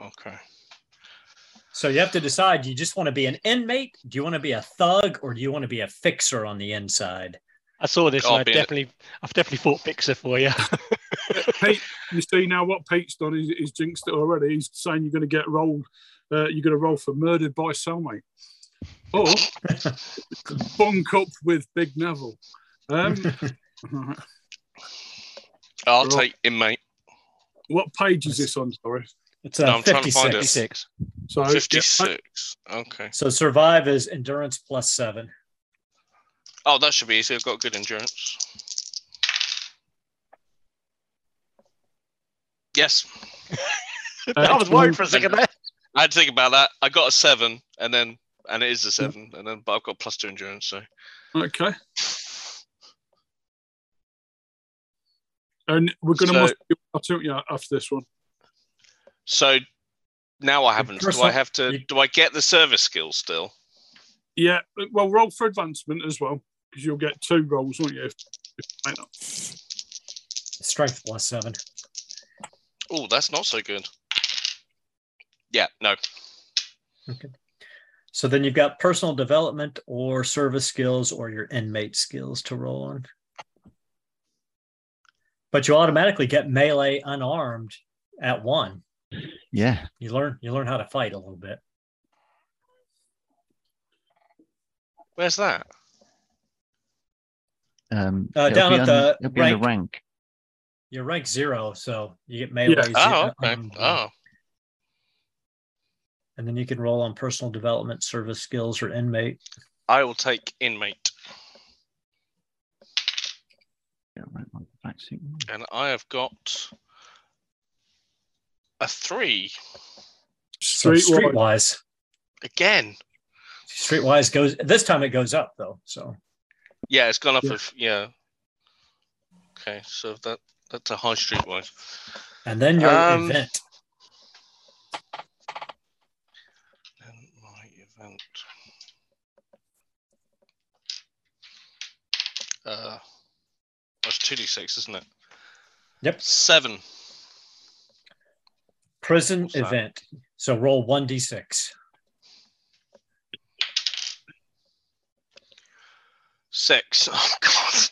Okay. So you have to decide: do you just want to be an inmate? Do you want to be a thug, or do you want to be a fixer on the inside? I saw this. I'll and I it. definitely, I've definitely fought fixer for you. Pete, you see now what Pete's done. He's, he's jinxed it already. He's saying you're going to get rolled. Uh, you're going to roll for murdered by cellmate, or bunk up with Big Neville. Um, I'll Right. take inmate. what page is this on? Sorry. It's uh, No, I'm trying to find 56. 56. So 56. Okay. So survive is endurance plus seven. Oh, that should be easy. I've got good endurance. Yes. I was worried for a second there. I had to think about that. I got a seven, and then and it is a seven, and then but I've got plus two endurance. So Okay. And we're going to So- must I yeah after this one. So now what happens? Do I have to? Do I get the service skills still? Yeah, well, roll for advancement as well because you'll get two rolls, won't you? If, if you make that. Strength plus seven. Oh, that's not so good. Yeah. No. Okay. So then you've got personal development or service skills or your inmate skills to roll on. But you automatically get melee unarmed at one. Yeah. You learn you learn how to fight a little bit. Where's that? Um, Uh, down at on- the it'll be on the rank. rank. You're rank zero, so you get melee. Yeah. zero, Oh, okay. um, Oh, And then you can roll on personal development, service skills, or inmate. I will take inmate, Yeah, right, right, back and I have got a three So Streetwise. streetwise. again. Streetwise goes this time it goes up though. So Yeah, it's gone up. Yeah. Of, yeah. Okay, so that that's a high streetwise. and then your Um, event. And my event. Uh, that's two d six, isn't it? Yep. Seven. Prison what's that? event. So roll one d six. Six. Oh god.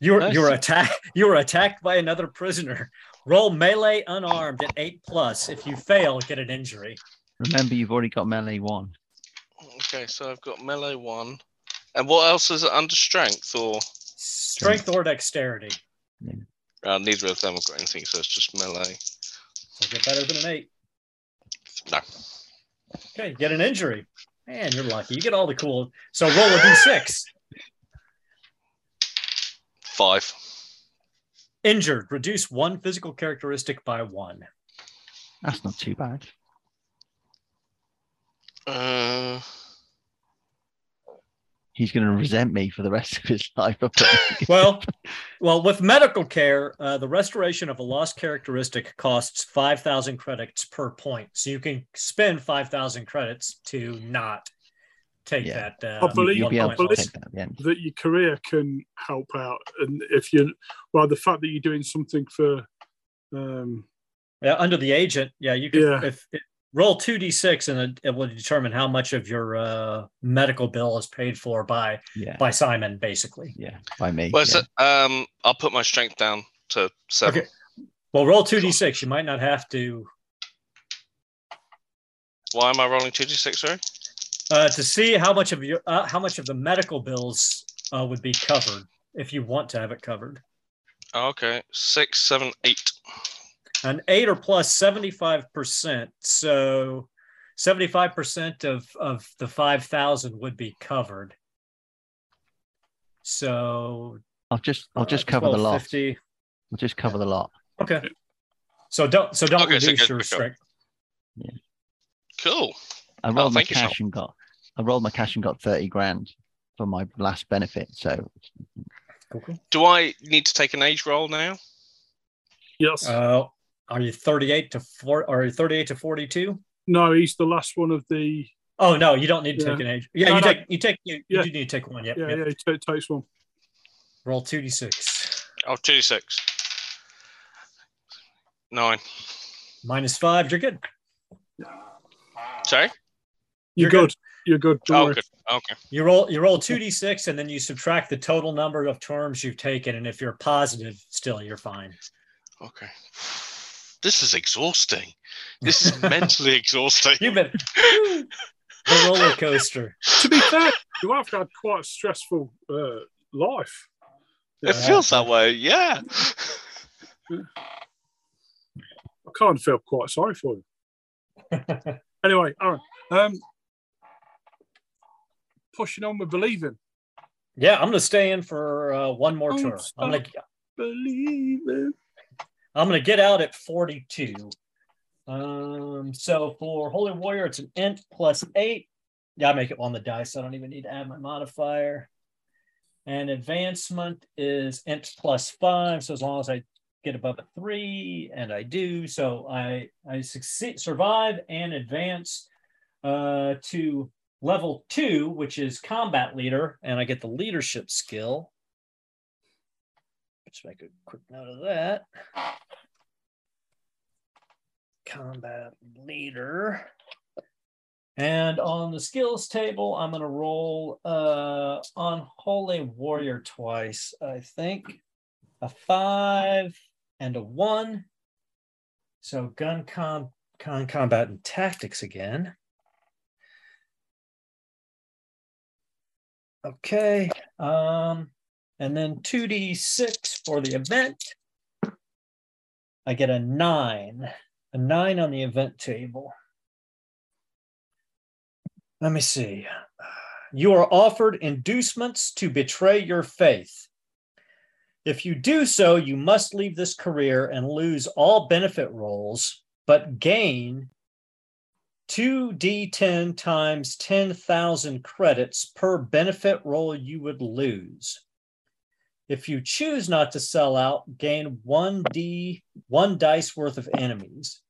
You're Nice. you're attacked. You were attacked by another prisoner. Roll melee unarmed at eight plus. If you fail, get an injury. Remember, you've already got melee one. Okay, so I've got melee one. And what else is it under strength or Strength or dexterity. uh, neither of them have got anything, so it's just melee. So get better than an eight. No. Okay, get an injury. Man, you're lucky. You get all the cool. So roll a d6. Five. Injured. Reduce one physical characteristic by one. That's not too bad. Uh He's going to resent me for the rest of his life. Well, well, with medical care, uh, the restoration of a lost characteristic costs five thousand credits per point. So you can spend five thousand credits to not take Yeah. that. Uh, I believe- You'll be able to believe- take that at the end. that your career can help out, and if you, well, the fact that you're doing something for, um, Yeah, under the agent, yeah, you can. Yeah. If, if roll two d six, and it, it will determine how much of your uh, medical bill is paid for by Yeah. by Simon, basically. Yeah. By me. well yeah. it um I'll put my strength down to seven. Okay. Well, roll two d six. You might not have to Why am I rolling two d six, sorry? uh, to see how much of your uh, how much of the medical bills uh, would be covered if you want to have it covered. Okay. Six, seven, eight. An eight or plus plus seventy five percent. So 75% of, of the 5,000 would be covered. So I'll just I'll uh, just cover the lot. 1250. I'll just cover the lot. Okay. So don't so don't Okay, reduce good, your good job. strength. Cool. I rolled my thank you, cash and got I rolled my cash and got thirty grand for my last benefit. So Cool, cool. Do I need to take an age roll now? Yes. Uh, are you 38 to 4 or are you 38 to 42? no, he's the last one of the. Oh no, you don't need to Yeah. take an age. Yeah, No, you no. take you take you, Yeah. you do need to take one. Yep. Yeah, yep. yeah, he ta- takes one. Roll 2d6. Oh, 26. Nine. Minus five, you're good. Sorry? You're, You're good. good. You're good. Oh, good. Okay. You roll you roll 2d6 and then you subtract the total number of terms you've taken. And if you're positive, still you're fine. Okay. This is exhausting. This is mentally exhausting. You've been the roller coaster. To be fair, you have had quite a stressful uh, life. It feels that way. Yeah. I kind of feel quite sorry for you. Anyway, Aaron, um, pushing on with believing. Yeah, I'm gonna stay in for uh, one more Don't turn. I'm gonna Believing. I'm gonna get out at 42. Um, so for Holy Warrior, it's an int plus eight. Yeah, I make it on the dice. So I don't even need to add my modifier. And advancement is int plus five. So as long as I get above a three, and I do, so I I succeed, survive, and advance uh, to level two, which is combat leader, and I get the leadership skill. Let's make a quick note of that. Combat leader. And on the skills table, I'm going to roll uh, on Holy Warrior twice, I think. A five and a one. So gun com, con combat and tactics again. Okay. Um, and then 2d6 for the event. I get a nine, a nine on the event table. Let me see. You are offered inducements to betray your faith. If you do so, you must leave this career and lose all benefit rolls, but gain 2d10 times 10,000 credits per benefit roll you would lose. If you choose not to sell out, gain 1d, one dice worth of enemies.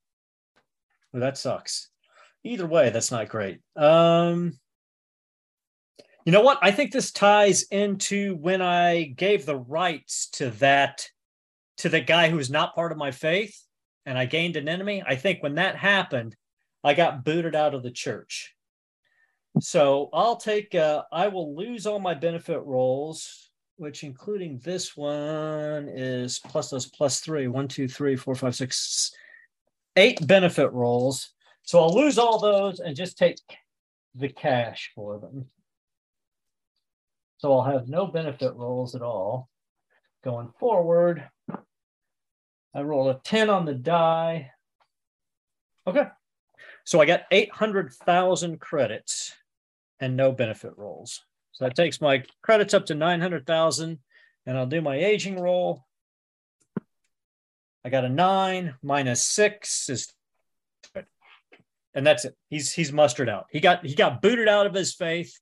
Well, that sucks. Either way, that's not great. Um, you know what? I think this ties into when I gave the rights to that, to the guy who was not part of my faith, and I gained an enemy. I think when that happened, I got booted out of the church. So I'll take, uh, I will lose all my benefit rolls, which including this one is plus those plus three, one, two, three, four, five, six, eight benefit rolls. So I'll lose all those and just take the cash for them. So I'll have no benefit rolls at all. Going forward, I roll a 10 on the die. Okay. So I got 800,000 credits and no benefit rolls. So that takes my credits up to 900,000 and I'll do my aging roll. I got a nine minus six is and that's it. He's he's mustered out. He got he got booted out of his faith,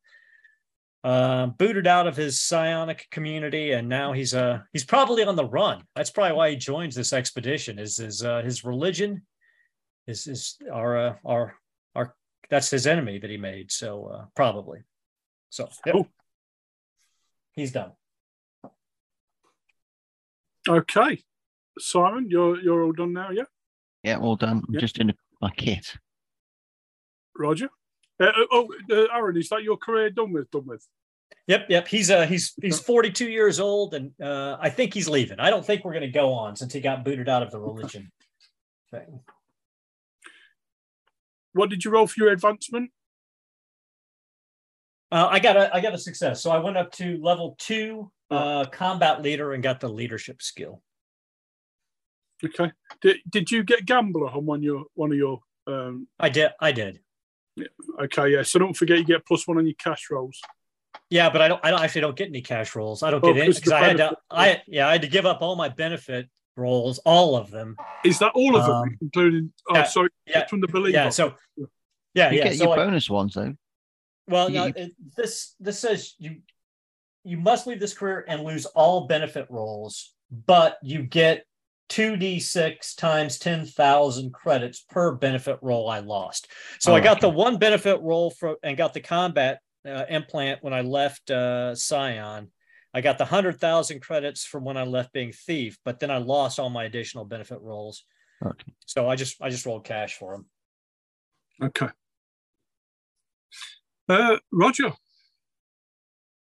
uh, booted out of his psionic community, and now he's uh he's probably on the run. That's probably why he joins this expedition. Is his uh, his religion is is our uh, our our that's his enemy that he made. So uh, probably. So yep. Cool. he's done. Okay. Simon, you're you're all done now, yeah? Yeah, all done. I'm Yeah. just in my kit. Roger. Uh, uh, oh, uh, Aaron, is that your career done with? Done with? Yep, yep. He's uh he's he's 42 years old, and uh, I think he's leaving. I don't think we're going to go on since he got booted out of the religion thing. What did you roll for your advancement? Uh, I got a I got a success. So I went up to level two, uh, combat leader, and got the leadership skill. Okay. Did, did you get gambler on one your one of your um I did. I did. Okay, yeah. So don't forget you get plus one on your cash rolls. Yeah, but I don't. I don't actually don't get any cash rolls. I don't Oh, get any 'cause because I had to. I yeah, I had to give up all my benefit rolls, all of them. Is that all of them, Um, including? Oh, yeah, sorry, yeah, from the believer. Yeah. So yeah, You yeah. get So your like, bonus ones though. Well, no, it, this this says you you must leave this career and lose all benefit rolls, but you get two d six times ten thousand credits per benefit roll I lost. So Oh, I got okay. the one benefit roll for and got the combat uh, implant when I left uh, Psion. I got the hundred thousand credits from when I left being thief, but then I lost all my additional benefit rolls. Okay. So I just I just rolled cash for them. Okay. Uh, Roger.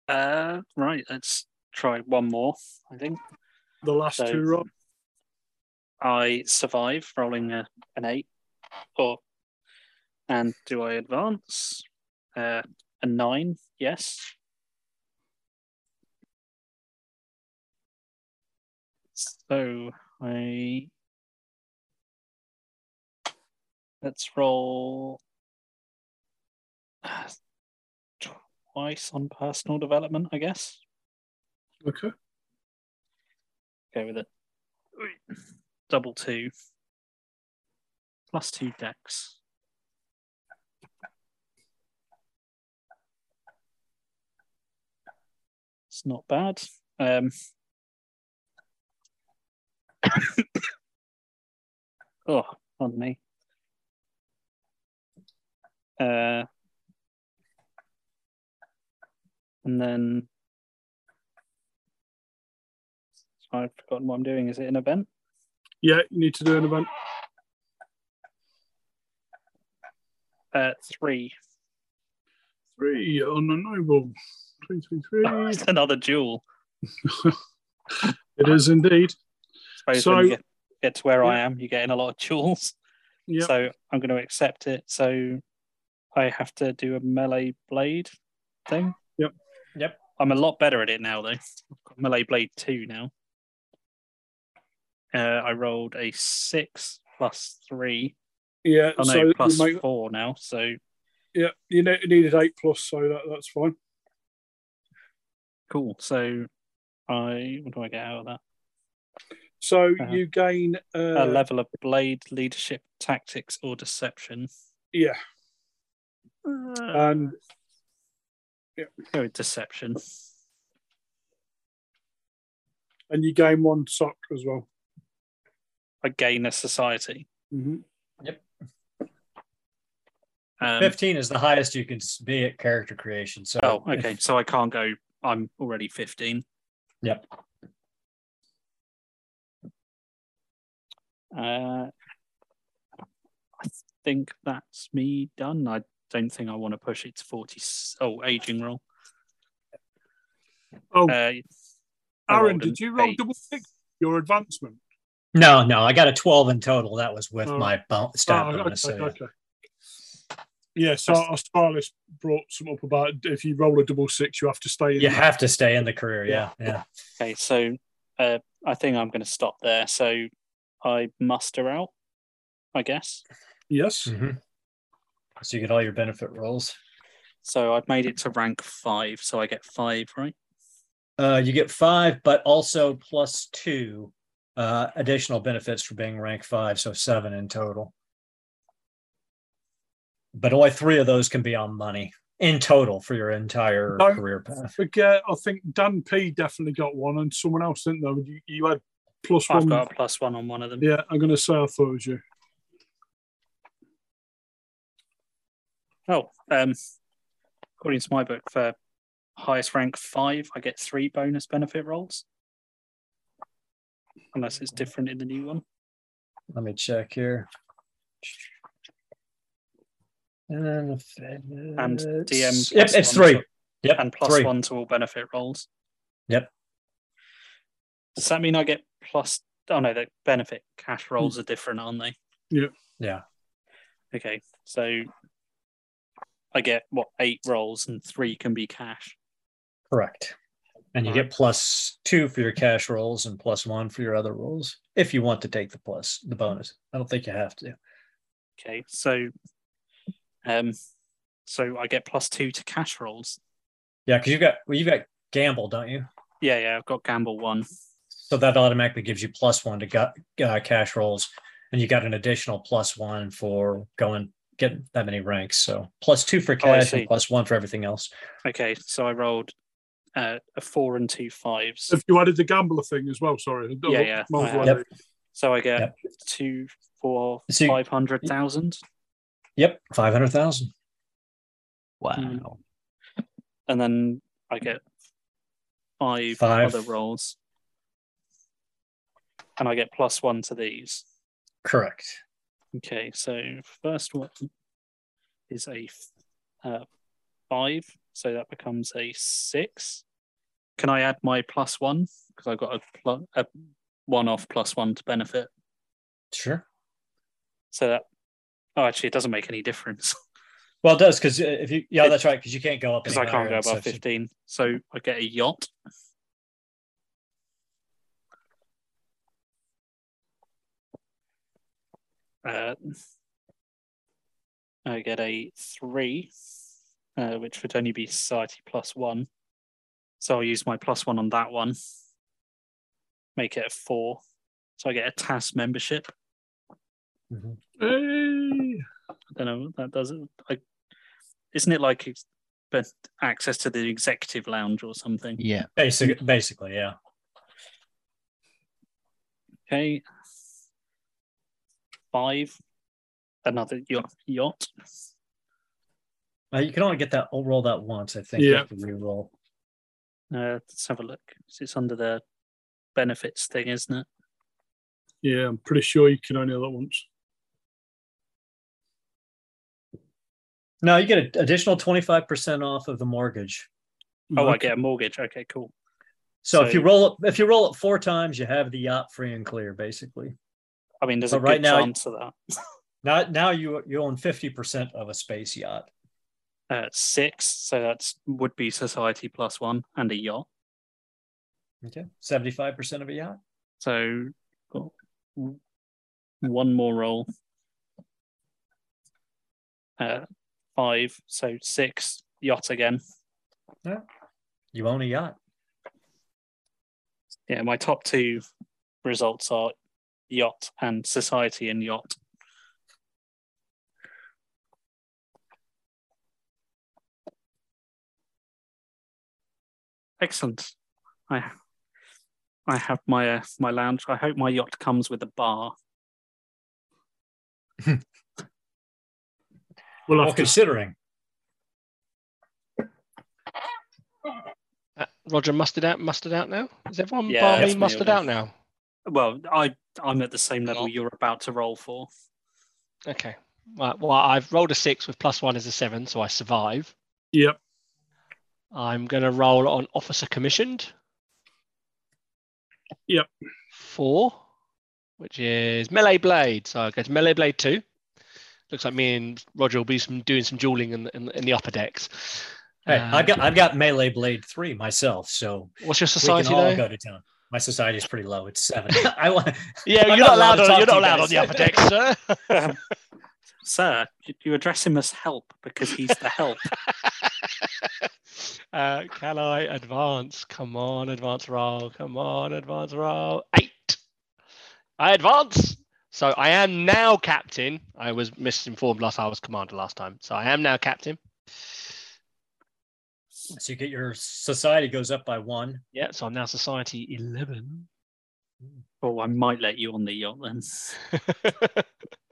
Uh, right, let's try one more. I think The last So- two, Rob. I survive rolling a, an eight. Or and do I advance? Uh, a nine. Yes. So I let's roll uh, twice on personal development, I guess. Okay. Go with it. Double two. Plus two decks. It's not bad. Um, oh, pardon me. Uh, and then I've forgotten what I'm doing. Is it an event? Yeah, you need to do an event. Uh, three. Three on a noble. Three, three, three. it's another duel. It is indeed. So- when you get, get to where I am, you're getting a lot of duels. Yeah. So I'm going to accept it. So I have to do a melee blade thing. Yep. Yep. I'm a lot better at it now, though. I've got melee blade two now. Uh, I rolled a six plus three. Yeah. Oh no, so plus you make, four now. So yeah, you ne- needed eight plus, so that, that's fine. cool. So I what do I get out of that? So Uh-huh. you gain uh, a level of blade leadership, tactics, or deception. Yeah, Uh, and go with deception. and you gain one SOC as well. I gain a society. hmm Yep. Um, Fifteen is the highest you can be at character creation. So oh, if- okay. So I can't go. I'm already 15. Yep. Uh, I think that's me done. I don't think I want to push it to 40. Oh, aging roll. Oh, Uh, Aaron, did you roll eight. double six your advancement? No, no, I got a 12 in total. That was with Oh. my bon- stat Oh, bonus. okay, so yeah. okay. Yeah, so Australis brought some up about if you roll a double six, you have to stay in. You that. have to stay in the career. Yeah, yeah. Okay, so uh, I think I'm going to stop there. So I muster out, I guess. Yes. Mhm. So you get all your benefit rolls. So I've made it to rank five, so I get five, right? Uh, you get five, but also plus two uh, additional benefits for being rank five, so seven in total. But only three of those can be on money in total for your entire No. career path. Forget, I think Dan P definitely got one, and someone else didn't know. You, you had plus I've one. got a plus one on one of them. Yeah, I'm going to say I thought it was you. Oh, um, according to my book, for highest rank five, I get three bonus benefit rolls. Unless it's different in the new one. Let me check here. And, if And DM Yep, it's three. to- Yep, and plus three. one to all benefit rolls. Yep. Does that mean I get plus? Oh no, the benefit cash rolls are different, aren't they? Yep. Yeah. Okay, so I get what eight rolls and three can be cash. Correct. And you get plus two for your cash rolls and plus one for your other rolls if you want to take the plus, the bonus. I don't think you have to. Okay, so Um, so I get plus two to cash rolls. Yeah, because you've got well, you've got gamble, don't you? Yeah, yeah, I've got gamble one. So that automatically gives you plus one to got uh, cash rolls, and you got an additional plus one for going getting that many ranks. So plus two for Oh, cash see. and plus one for everything else. Okay, so I rolled uh, a four and two fives. If you added the gambler thing as well, sorry. Yeah, yeah, Might as I well So I get Yep. two, four, So five hundred thousand, Yep, five hundred thousand. Wow. Mm. and then I get five, Five. other rolls, and I get plus one to these. Correct. Okay, so first one is a uh, five, so that becomes a six. Can I add my plus one because I've got a, pl- a one off plus one to benefit? Sure. So that oh, actually, it doesn't make any difference Well, it does because if you yeah, that's right because you can't go up because I can't go above fifteen. So I get a yacht. Uh, I get a three, uh, which would only be society plus one. So I'll use my plus one on that one. Make it a four. So I get a TAS membership. Mhm. Hey. I don't know what that does. it. I, isn't it like ex- but access to the executive lounge or something? Yeah. Basic, basically, yeah. Okay. Five. Another yacht. yacht. Uh, you can only get that roll that once, I think. Yeah. You have to re-roll. Uh, let's have a look. It's under the benefits thing, isn't it? Yeah, I'm pretty sure you can only have that once. No, you get an additional twenty five percent off of the mortgage. Oh, I Okay. get a mortgage. Okay, cool. So, if you roll it, if you roll it four times, you have the yacht free and clear, basically. I mean, there's But a right good now- chance of that. Now, now you you own fifty percent of a space yacht. Uh, six. So that's would be society plus one and a yacht. Okay, seventy five percent of a yacht. So w- one more roll. Uh, five. So six. Yacht again. Yeah, You own a yacht. Yeah, my top two results are yacht and society and yacht. Excellent. I I have my uh, my lounge. I hope my yacht comes with a bar. We'll Well, I'm considering Uh, Roger, mustered out, mustered out now. Is everyone Yeah, bar me definitely, mustered out now? Well, I I'm at the same level you're about to roll for. Okay. Right, well, I've rolled a six with plus one is a seven, so I survive. Yep. I'm going to roll on officer commissioned. Yep. Four, which is melee blade. So I go to melee blade two. Looks like me and Roger will be some doing some dueling in the, in, the- in the upper decks. hey, Uh, I've got I've got melee blade three myself, so What's your society? we society can all though? go to town. My society is pretty low. It's seven. I want. Yeah, I'm you're not not allowed allowed. On, you're not allowed on the upper deck, sir. Um, Sir, you- you address him as help because he's the help. uh, can I advance? Come on, advance roll. Come on, advance roll. Eight. I advance. So I am now captain. I was misinformed last. I was commander last time. So I am now captain. So you get your society goes up by one. Yeah. So I'm now society eleven. Oh, I might let you on the yacht then.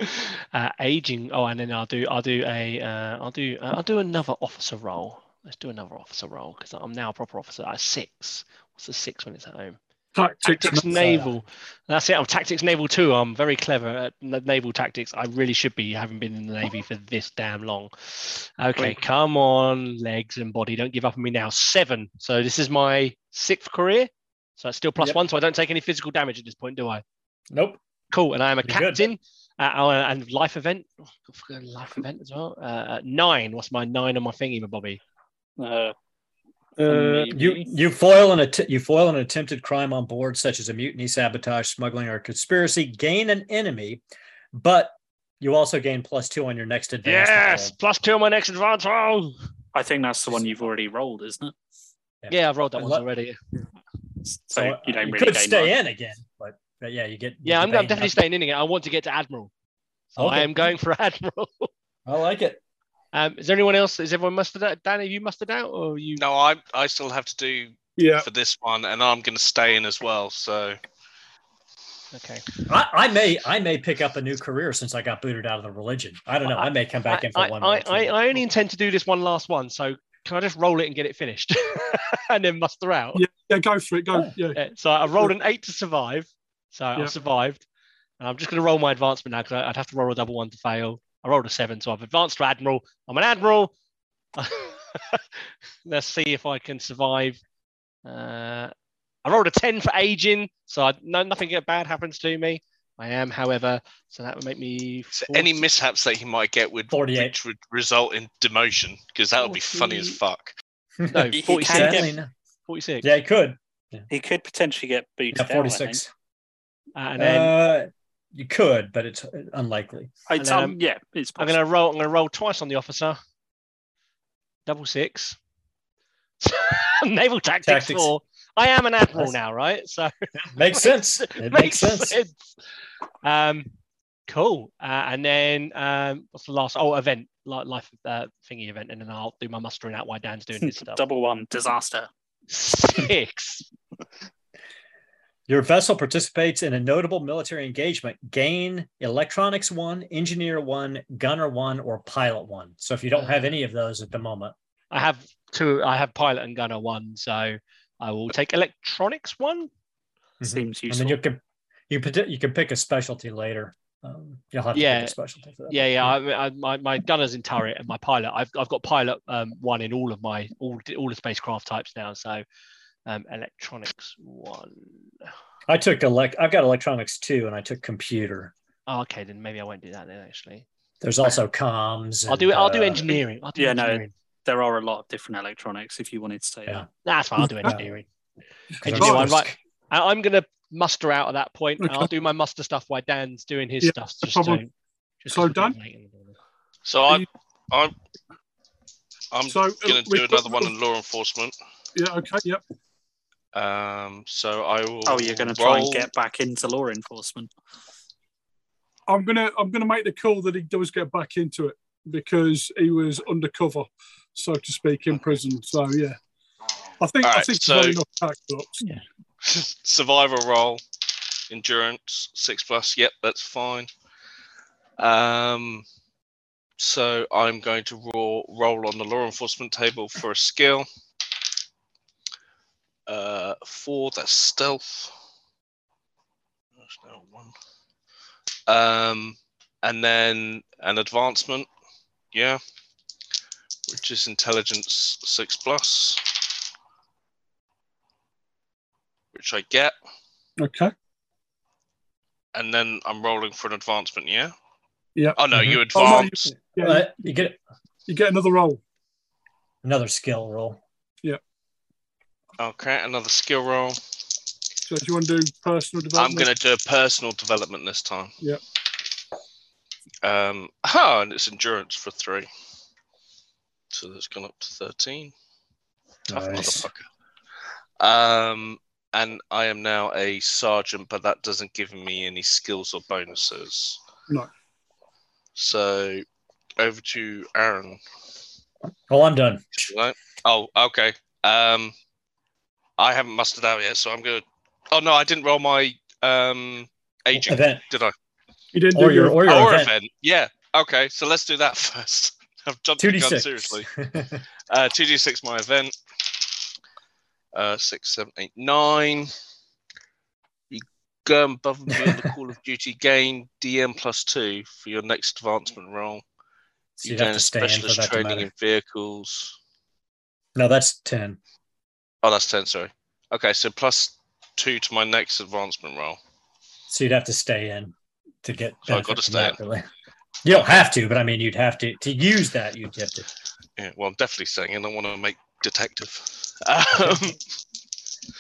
uh, aging. Oh, and then I'll do. I'll do a. Uh, I'll do. Uh, I'll do another officer role. Let's do another officer role because I'm now a proper officer at six. What's the six when it's at home? Tactics. Tactics naval. That's it. I'm tactics naval too. I'm very clever at naval tactics. I really should be, having been in the navy for this damn long. Okay, Wait. come on, legs and body. Don't give up on me now. Seven. So this is my sixth career. So it's still plus Yep. one. So I don't take any physical damage at this point, do I? Nope. Cool. And I am a Pretty good. captain. Uh, oh, and life event. Oh, life event as well. Uh, nine. What's my nine on my thingy, my Bobby? Uh, Uh, you you foil an att- you foil an attempted crime on board, such as a mutiny, sabotage, smuggling, or conspiracy. Gain an enemy, but You also gain plus two on your next advance. Yes, plus two on my next advance roll. I think that's the one you've already rolled, isn't it? Yeah, I've rolled that one already. So, So uh, you don't you really could gain stay much. in again, but, but yeah, you get. you Yeah, I'm, I'm definitely nothing. staying in again. I want to get to Admiral. So I am going for Admiral. I like it. Um, is there anyone else? Is everyone mustered out? Dan, have you mustered out or you? No, I I still have to do Yeah. for this one, and I'm going to stay in as well. So Okay. I, I may I may pick up a new career since I got booted out of the religion. I don't know. I may come back in for I, one. I, more I. I only intend to do this one last one. So can I just roll it and get it finished and then muster out? Yeah. Yeah. Go for it. Go. Oh. Yeah. Yeah, so I rolled an eight to survive. So Yeah. I've survived. And I'm just going to roll my advancement now because I'd have to roll a double one to fail. I rolled a seven, so I've advanced to Admiral. I'm an Admiral. Let's see if I can survive. Uh, I rolled a 10 for aging, so I, no, nothing bad happens to me. I am, however, so that would make me. so any mishaps that he might get would 48. which would result in demotion because that would be funny as fuck. No, You- you 46. get- 46. Yeah, he could. He could potentially get booted Yeah, out. I forty think. Uh, and then Uh, you could, but it's unlikely. It's, And then um, yeah, it's I'm going to roll. I'm going to roll twice on the officer. Double six. Naval tactics, Tactics. four. I am an admiral Nice. now, right? So Makes sense. It makes sense. Um, cool. Uh, and then um, what's the last? Oh, event, li- life uh, thingy event, and then I'll do my mustering out why Dan's doing his stuff. Double one disaster. Six. Your vessel participates in a notable military engagement. Gain electronics one, engineer one, gunner one, or pilot one. So if you don't have any of those at the moment, I have two. I have pilot and gunner one, so I will take electronics one. Mhm. Seems and useful. then you can you you can pick a specialty later. Um, you'll have to Yeah. pick a specialty for that. Yeah, yeah. I, I, my, my gunner's in turret and my pilot. I've, I've got pilot um, one in all of my all all the spacecraft types now. So um, electronics one. I took elect. I've got electronics two, and I took computer. Oh, okay, then maybe I won't do that then. Actually, There's also comms. I'll do it. I'll do uh, engineering. I'll do yeah, no, there are a lot of different electronics if you wanted to say Yeah. that. That's fine. I'll do engineering. engineering. 'cause I'm Engineer one, supposed- right? I, I'm gonna muster out at that point. and Okay. I'll do my muster stuff while Dan's doing his Yeah, stuff. Just problem. to, just So 'cause we're Dan? getting late in the morning. So I you- I'm I'm So, uh, going to we do put- another one in law enforcement. Yeah. Okay. Yep. Um, so I will. Oh, you're going to try and get back into law enforcement. I'm gonna I'm gonna make the call that he does get back into it because he was undercover, so to speak, in prison. So yeah, I think I think so- enough tax books. survival roll, endurance six plus. Yep, that's fine. Um, so I'm going to roll roll on the law enforcement table for a skill. Uh, four. That's stealth. There's no one. Um, and then an advancement. Yeah. Which is intelligence six plus. Which I get Okay. and then I'm rolling for an advancement. Yeah. Yeah. Oh no, Mhm. you Oh, no, you, advance. yeah, you, you get you get another roll. another skill roll. Okay, another skill roll. So do you want to do personal development? I'm going to do a personal development this time. Yeah. Um. Oh, and it's endurance for three. So that's gone up to thirteen. Tough Nice. motherfucker. Um. And I am now a sergeant, but that doesn't give me any skills or bonuses. No. So over to Aaron. Well, I'm done. Right. Oh, okay. Um, I haven't mustered out yet, so I'm gonna. Oh no, I didn't roll my um aging, Event did I? You didn't or do your your. or your Our event. event. Yeah. Okay, so let's do that first. I've jumped Two the gun seriously. Uh, two d six my event. Uh, six, seven, eight, nine. You go above and beyond the Call of Duty gain DM plus two for your next advancement roll. So You you'd have gain to a stay for specialist that to training in vehicles. No, that's ten. Oh, that's ten. Sorry. Okay, so plus two to my next advancement roll. So you'd have to stay in to get. So I benefit gotta stay really. You don't have to, but I mean, you'd have to to use that. You'd have to. Yeah, well, I'm definitely saying, and I want to make detective. Um,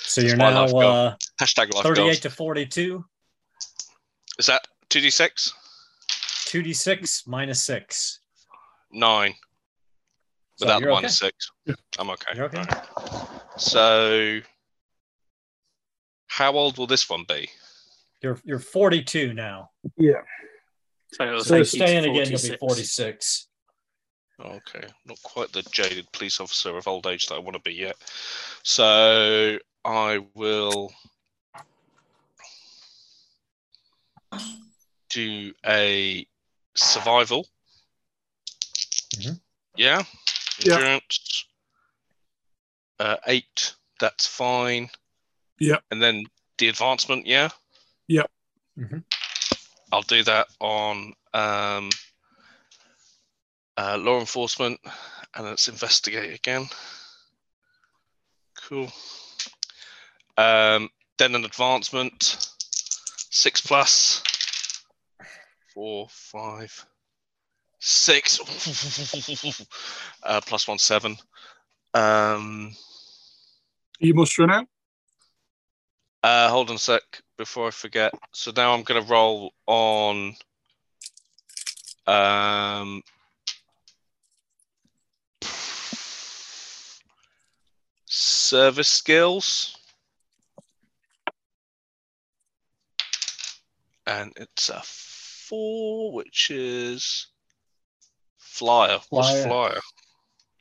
So you're now uh, hashtag life thirty-eight goals. to forty-two. Is that two d six? 2d6 minus six. Nine. So Without the minus okay. six. I'm okay. You're okay. Alright. So, how old will this one be? You're you're 42 now. Yeah. So it'll So take you to staying again, you'll be 46. 46. Okay, not quite the jaded police officer of old age that I want to be yet. So I will do a survival. Mhm. Yeah, Yeah. endurance. Uh, eight. That's fine. Yeah. And then the advancement. Yeah. Yeah. Mhm. I'll do that on um, uh, law enforcement, and let's investigate again. Cool. Um, then an advancement, six plus, four, five, six, uh, plus one, seven. Um, You must run out. uh, hold on a sec before I forget. So now I'm going to roll on. Um, service skills. And it's a four, which is flyer. What's Flyer. flyer?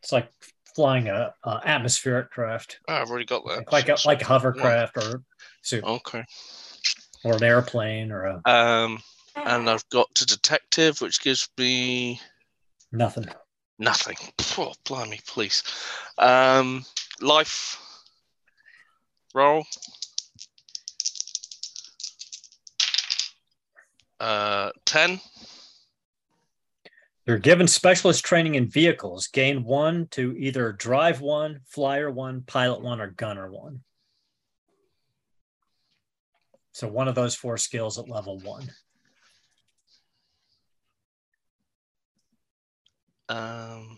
It's like flying a, a atmospheric craft, Oh, I've already got that. like a, like a hovercraft or so- Okay. or an airplane or a Um, and I've got to detective, which gives me nothing. nothing. Oh, blimey, please. Um, life roll. Uh, ten. You're given specialist training in vehicles. Gain one to either drive one, flyer one, pilot one, or gunner one. So one of those four skills at level one. Um,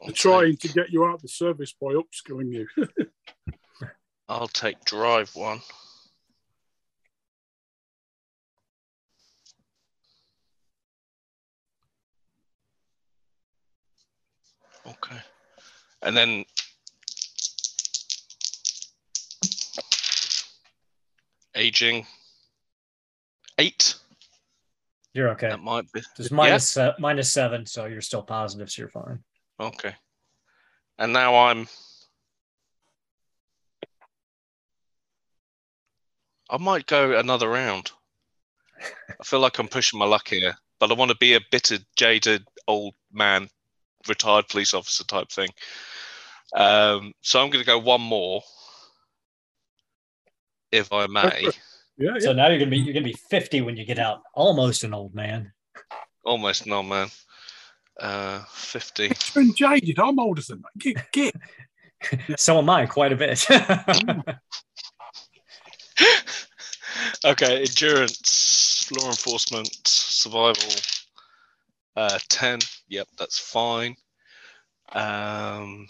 I'll They're trying take- to get you out of the service by upskilling you. I'll take drive one. Okay. And then aging eight. You're okay. That might be Just minus, se- minus seven, so you're still positive, so you're fine. okay. And now I'm I might go another round. I feel like I'm pushing my luck here, but I want to be a bitter, jaded old man, retired police officer type thing. Um, so I'm going to go one more, if I may. yeah, yeah. So now you're gonna be you're gonna be 50 when you get out. Almost an old man. Almost no man. Uh, 50. It's been jaded. I'm older than that. Get, get. So am I quite a bit. okay, endurance, law enforcement, survival. Uh, 10. Yep, that's fine. Um,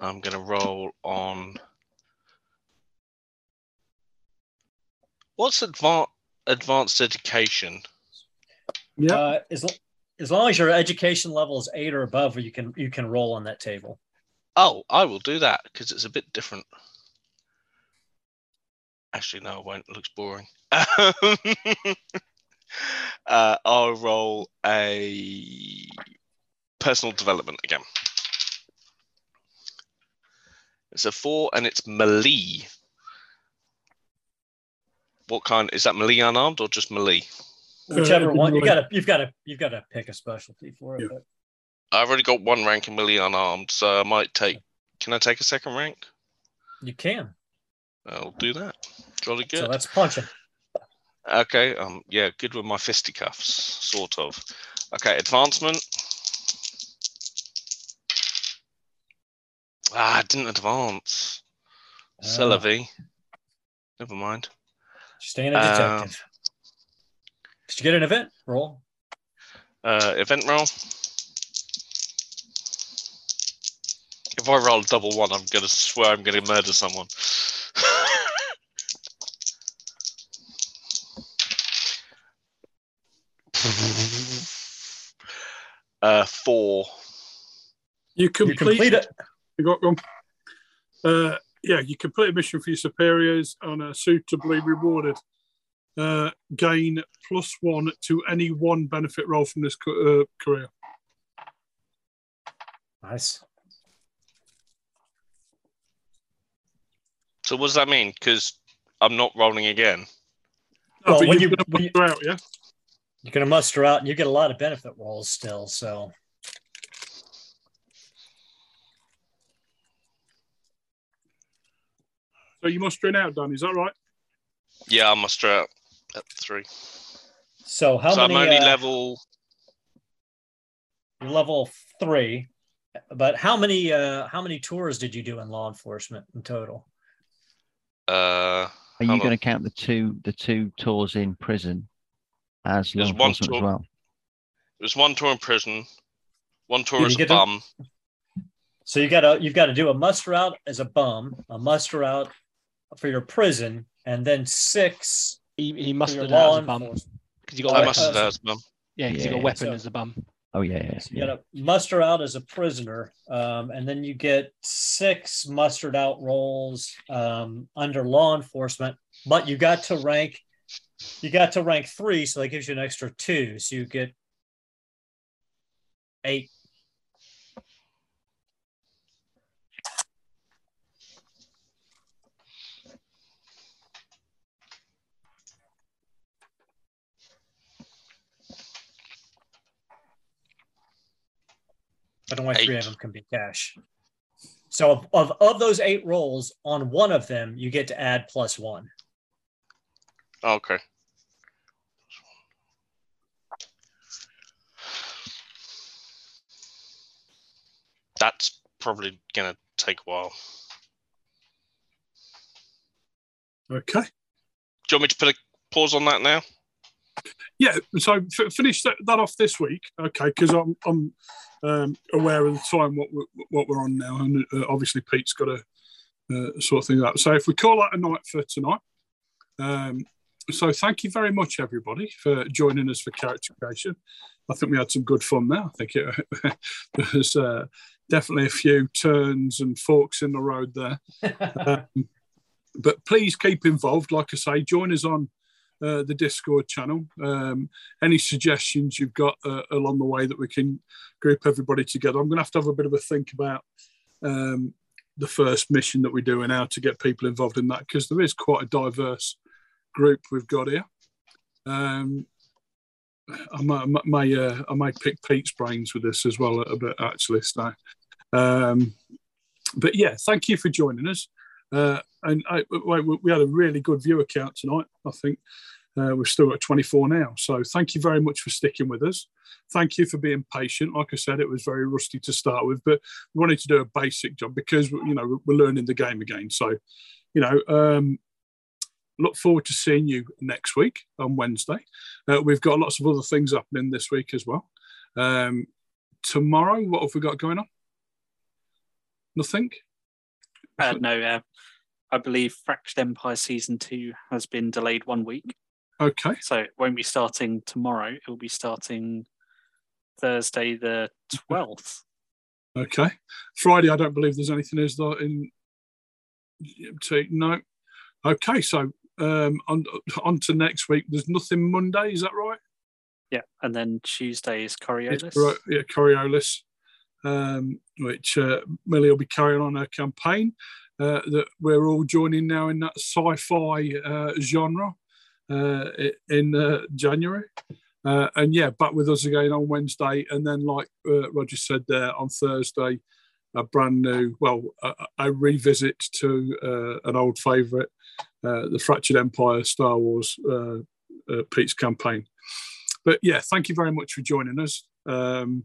I'm going to roll on. What's advanced advanced education? Yeah. uh, as, lo- as long as your education level is eight or above, you can you can roll on that table. Oh, I will do that because it's a bit different. Actually, no, it won't. It looks boring. uh, I'll roll a personal development again. It's a four and it's melee. What kind is that? Melee unarmed or just melee? Whichever Uh, one you melee. gotta you've got to you've got to pick a specialty for it. Yeah. but- I've already got one rank in melee unarmed, so I might take. Can I take a second rank? You can. I'll do that. Jolly good. So that's punching. Okay, um, yeah, good with my fisticuffs, sort of. Okay, advancement. Ah, I didn't advance. Ah. Never mind. Staying a Uh, detective. Did you get an event roll? Uh, event roll. If I roll a double one, I'm gonna swear I'm gonna murder someone. Uh, four. You You complete, complete it. You got one. Uh, yeah, you complete a mission for your superiors and are suitably rewarded. Uh, gain plus one to any one benefit roll from this co- uh, career. Nice. So what does that mean? Because I'm not rolling again. No, Well, but when you're you- you- out, yeah. You're gonna muster out, and you get a lot of benefit rolls still. So So you're mustering out, Dan. Is that right? Yeah, I muster out at three. so how so many? I'm only uh, level. level three, but how many? Uh, how many tours did you do in law enforcement in total? Uh, Are you going to count the two the two tours in prison as law There's one enforcement as tour- well? it was one tour in prison, one tour Did as you a get to- bum. So you got to you've got to do a muster out as a bum, a muster out for your prison, and then six He, he mustered out as a bum because you got a I yeah. weapon. mustered out as a bum. Yeah, because you got a Yeah. weapon So- as a bum. Oh yeah, yeah. So you got to muster out as a prisoner, um, and then you get six mustered out rolls um, under law enforcement. But you got to rank, you got to rank three, so that gives you an extra two. So you get eight. But only three of them can be cash. So of, of, of those eight rolls, on one of them, you get to add plus one. Okay. That's probably gonna take a while. Okay. Do you want me to put a pause on that now? Yeah. So f- finish that, that off this week, okay? Because I'm I'm um, aware of the time what we're, what we're on now, and uh, obviously Pete's got to uh, sort of thing that. So if we call that a night for tonight. Um, so thank you very much, everybody, for joining us for character creation. I think we had some good fun there. I think it, there's uh, definitely a few turns and forks in the road there. Um, but please keep involved. Like I say, join us on uh, the Discord channel. Um, any suggestions you've got uh, along the way that we can group everybody together? I'm going to have to have a bit of a think about um, the first mission that we do and how to get people involved in that because there is quite a diverse group we've got here. Um, I I may, uh, I may pick Pete's brains with this as well a bit actually. So, um, but yeah, thank you for joining us. Uh, and I, we, we had a really good viewer count tonight. I think uh, we're still at 24 now. So thank you very much for sticking with us. Thank you for being patient. Like I said, it was very rusty to start with, but we wanted to do a basic job because you know we're learning the game again. So, you know, um, look forward to seeing you next week on Wednesday. Uh, we've got lots of other things happening this week as well. Um, tomorrow, what have we got going on? Nothing. Uh, no, uh, I believe Fractured Empire season two has been delayed one week, Okay. so it won't be starting tomorrow. It will be starting Thursday the twelfth. Okay. Friday, I don't believe there's anything is there in. No. Okay, so um, on, on to next week. There's nothing Monday, is that right? Yeah, and then Tuesday is Coriolis. It's yeah, Coriolis, um, which uh, Millie will be carrying on her campaign. Uh, that we're all joining now in that sci-fi uh, genre uh, in uh, January. Uh, and yeah, back with us again on Wednesday, and then like uh, Roger said there on Thursday, a brand new, well, a, a revisit to uh, an old favourite, uh, the Fractured Empire Star Wars uh, uh, Pete's campaign. But yeah, thank you very much for joining us. Um,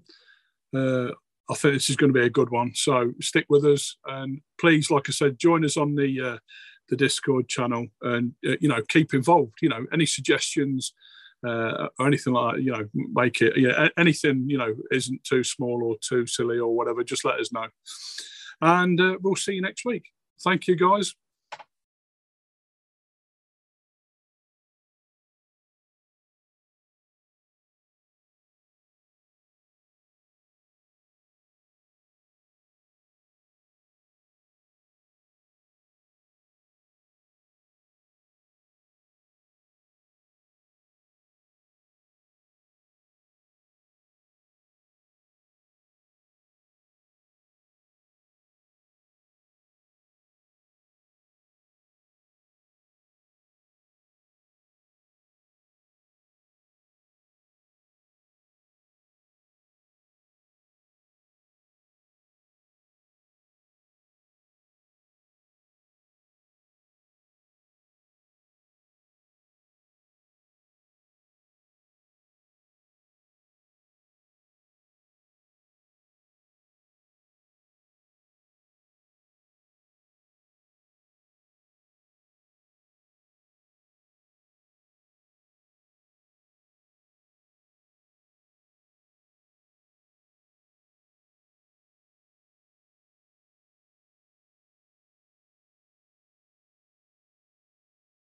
uh, I think this is going to be a good one. So stick with us, and please, like I said, join us on the uh, the Discord channel, and uh, you know, keep involved. You know, any suggestions or anything like that, you know, make it. Yeah, anything you know isn't too small or too silly or whatever. Just let us know, and we'll see you next week. Thank you, guys.